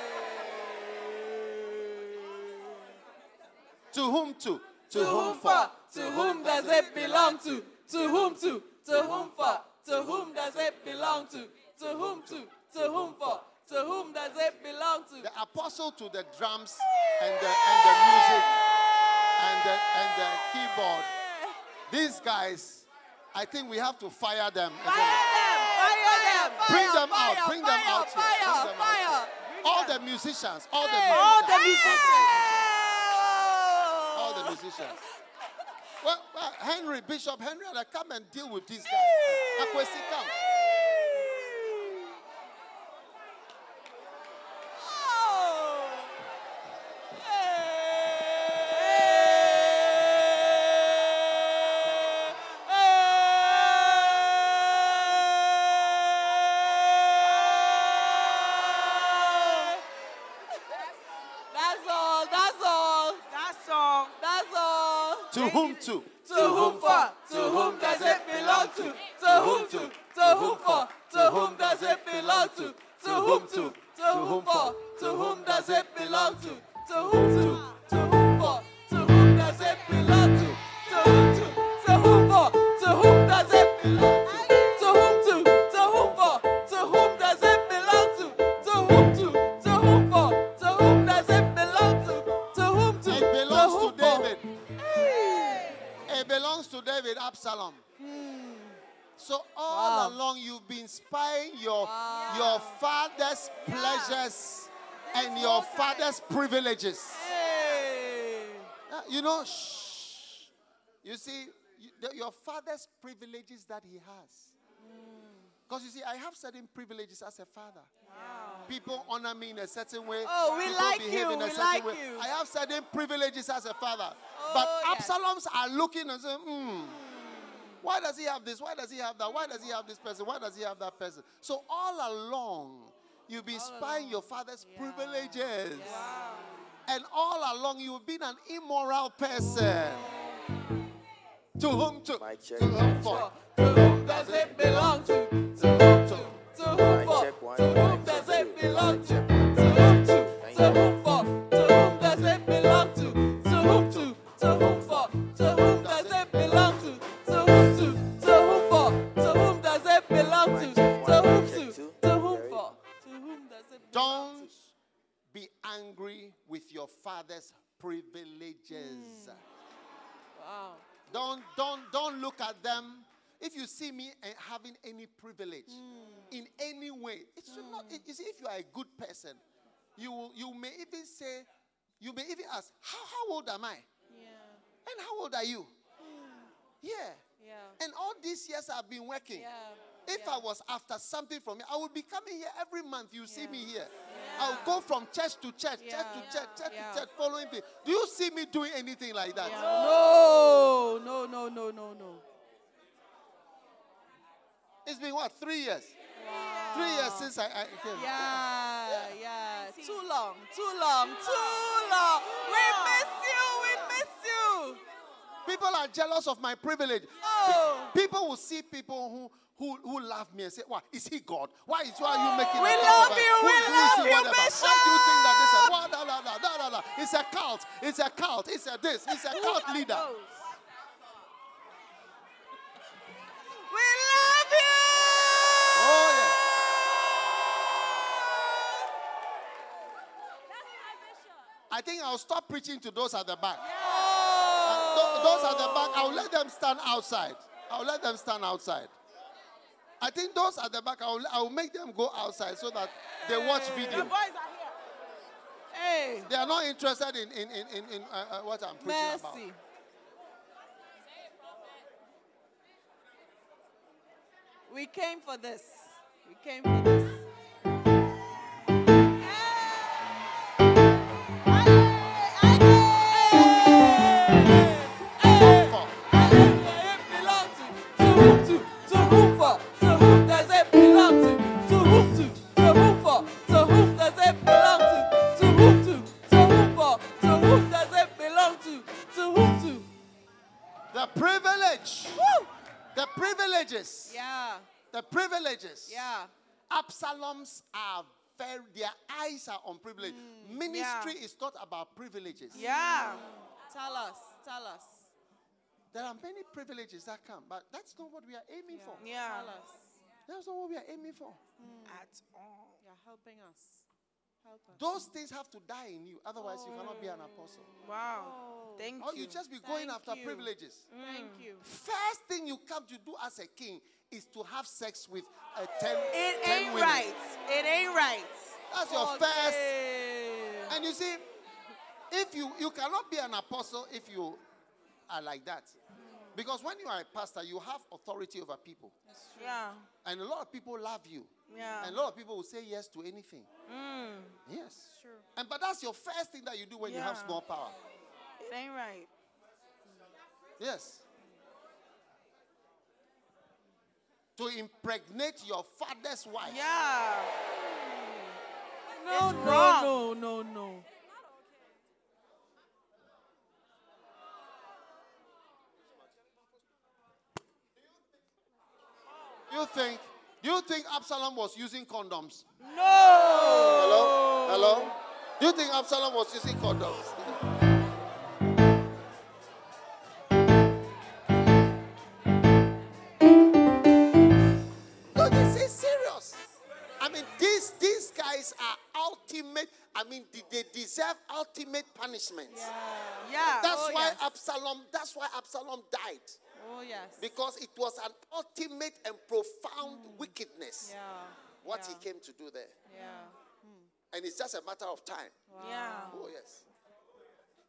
To whom to? To whom for? To whom does it belong to? To whom to? To whom for? To whom does it belong to? To whom to? To whom for? To whom does it belong to? The apostle to the drums and the, and the music and the, and the keyboard. These guys, I think we have to fire them. Fire them! Fire them! Bring them out. Bring them out here. Fire! Bring them out Fire! here. All the musicians. All the All musicians. the musicians. All the musicians. Well, well, Henry, Bishop Henry, come and deal with these guys. Akwesi, come. Privileges that he has. Because you see, I have certain privileges as a father. People honor me in a certain way. Oh, we People like behave you, in a we certain like way. you. I have certain privileges as a father. Oh, but yes. Absaloms are looking and saying, hmm. Why does he have this? Why does he have that? Why does he have this person? Why does he have that person? So all along, you'll be spying your father's privileges. And all along, you've been an immoral person. To whom to? Mic check, To whom for? To whom does it belong to? To whom to? To whom for? one, To whom does it belong to? To whom to? To whom for? To whom does it belong to? To whom to? To whom for? To whom does it belong to? To whom to? To whom for? To whom does it belong to? To whom to? To whom for? To whom does it belong Don't be angry with your father's privileges. Wow. Don't don't don't look at them. If you see me eh, having any privilege mm. in any way, it should not. Mm. it- you see, if you are a good person, you will, you may even say, you may even ask, how, how old am I? Yeah. And how old are you? Mm. Yeah. Yeah. And all these years I've been working. Yeah. If Yeah. I was after something from you, I would be coming here every month. You see me here. I'll go from church to church, church Yeah. to church, church Yeah. to church, following people. Do you see me doing anything like that? Yeah. No, no, no, no, no, no. It's been what, three years? Three years since I, I came. Yeah, yeah. Too long, too long, too long. We miss you, we miss you. People are jealous of my privilege. Oh. Pe- People will see people who who, who love me and say, Why is he God? Why is why are you making We love you, who- we who love you, whatever? Bishop. Why do you think that this is what, da, da, da, da, da, da. It's a cult. It's a cult. It's a this. It's a cult leader. We love you. Oh yeah. I think I'll stop preaching to those at the back. Uh, tho- those at the back, I'll let them stand outside. I'll let them stand outside. I think those at the back, I'll, I'll make them go outside so that they watch video. The boys are here. Hey, They are not interested in, in, in, in, in uh, uh, what I'm preaching about. mercy. We came for this. We came for this. The privilege, Woo! the privileges, Yeah, the privileges. yeah. Absaloms are very, their eyes are on privilege. Mm, Ministry is not about privileges. Yeah. Tell us, tell us. There are many privileges that come, but that's not what we are aiming for. Yeah. Tell us. That's not what we are aiming for. Mm. At all. You're helping us. Help us. Those things have to die in you, otherwise, you cannot be an apostle. Wow. Oh. Thank Or you. Or you just be going Thank after you. privileges. Mm. Thank you. First thing you come to do as a king is to have sex with a ten, it 10 ain't women. right. It ain't right. That's your first. And you see, if you you cannot be an apostle if you are like that, because when you are a pastor, you have authority over people, Yeah. and a lot of people love you, Yeah. and a lot of people will say yes to anything. Mm. Yes, True. And but that's your first thing that you do when you have small power. It ain't right. Yes. To impregnate your father's wife. Yeah. Mm. No, It's no, wrong. no, no, no. You think? Do you think Absalom was using condoms? No. Hello? Hello? Do you think Absalom was using condoms? Ultimate. I mean, they, they deserve ultimate punishment. Yeah. That's Oh, why yes. Absalom. That's why Absalom died Oh, yes. because it was an ultimate and profound hmm. wickedness. yeah. What yeah. he came to do there, Yeah. Hmm. and it's just a matter of time. Yeah. Oh yes.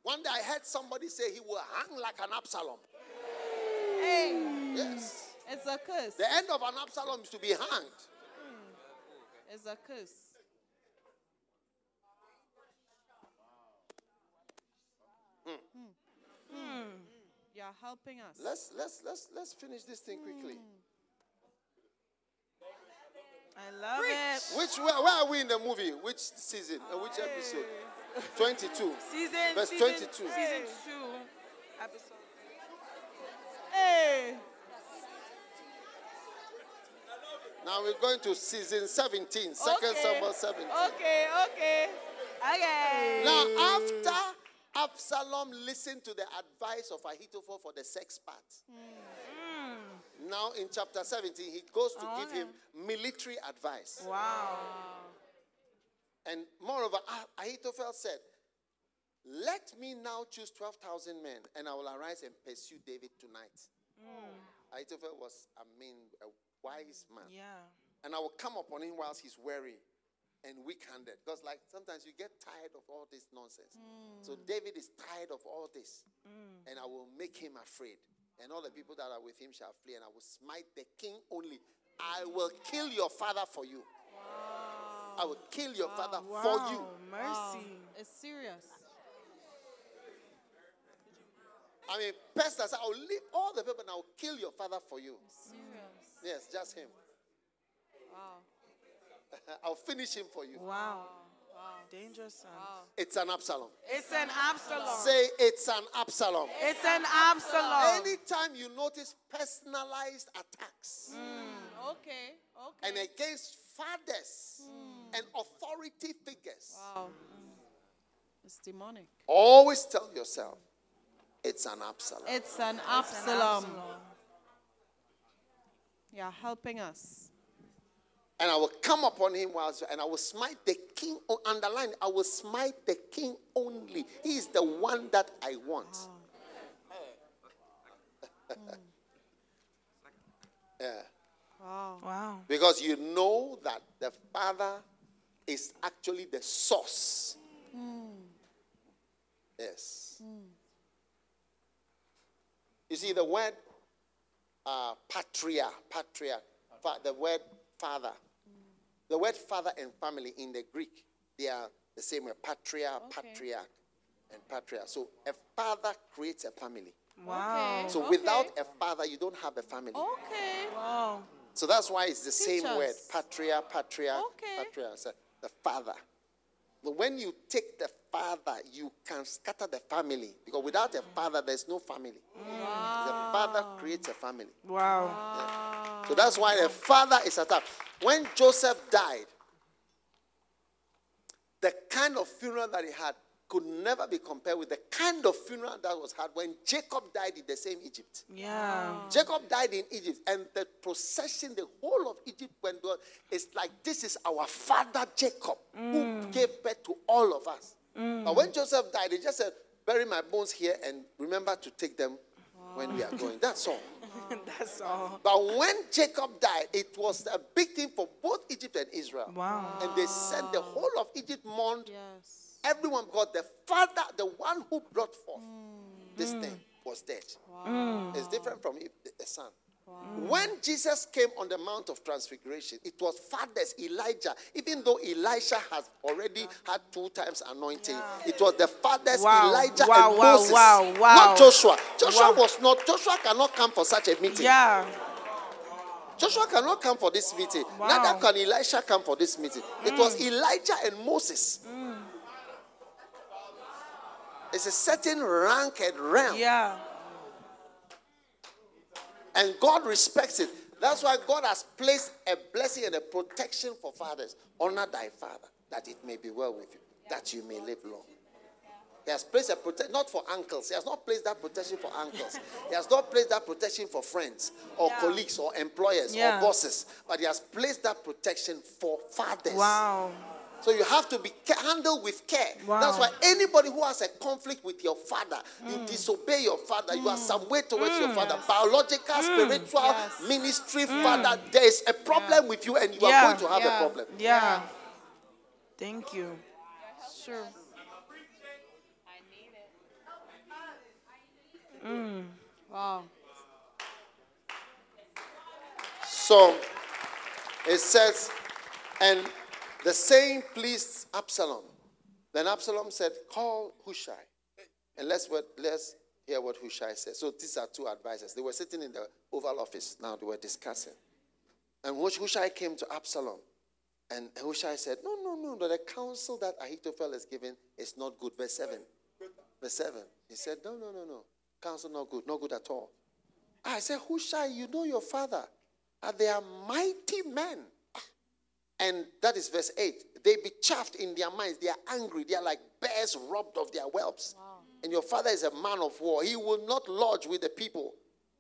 One day I heard somebody say he will hang like an Absalom. Hey. Yes. It's a curse. The end of an Absalom is to be hanged. Hmm. It's a curse. Hmm. You're helping us. Let's let's let's let's finish this thing quickly. I love it. Which where, where are we in the movie? Which season? Uh, which episode? Twenty-two. Season Verse season, 22. Season two, episode. Hey. Now we're going to season 17, Second Okay. Samuel 17. Okay, okay. Okay. Now, after Absalom listened to the advice of Ahithophel for the sex part, now in chapter 17, he goes to give him military advice. Wow. And moreover, Ah- Ahithophel said, Let me now choose 12,000 men, and I will arise and pursue David tonight. Ahithophel was, I mean, a wise man. Yeah. And I will come upon him whilst he's weary and weak handed. Because, like, sometimes you get tired of all this nonsense. So, David is tired of all this. Mm. And I will make him afraid. And all the people that are with him shall flee, and I will smite the king only. I will kill your father for you. I will kill your father for you. Mercy. It's serious. I mean, Pastor said, I will leave all the people and I will kill your father for you. Serious. Yes, just him. Wow. I'll finish him for you. Wow. Wow. Dangerous son. It's an Absalom. It's an Absalom. Say, it's an Absalom. it's an Absalom. Anytime you notice personalized attacks mm, Okay, okay. and against fathers mm. and authority figures, wow. Mm. It's demonic. always tell yourself, it's an Absalom. It's an Absalom. You're helping us. And I will come upon him whilst, and I will smite the king. Oh, underline, I will smite the king only. He is the one that I want. yeah. Wow. Wow. Because you know that the Father is actually the source. Yes. You see, the word uh, patria, patria, fa- the word father, the word father and family in the Greek, they are the same word patria, Okay. patriarch, and patria. So a father creates a family. Wow. Okay. So without a father, you don't have a family. Okay. Wow. So that's why it's the same Teach word, us. patria, patria, Okay. patria, so the father. But when you take the father, you can scatter the family because without a mm. father, there's no family. Mm. The father creates a family. Wow. So that's why the father is attacked. When Joseph died, the kind of funeral that he had could never be compared with the kind of funeral that was had when Jacob died in the same Egypt. Yeah. Jacob died in Egypt, and the procession, the whole of Egypt went on. It's like this is our father Jacob who mm. gave birth to all of us. Mm. But when Joseph died, he just said, Bury my bones here and remember to take them when we are going. That's all. That's all. But when Jacob died, it was a big thing for both Egypt and Israel. Wow. And they sent the whole of Egypt mourned Yes. everyone because the father, the one who brought forth mm. this mm. thing, was dead. It's different from the the son. When Jesus came on the Mount of Transfiguration, it was fathers, Elijah, even though Elisha has already had two times anointing, it was the fathers, Wow. Elijah Wow, and wow, Moses, wow, wow. not Joshua. Joshua Wow. was not, Joshua cannot come for such a meeting. Yeah. Joshua cannot come for this meeting. Wow. Neither can Elisha come for this meeting. It was mm. Elijah and Moses. Mm. It's a certain rank and realm. Yeah. And God respects it. That's why God has placed a blessing and a protection for fathers. Honor thy father, that it may be well with you, that you may live long. He has placed a protection, not for uncles. He has not placed that protection for uncles. He has not placed that protection for friends or Yeah. colleagues or employers Yeah. or bosses. But he has placed that protection for fathers. Wow. So you have to be handled with care. Wow. That's why anybody who has a conflict with your father, you mm. disobey your father, you are mm. some way towards your father, mm. biological, spiritual, Yes. ministry father, there is a problem with you and you Yeah. are going to have Yeah. a problem. Yeah. Thank you. Sure. Wow. So it says, and the saying pleased Absalom. Then Absalom said, Call Hushai. And let's, let's hear what Hushai said. So these are two advisors. They were sitting in the Oval Office. Now they were discussing. And Hushai came to Absalom. And Hushai said, No, no, no, no. The counsel that Ahithophel is giving is not good. Verse 7. Verse 7. He said, No, no, no, no. Counsel not good. Not good at all. I said, Hushai, you know your father. And they are mighty men. And that is verse 8. They be chaffed in their minds. They are angry. They are like bears robbed of their whelps. Wow. And your father is a man of war. He will not lodge with the people.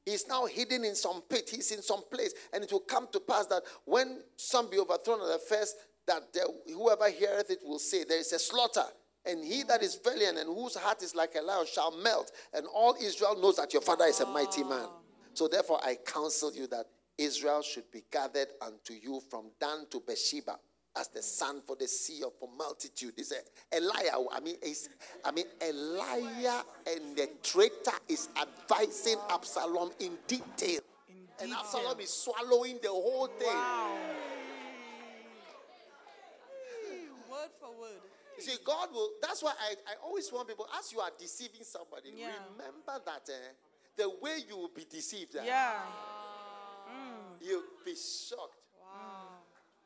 He's now hidden in some pit. He's in some place. And it will come to pass that when some be overthrown at the first, that there, whoever heareth it will say, There is a slaughter. And he that is valiant and whose heart is like a lion shall melt. And all Israel knows that your father is a mighty man. So therefore, I counsel you that Israel should be gathered unto you from Dan to Beersheba as the sand for the sea of for multitude. Is Elijah. I mean, is I mean Elijah and the traitor is advising Absalom in detail. In and detail. Absalom is swallowing the whole thing. Wow. word for word. You see, God will. That's why I, I always want people, as you are deceiving somebody, yeah. remember that eh, the way you will be deceived. Eh, yeah. Mm. You'll be shocked. Wow.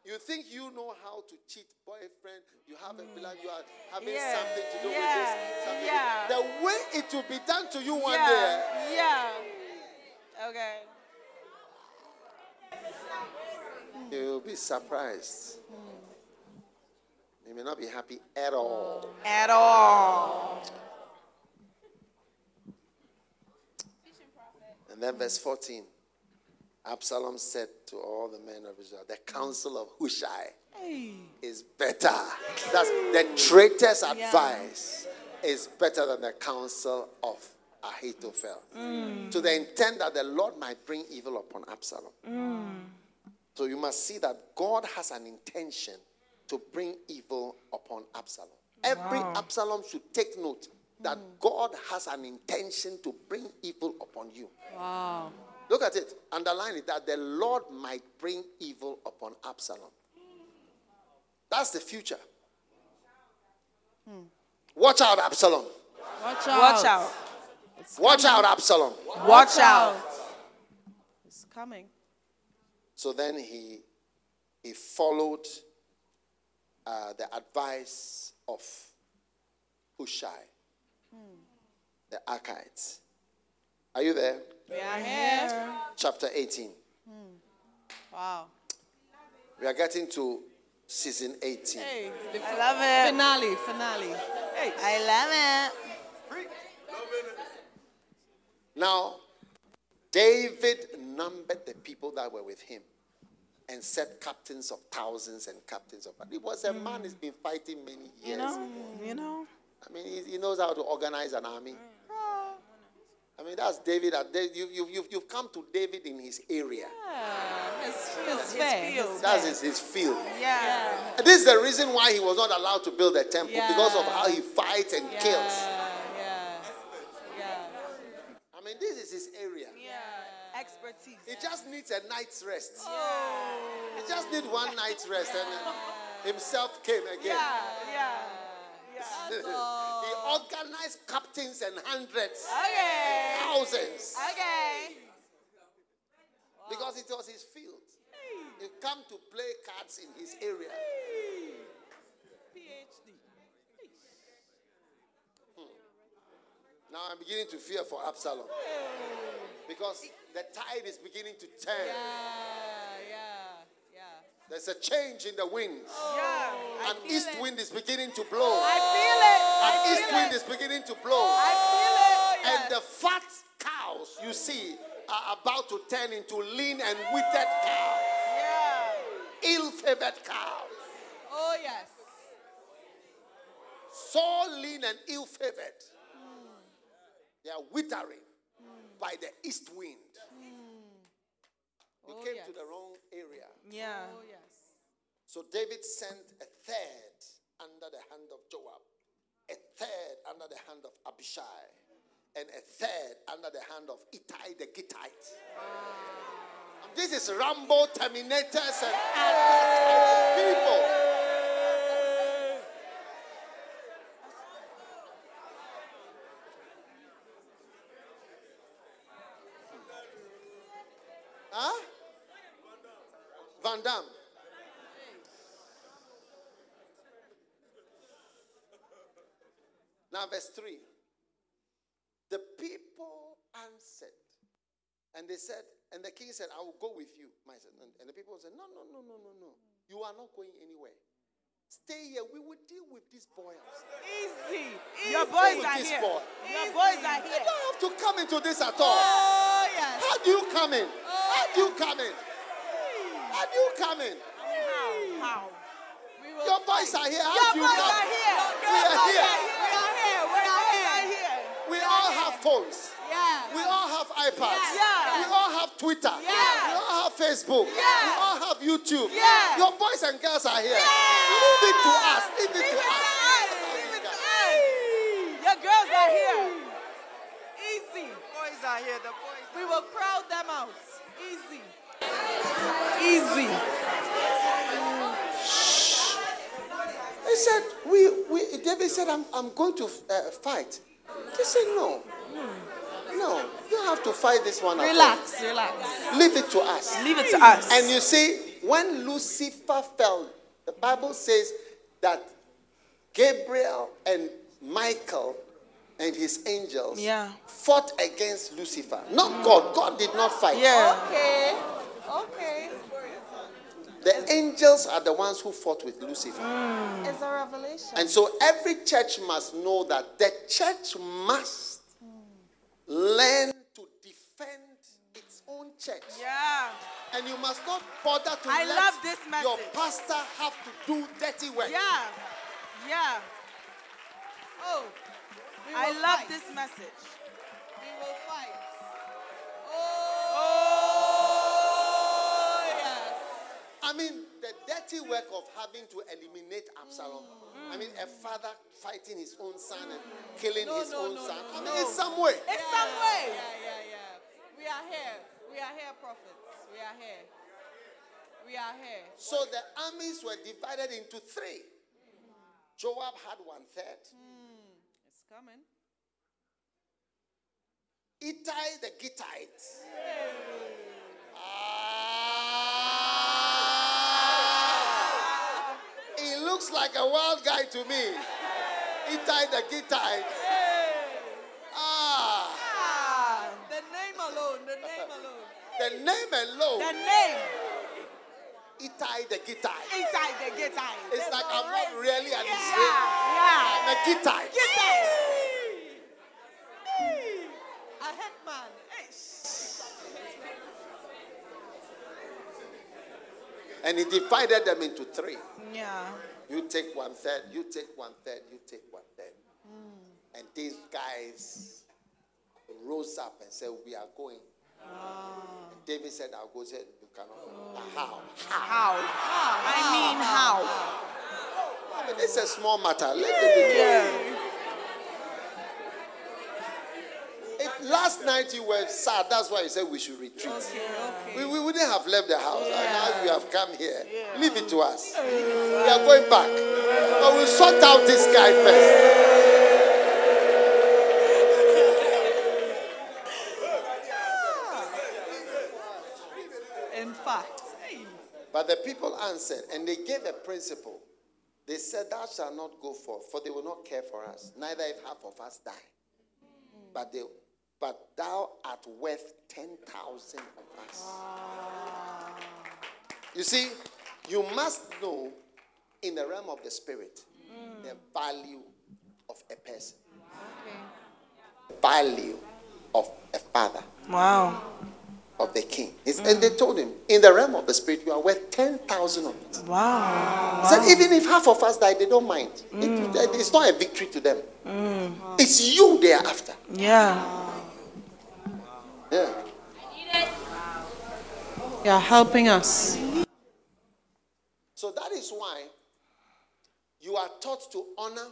You think you know how to cheat boyfriend, you have a plan, you are having yeah. something to do yeah. with this. Something yeah. The way it will be done to you one yeah. day. Eh? Yeah. Okay. You'll be surprised. You may not be happy at all. At all. And then verse 14. Absalom said to all the men of Israel, The counsel of Hushai hey. is better. That's the traitor's advice is better than the counsel of Ahithophel. Mm. To the intent that the Lord might bring evil upon Absalom. Mm. So you must see that God has an intention to bring evil upon Absalom. Every wow. Absalom should take note that mm. God has an intention to bring evil upon you. Wow. Look at it. Underline it that the Lord might bring evil upon Absalom. That's the future. Hmm. Watch out, Absalom. Watch out. Watch out. Watch out, Absalom. Watch out. It's coming. So then he he followed uh, the advice of Hushai, hmm. the Archites. Are you there? We are here. Chapter 18. Hmm. Wow. We are getting to season 18. Hey, I love it. Finale, finale. Hey. I love it. Now, David numbered the people that were with him and set captains of thousands and captains of. It was a mm. man who's been fighting many years. You know, you know. I mean, he, he knows how to organize an army. Mm. I mean, that's David. You, you, you've, you've come to David in his area. Yeah, his, his, his field. That's his, his field. Yeah. And this is the reason why he was not allowed to build a temple yeah. because of how he fights and yeah. kills. Yeah. Yeah. I mean, this is his area. Yeah. Expertise. He just needs a night's rest. Oh. He just needs one night's rest, and himself came again. Yeah. Yeah. yeah. Organized captains and hundreds, okay. thousands. Okay. Because it was his field. He come to play cards in his area. PhD. Hmm. Now I'm beginning to fear for Absalom. Because the tide is beginning to turn. Yeah, yeah. There's a change in the winds. Oh, yeah, An east it. wind is beginning to blow. I feel it. An I east wind it. is beginning to blow. I feel it. And the fat cows you see are about to turn into lean and withered cows. Yeah. Ill-favored cows. Oh yes. So lean and ill-favored. Mm. They are withering mm. by the east wind. Mm. You oh, came yes. to the wrong area. Yeah. Oh, yes. So David sent a third under the hand of Joab, a third under the hand of Abishai, and a third under the hand of Ittai the Gittite. This is Rambo Terminators and, and people. Huh? Van Damme. Now, verse 3. The people answered. And they said, and the king said, I will go with you. And, the people said, No, no, no, no, no, no. You are not going anywhere. Stay here. We will deal with this boy outside. Easy. Your boys are here. boy. Your boys are here. You don't have to come into this at all. Oh, yes. How do you come in? Oh, How do you come in? How do you come in? How? How? Your boys are here. How Your do you boys come here. We are here. We are here. Phones. Yeah. We all have iPads. Yeah. We all have Twitter. Yeah. We all have Facebook. Yeah. We all have YouTube. Yeah. Your boys and girls are here. Leave it to us. Leave it Leave to it to us. us. Leave it to us. Your girls are here. Easy. boys are here. The boys. We will crowd them out. Easy. Easy. They said, we, we, David said, I'm, I'm going to uh, fight. They said, no. No, you have to fight this one. at all. Relax. Relax. Leave it to us. Leave it to us. And you see, when Lucifer fell, the Bible says that Gabriel and Michael and his angels Yeah. fought against Lucifer. Not God. God did not fight. yeah. Okay. Okay. The angels are the ones who fought with Lucifer. Mm. It's a revelation. And so every church must know that the church must learn to defend its own church. Yeah. And you must not bother to I let love this message. your pastor have to do dirty work. Yeah. Yeah. Oh. We I love fight. this message. We will fight. I mean, the dirty work of having to eliminate Absalom. I mean, a father fighting his own son and killing No, his no, own no, son. no, I mean, no. it's some way. It's some way. Yeah, yeah, yeah. We are here. We are here, prophets. We are here. We are here. So the armies were divided into three. Joab had one third. It's coming. Ittai the Gittite. Ah. He looks like a wild guy to me. Ittai the Gittite. Ah. Ah, the name alone. The name alone. The name alone, The name. Ittai the Gittite. Inside the guitar. It's like I'm not really an Yeah. Israeli. Yeah. I'm a Gittite. A headman. And he divided them into three. Yeah. You take one third, you take one third, you take one third. Hmm. And these guys rose up and said, We are going. Ah. And David said, I'll go. He said, You cannot go. Oh. But How? How? I mean, how? I mean, it's a small matter. Let it be. Yeah. It, last night you were sad. That's why you said we should retreat. We, we wouldn't have left the house. And now you have come here. Leave it to us. We are going back. But we'll sort out this guy first. In fact. Hey. But the people answered, and they gave a principle. They said, Thou shalt not go forth, for they will not care for us, neither if half of us die. But they but thou art worth ten thousand of us. You see, you must know in the realm of the spirit mm. the value of a person. The value of a father Wow. of the king. It's- And mm. they told him, in the realm of the spirit, you are worth 10,000 of us. Wow. He said, even if half of us die, they don't mind. It- mm. it's not a victory to them. It's you they are after. Yeah. Yeah. You are helping us. So that is why you are taught to honor,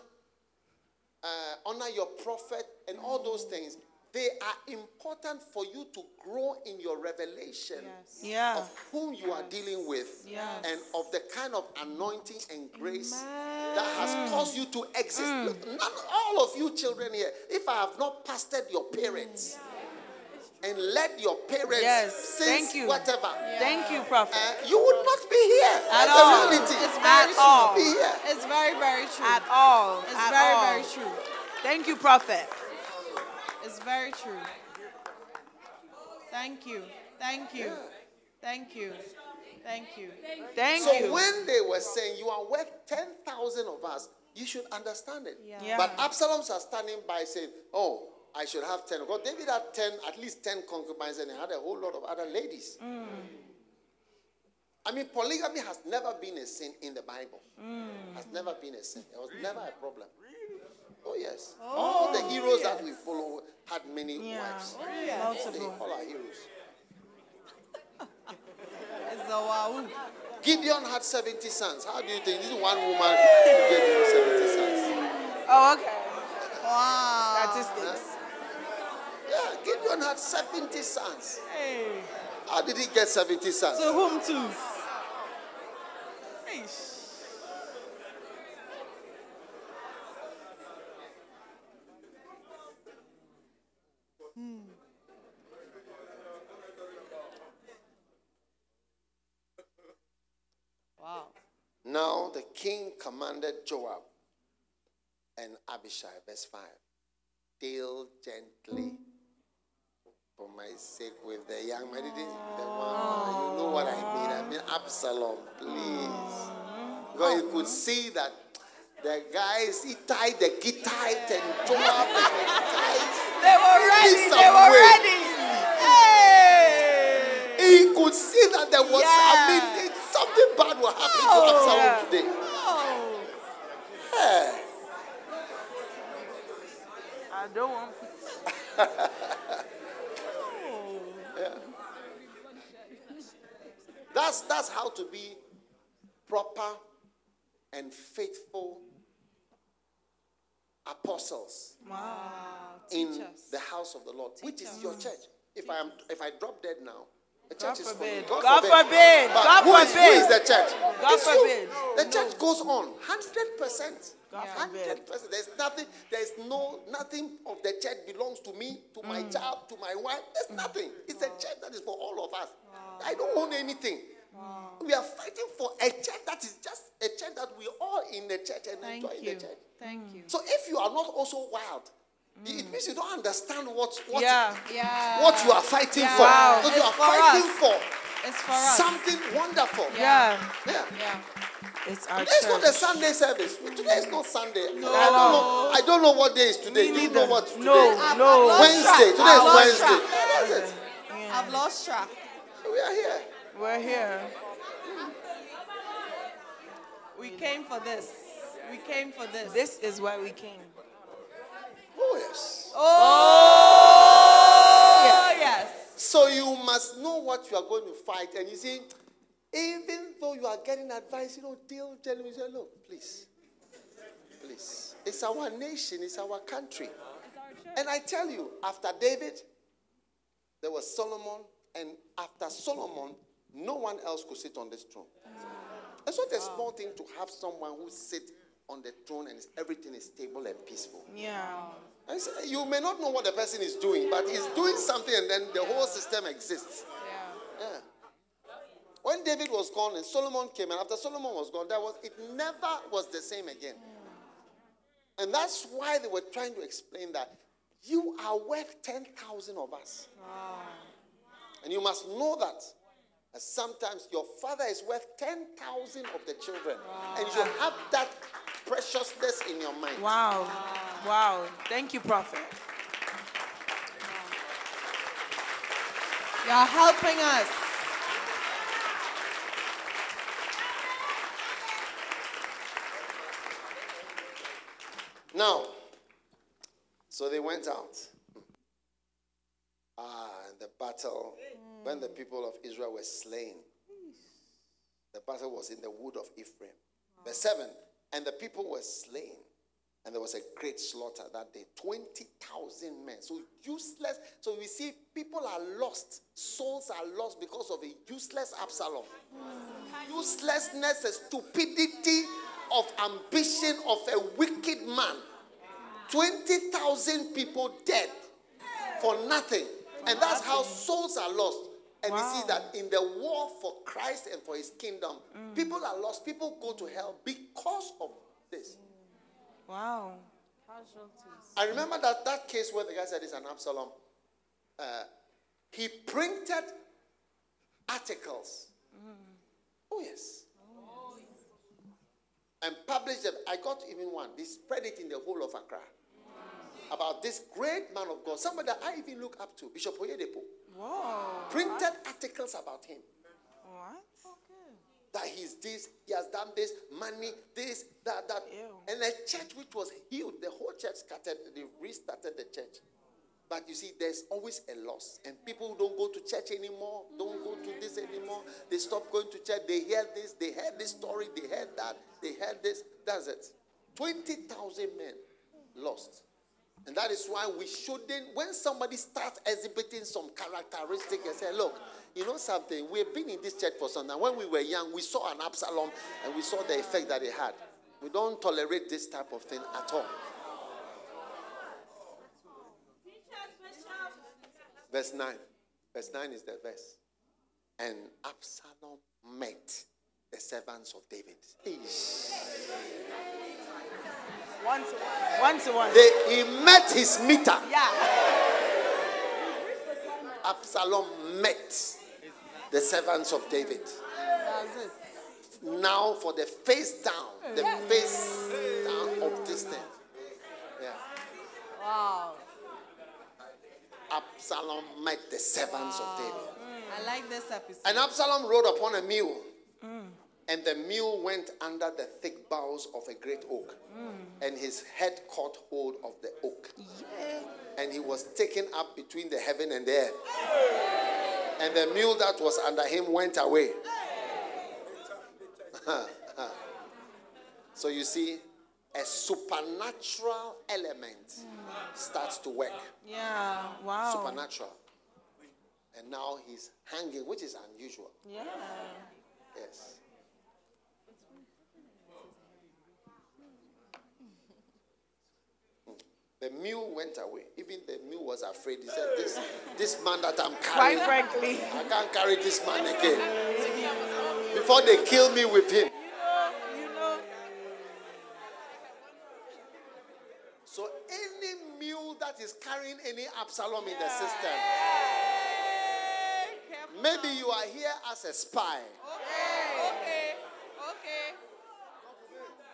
uh, honor your prophet and all those things they are important for you to grow in your revelation Yeah. of whom you are dealing with Yes. and of the kind of anointing and grace that has caused you to exist. Mm. Look, none, all of you children here, if I have not pastored your parents and let your parents Yes. since Thank you. whatever, Thank you, Prophet. uh, you would not be here. At That's all. the reality. It's At very true. all. Be here. It's very, very true. At all. It's At very, all. very true. Thank you, Prophet. It's very true. Thank you. Thank you. Thank you. Thank you. Thank you. So you. when they were saying you are worth 10,000 of us, you should understand it. Yeah. But Absalom's are standing by saying, oh, I should have 10. Because David had 10, at least 10 concubines and he had a whole lot of other ladies. Mm. I mean, polygamy has never been a sin in the Bible. Mm. Has never been a sin. It was never a problem. Oh, yes. Oh, all the heroes that we follow had many Yeah. wives. Oh, All, the, Multiple. all our heroes. It's a wow. Gideon had 70 sons. How do you think? This is one woman who gave him 70 sons. Oh, okay. Wow. Statistics. Yeah, Gideon had 70 sons. Hey. How did he get 70 sons? To whom to? Eish. Hmm. Wow. Now the king commanded Joab and Abishai, verse 5, deal gently for my sake with the young man. Didn't- The one, oh. you know what I mean. I mean, Absalom, please. Because you could oh. see that the guys, he tied the Gittite and Joab and the Gittite. They were ready. They were way. ready. Hey. He could see that there was, I mean, it, something bad will happen to Oh. Absalom Yeah. today. Oh. Yeah. I don't want. That's that's how to be proper and faithful apostles Wow. in Teach us. the house of the Lord, which is your church. If I am if I drop dead now, the God church is for me. forbid. God forbid. But God who is- who is the church? God It's you. forbid. The church goes on hundred percent. Hundred percent. There's nothing. There's no nothing of the church belongs to me, to my Mm. child, to my wife. There's nothing. It's a church that is for all of us. I don't own anything. We are fighting for a church that is just a church that we all in the church and Thank enjoy in you. the church. Thank mm. you. So if you are not also wild, it mm. means you don't understand what what, Yeah. Yeah. what you are fighting Yeah. for. Wow. Because you It's are for fighting us. for It's for us. something wonderful. Yeah. Yeah. Yeah. It's our Today is not a. Sunday service. Today is not Sunday. No. I don't know. I don't know what day is today. Me Do you know what today No, no. Wednesday. Today I've is Wednesday. track. It. I've lost track. We are here. We're here. We came for this. We came for this. This is why we came. Oh yes. Oh, yes. So you must know what you are going to fight. And you see, even though you are getting advice, you know, deal, tell me, say, look, please. Please. It's our nation, it's our country. And I tell you, after David, there was Solomon, and after Solomon, no one else could sit on this throne. It's not a small thing to have someone who sits on the throne and everything is stable and peaceful. Yeah. Say, you may not know what the person is doing, but he's doing something and then the whole system exists. Yeah. When David was gone and Solomon came, and after Solomon was gone, there was it never was the same again. Hmm. And that's why they were trying to explain that you are worth 10,000 of us. And you must know that. sometimes your father is worth 10,000 of the children. And you have that preciousness in your mind. Wow. Wow. Thank you, Prophet. You're helping us. Now, so they went out. Ah, and the battle, when the people of Israel were slain, the battle was in the wood of Ephraim. Verse 7 And the people were slain And there was a great slaughter that day 20,000 men. So useless. So we see people are lost. Souls are lost because of a useless Absalom. Uselessness, a stupidity of ambition of a wicked man. 20,000 people dead for nothing. And that's how souls are lost. And you see that in the war for Christ and for his kingdom, people are lost. People go to hell because of this. Wow. I remember that, that case where the guy said it's an Absalom. Uh, he printed articles. Oh, yes. And published them. I got even one. They spread it in the whole of Accra. About this great man of God. Somebody that I even look up to, Bishop Oyedepo. Whoa. Printed articles about him. What? that he's this, he has done this, money, this, that, that. Ew. And a church which was healed, the whole church scattered, they restarted the church. But you see, there's always a loss. And people don't go to church anymore, don't go to this anymore. They stop going to church. They hear this, they heard this story, they heard that, they heard this. That's it. 20,000 men lost. And that is why we shouldn't, when somebody starts exhibiting some characteristic and say, look, you know something, we've been in this church for some time. When we were young, we saw an Absalom and we saw the effect that it had. We don't tolerate this type of thing at all. Verse 9. Verse 9 is the verse. And Absalom met the servants of David. Eesh. One to one. One to one. They, he met his meter. Yeah. Absalom met the servants of David. Now for the face down, the face down of this thing. Yeah. Wow. Absalom met the servants of David. Mm, I like this episode. And Absalom rode upon a mule. And the mule went under the thick boughs of a great oak. Hmm. And his head caught hold of the oak. And he was taken up between the heaven and the earth. And the mule that was under him went away. so you see, a supernatural element hmm. starts to work. Yeah. Wow. Supernatural. And now he's hanging, which is unusual. Yeah. Yes. The mule went away. Even the mule was afraid. He said, This, this man that I'm Quite carrying, frankly. I can't carry this man again. Before they kill me with him. You know. So any mule that is carrying any Absalom in the system, maybe you are here as a spy, Okay. Okay. Okay.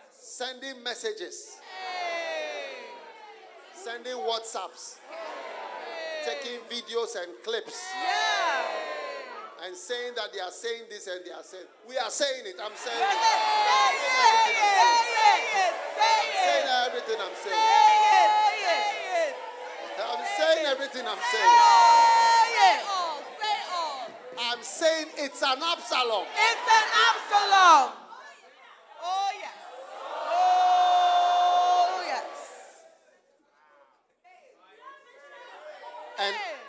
sending messages. Sending WhatsApps, taking videos and clips. Yeah. and saying that they are saying this and they are saying, we are saying it. I'm saying, Say it. Say it. saying everything I'm saying. Say it. I'm saying everything I'm saying. Say it. Say all. I'm saying it's an Absalom. It's an Absalom. Oh yes. Oh, yes.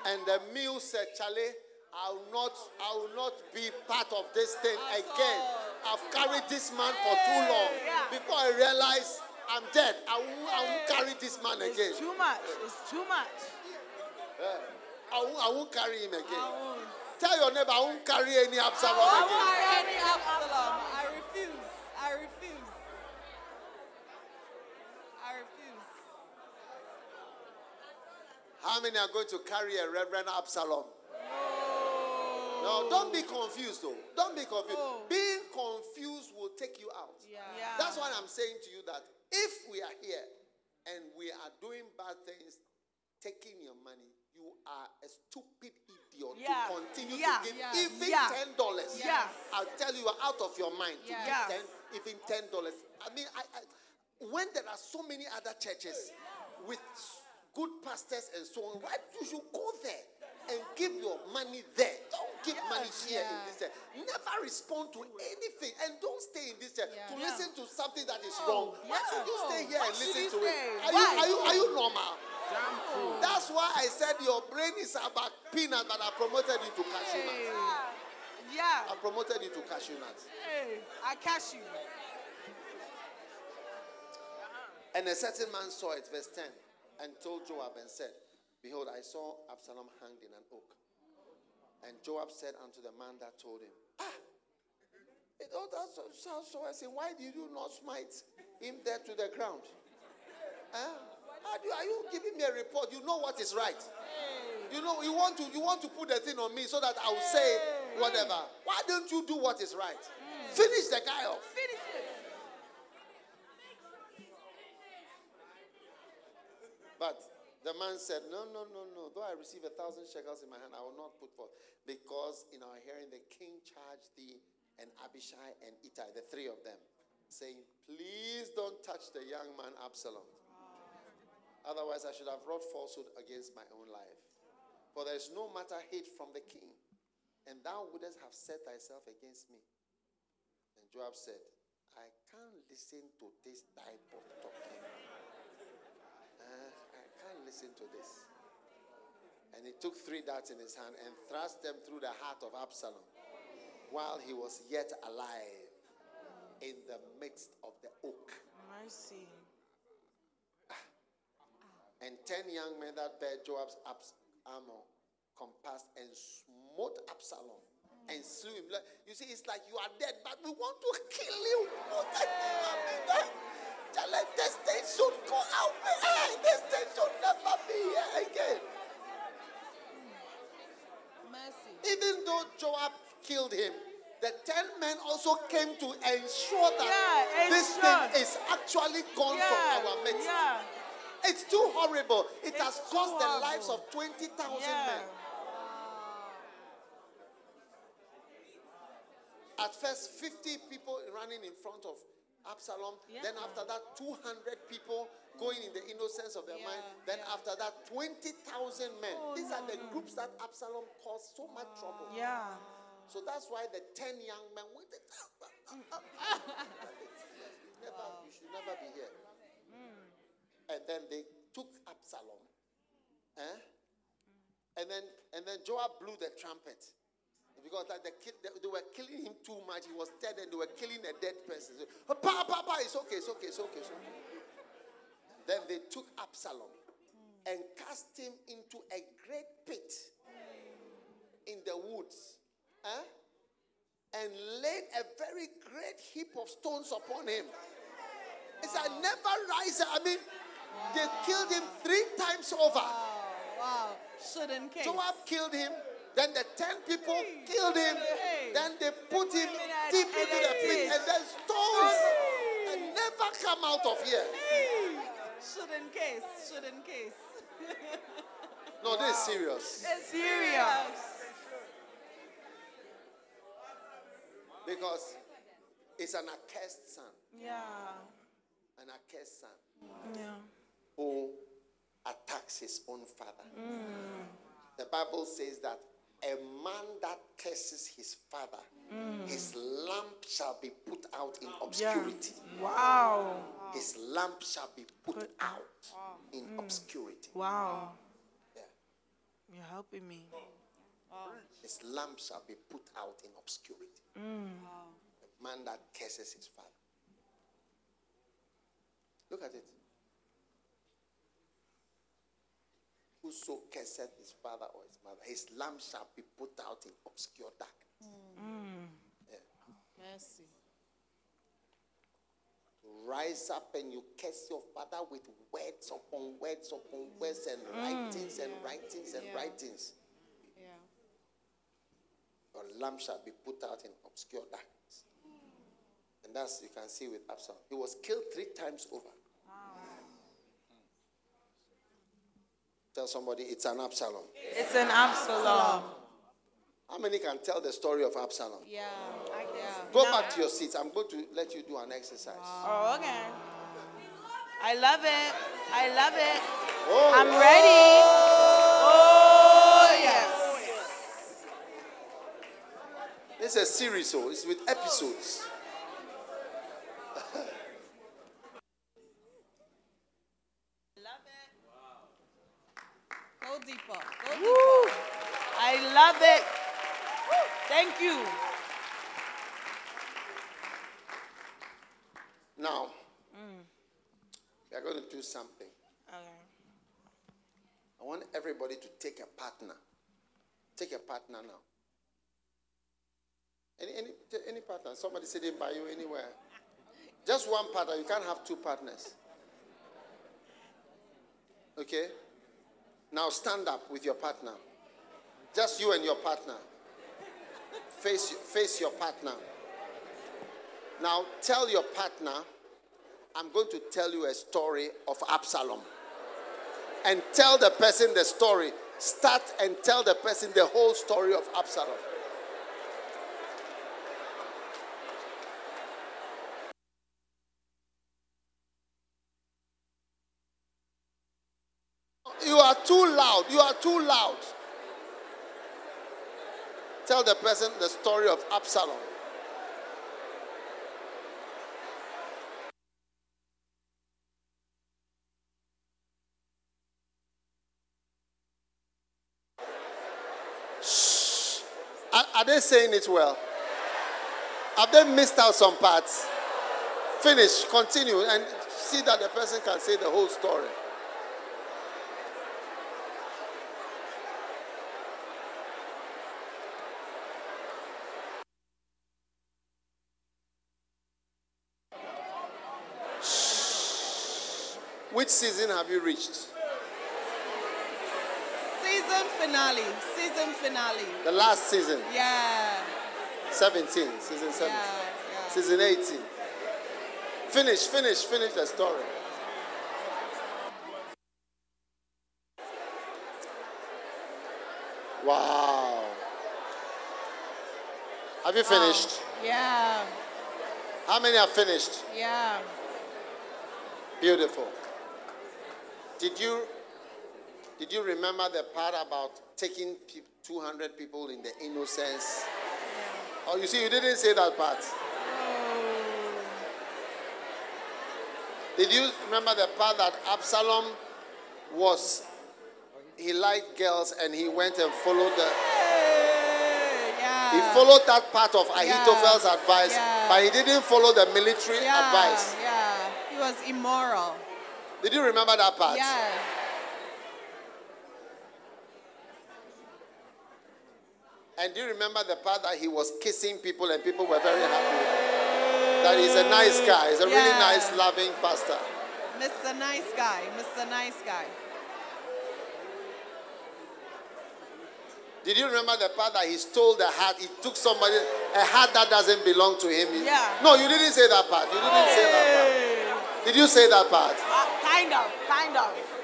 And and said, Charlie, I will not, I will not be part of this thing again. I've carried this man for too long. Before I realize I'm dead, I won't, I won't carry this man again. It's too much. It's too much. I won't, I won't carry him again. Tell your neighbor I won't carry any Absalom again. won't carry any Absalom. I refuse. I refuse. I refuse. How many are going to carry a Reverend Absalom? No, don't be confused though. Don't be confused. Oh. Being confused will take you out. Yeah. Yeah. That's why I'm saying to you that if we are here and we are doing bad things, taking your money, you are a stupid idiot Yeah. to continue Yeah. to give Yeah. even Yeah. ten dollars. Yeah. I'll tell you, you are out of your mind to give Yeah. ten, even ten dollars. I mean, I, I, when there are so many other churches with s- good pastors and so on, right? You should go there and give your money there. Don't give money here in this church. Never respond to anything and don't stay in this church Yeah. to Yeah. listen to something that is No, wrong. Why yeah, should you stay here Why and listen to stay? it? Are you, are you, are you normal? Damn. That's why I said your brain is about peanut, but I promoted you to cashew Hey. nuts. Yeah. I promoted you to cashew nuts. Hey, I catch you. And a certain man saw it, verse 10, and told Joab and said, Behold, I saw Absalom hanged in an oak. And Joab said unto the man that told him, Ah, it all that so- sounds so. I say, Why did you not smite him there to the ground? Huh? How do, are you giving me a report? You know what is right. You know, you want to you want to put the thing on me so that I will say whatever. Why don't you do what is right? Finish the guy off. Finish it. But the man said, No, no, no, no. Though I receive a thousand shekels in my hand, I will not put forth. Because in our hearing, the king charged thee and Abishai and Ittai, the three of them, saying, Please don't touch the young man Absalom. Otherwise, I should have wrought falsehood against my own life. For there is no matter hate from the king, and thou wouldst have set thyself against me. And Joab said, I can't listen to this type of talking. Listen to this. And he took three darts in his hand and thrust them through the heart of Absalom while he was yet alive in the midst of the oak. Mercy. Ah. And ten young men that bear Joab's abs- armor compassed and smote Absalom and slew him. You see, it's like you are dead, but we want to kill you. That- I mean, that- that- like, This thing should go out. Hey, This thing should never be here again. Mercy. Even though Joab killed him, the ten men also came to ensure that Yeah, this thing is actually gone Yeah. from our midst. Yeah. It's too horrible. It It's has cost the lives of 20,000 Yeah. men. At first, 50 people running in front of Absalom. Then after that, 200 people going in the innocence of their mind. Then yeah. after that, 20,000 men. Oh, These are the no. groups that Absalom caused so much trouble. Yeah. So that's why the 10 young men went. never, You should never be here. And then they took Absalom. Eh? And then and then Joab blew the trumpet. Because like the, kill- they, they were killing him too much. He was dead and they were killing a dead person. So, pa, pa, pa, it's okay, it's okay, it's okay, it's okay. Then they took Absalom and cast him into a great pit in the woods. eh? And laid a very great heap of stones upon him. It's a never rise. I mean, they killed him three times over. Wow. Should in case. Joab killed him. Then the ten people killed him. Hey. Then they put him deep into the pit, and then stones and never come out of here. Should in case. Should in case. No, this is serious. It's serious. Because it's an accursed son, Yeah. an accursed son Yeah. who attacks his own father. Mm. The Bible says that a man that curses his father, his lamp shall be put out in Yeah. obscurity. Wow. His lamp shall be put Put- out in mm. obscurity. Wow. Yeah. You're helping me. His lamp shall be put out in obscurity. Wow! A man that curses his father. Look at it. Whoso curseth his father or his mother, his lamp shall be put out in obscure darkness. Hmm. Yeah. Mercy. Rise up and you curse your father with words upon words upon words and hmm. writings and writings and Yeah. writings. Yeah. Your lamp shall be put out in obscure darkness. And that's you can see with Absalom. He was killed three times over. Tell somebody it's an Absalom. It's an Absalom. How many can tell the story of Absalom? Yeah. Yeah. Go back to your seats. I'm going to let you do an exercise. Oh, okay. I love it. I love it. Oh, I'm ready. Oh, yes. This is a series, so it's with episodes. Go deeper. Go deeper. I love it. Thank you. Now, we are going to do something. Okay. I want everybody to take a partner. Take a partner now. Any, any, any partner? Somebody sitting by you anywhere? Just one partner. You can't have two partners. Okay? Now stand up with your partner. Just you and your partner. Face, face your partner. Now tell your partner, I'm going to tell you a story of Absalom. And tell the person the story. Start and tell the person the whole story of Absalom. You are too loud. You are too loud. Tell the person the story of Absalom. They saying it well? Have they missed out some parts? Finish, continue, and see that the person can say the whole story. Which season have you reached? Season finale. Season finale. The last season, Yeah. 17, season 17, Yeah. Yeah. season 18. Finish, finish, finish the story. Wow. Have you finished? Yeah. How many have finished? Yeah. Beautiful. Did you did you remember the part about taking 200 people in the innocence? Oh, you see, you didn't say that part. Did you remember the part that Absalom was he liked girls and he went and followed the yeah. he followed that part of Ahithophel's Yeah. advice, Yeah. but he didn't follow the military yeah. advice. Yeah. He was immoral. Did you remember that part? Yeah. And do you remember the part that he was kissing people and people were very happy? That he's a nice guy. He's a really nice, loving pastor. Mr. Nice Guy. Mr. Nice Guy. Did you remember the part that he stole the hat? He took somebody, a hat that doesn't belong to him. Yeah. No, you didn't say that part. You didn't say that part. Did you say that part? Uh, kind of. Kind of.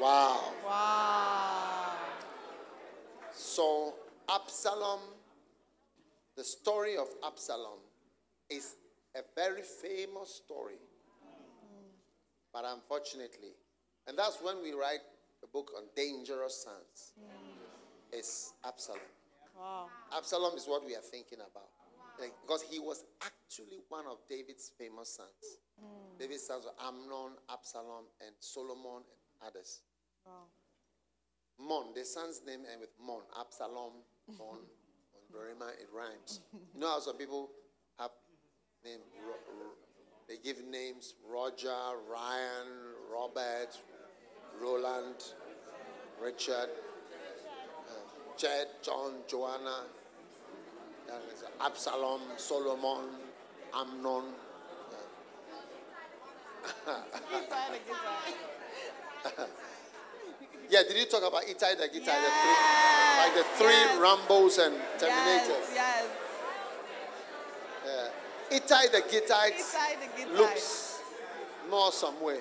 Wow. Wow. So, Absalom, the story of Absalom is a very famous story. But unfortunately, and that's when we write a book on dangerous sons, is Absalom. Wow. Absalom is what we are thinking about. Like, because he was actually one of David's famous sons. Mm. David's sons were Amnon, Absalom, and Solomon, and others. Mon, the son's name and with Mon, Absalom, Mon, on Dorima, it rhymes. You know how some people have name, Ro- Ro- they give names Roger, Ryan, Robert, Roland, Richard, uh, John, Joanna, Absalom, Solomon, Amnon. Yeah, did you talk about Ittai the Gittite? The three, like the three Yes. Rambos and Terminators. Yes. Yes. Ittai the Gittite Inside the guitar. looks more some way.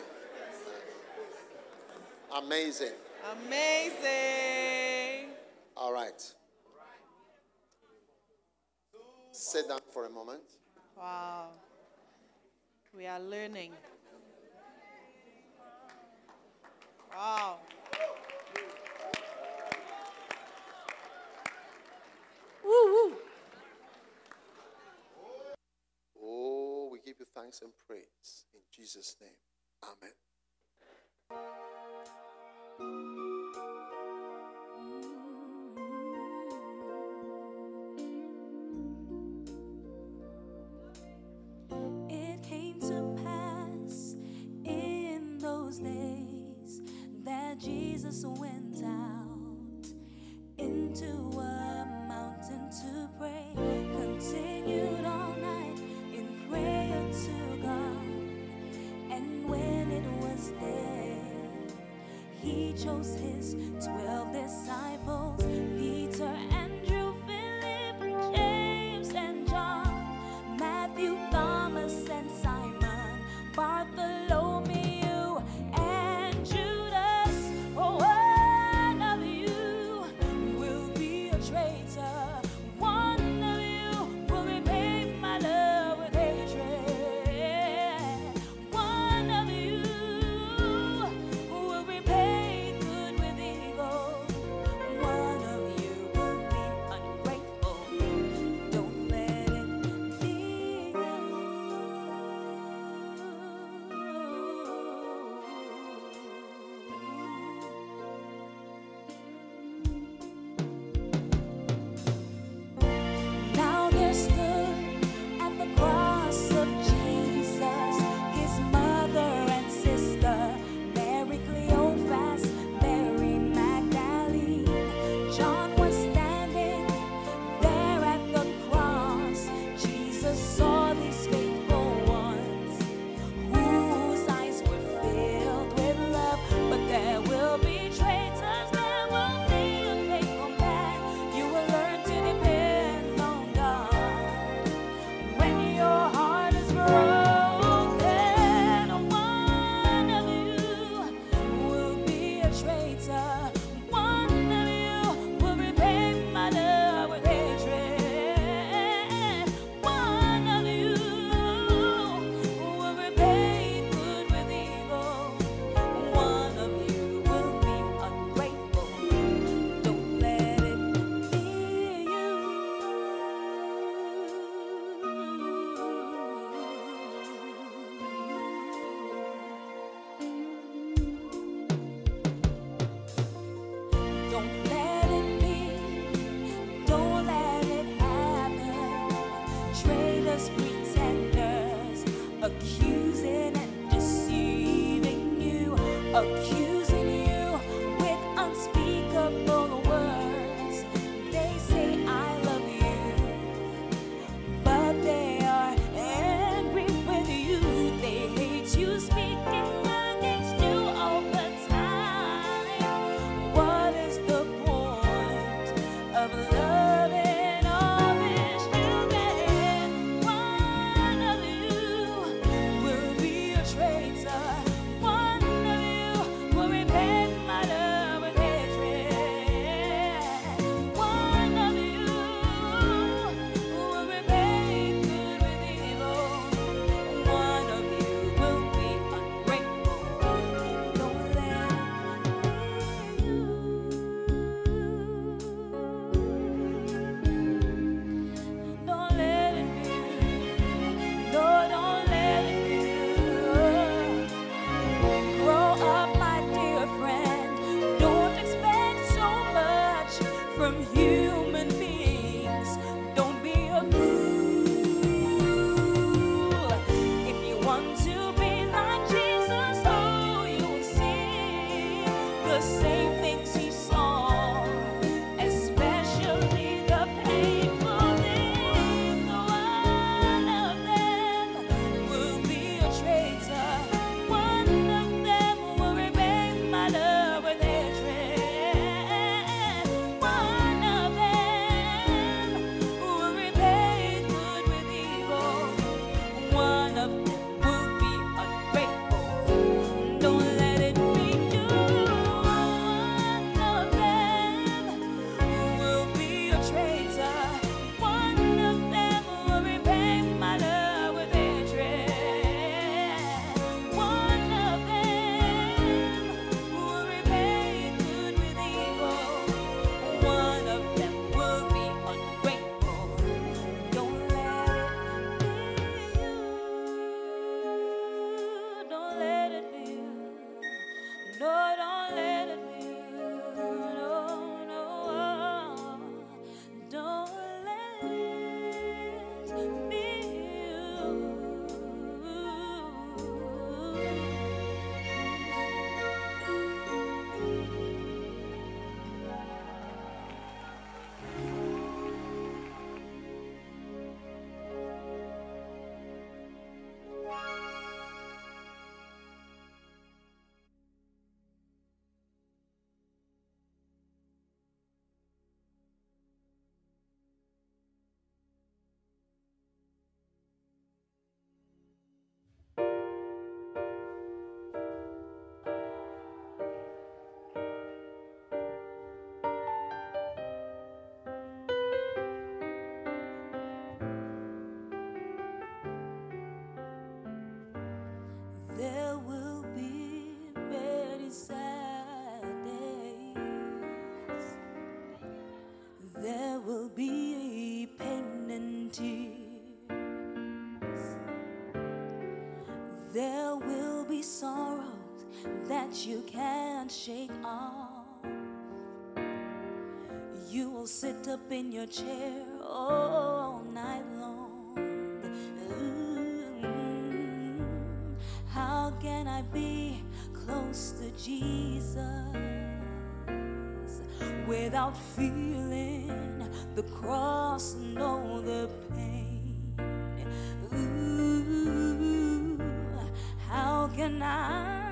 Amazing. Amazing. All right. Sit down for a moment. Wow. We are learning. Wow. Woo-woo. Oh, we give you thanks and praise in Jesus' name. Amen. That Jesus went out into a mountain to pray. Continued all night in prayer to God. And when it was day, he chose his twelve disciples Peter, Andrew, there will be pain and tears. There will be sorrows that you can't shake off. You will sit up in your chair all night long. How can I be close to Jesus without feeling the cross all the pain? Ooh, how can I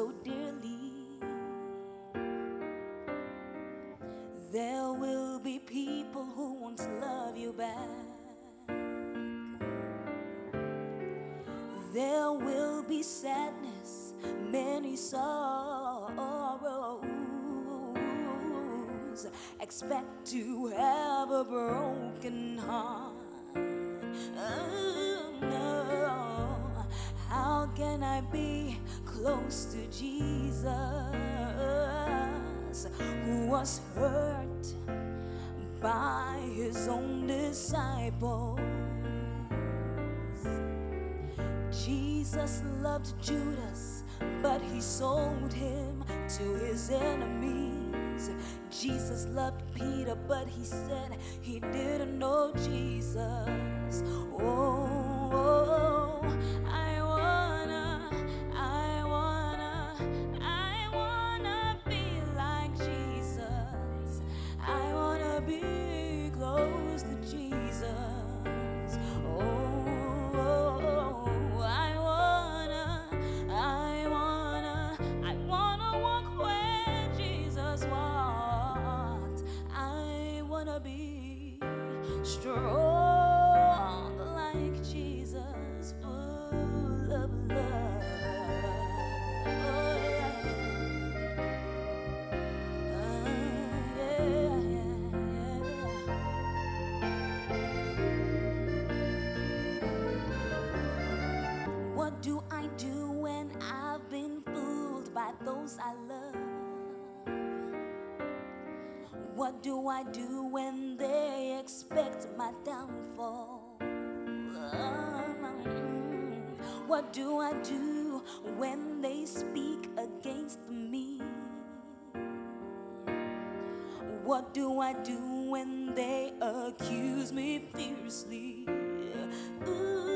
so dearly. There will be people who won't love you back. There will be sadness, many sorrows. Expect to have a broken heart. Oh, no. How can I be close to Jesus who was hurt by his own disciples? Jesus loved Judas, but he sold him to his enemies. Jesus loved Peter, but he said he didn't know Jesus. Oh, oh, I those I love? What do I do when they expect my downfall? Um, What do I do when they speak against me? What do I do when they accuse me fiercely? Ooh,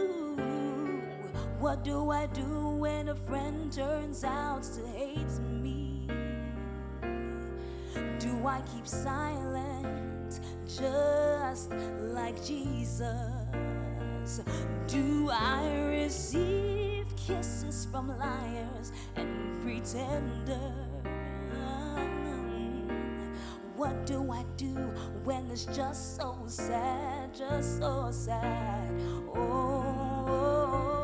what do I do when a friend turns out to hate me? Do I keep silent just like Jesus? Do I receive kisses from liars and pretenders? What do I do when it's just so sad, just so sad? Oh, I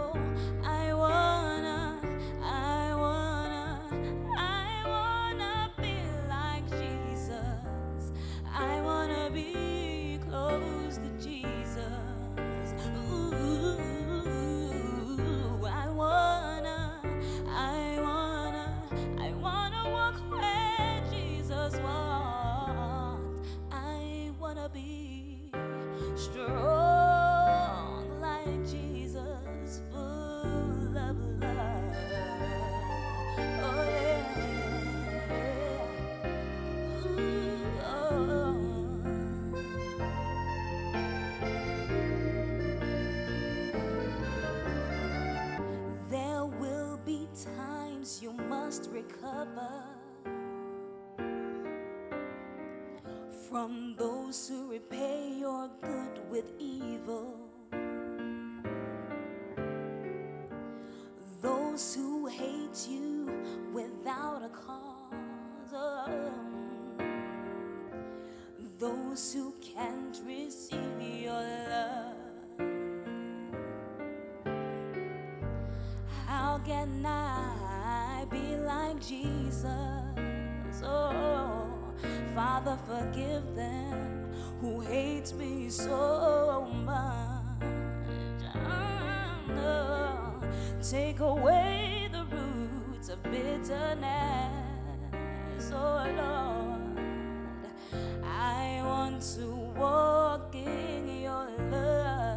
from those who repay your good with evil. Those who hate you without a cause. Oh. Those who can't receive your love. How can I be like Jesus. Oh, Father, forgive them who hates me so much. Oh. Take away the roots of bitterness. Oh, Lord, I want to walk in your love.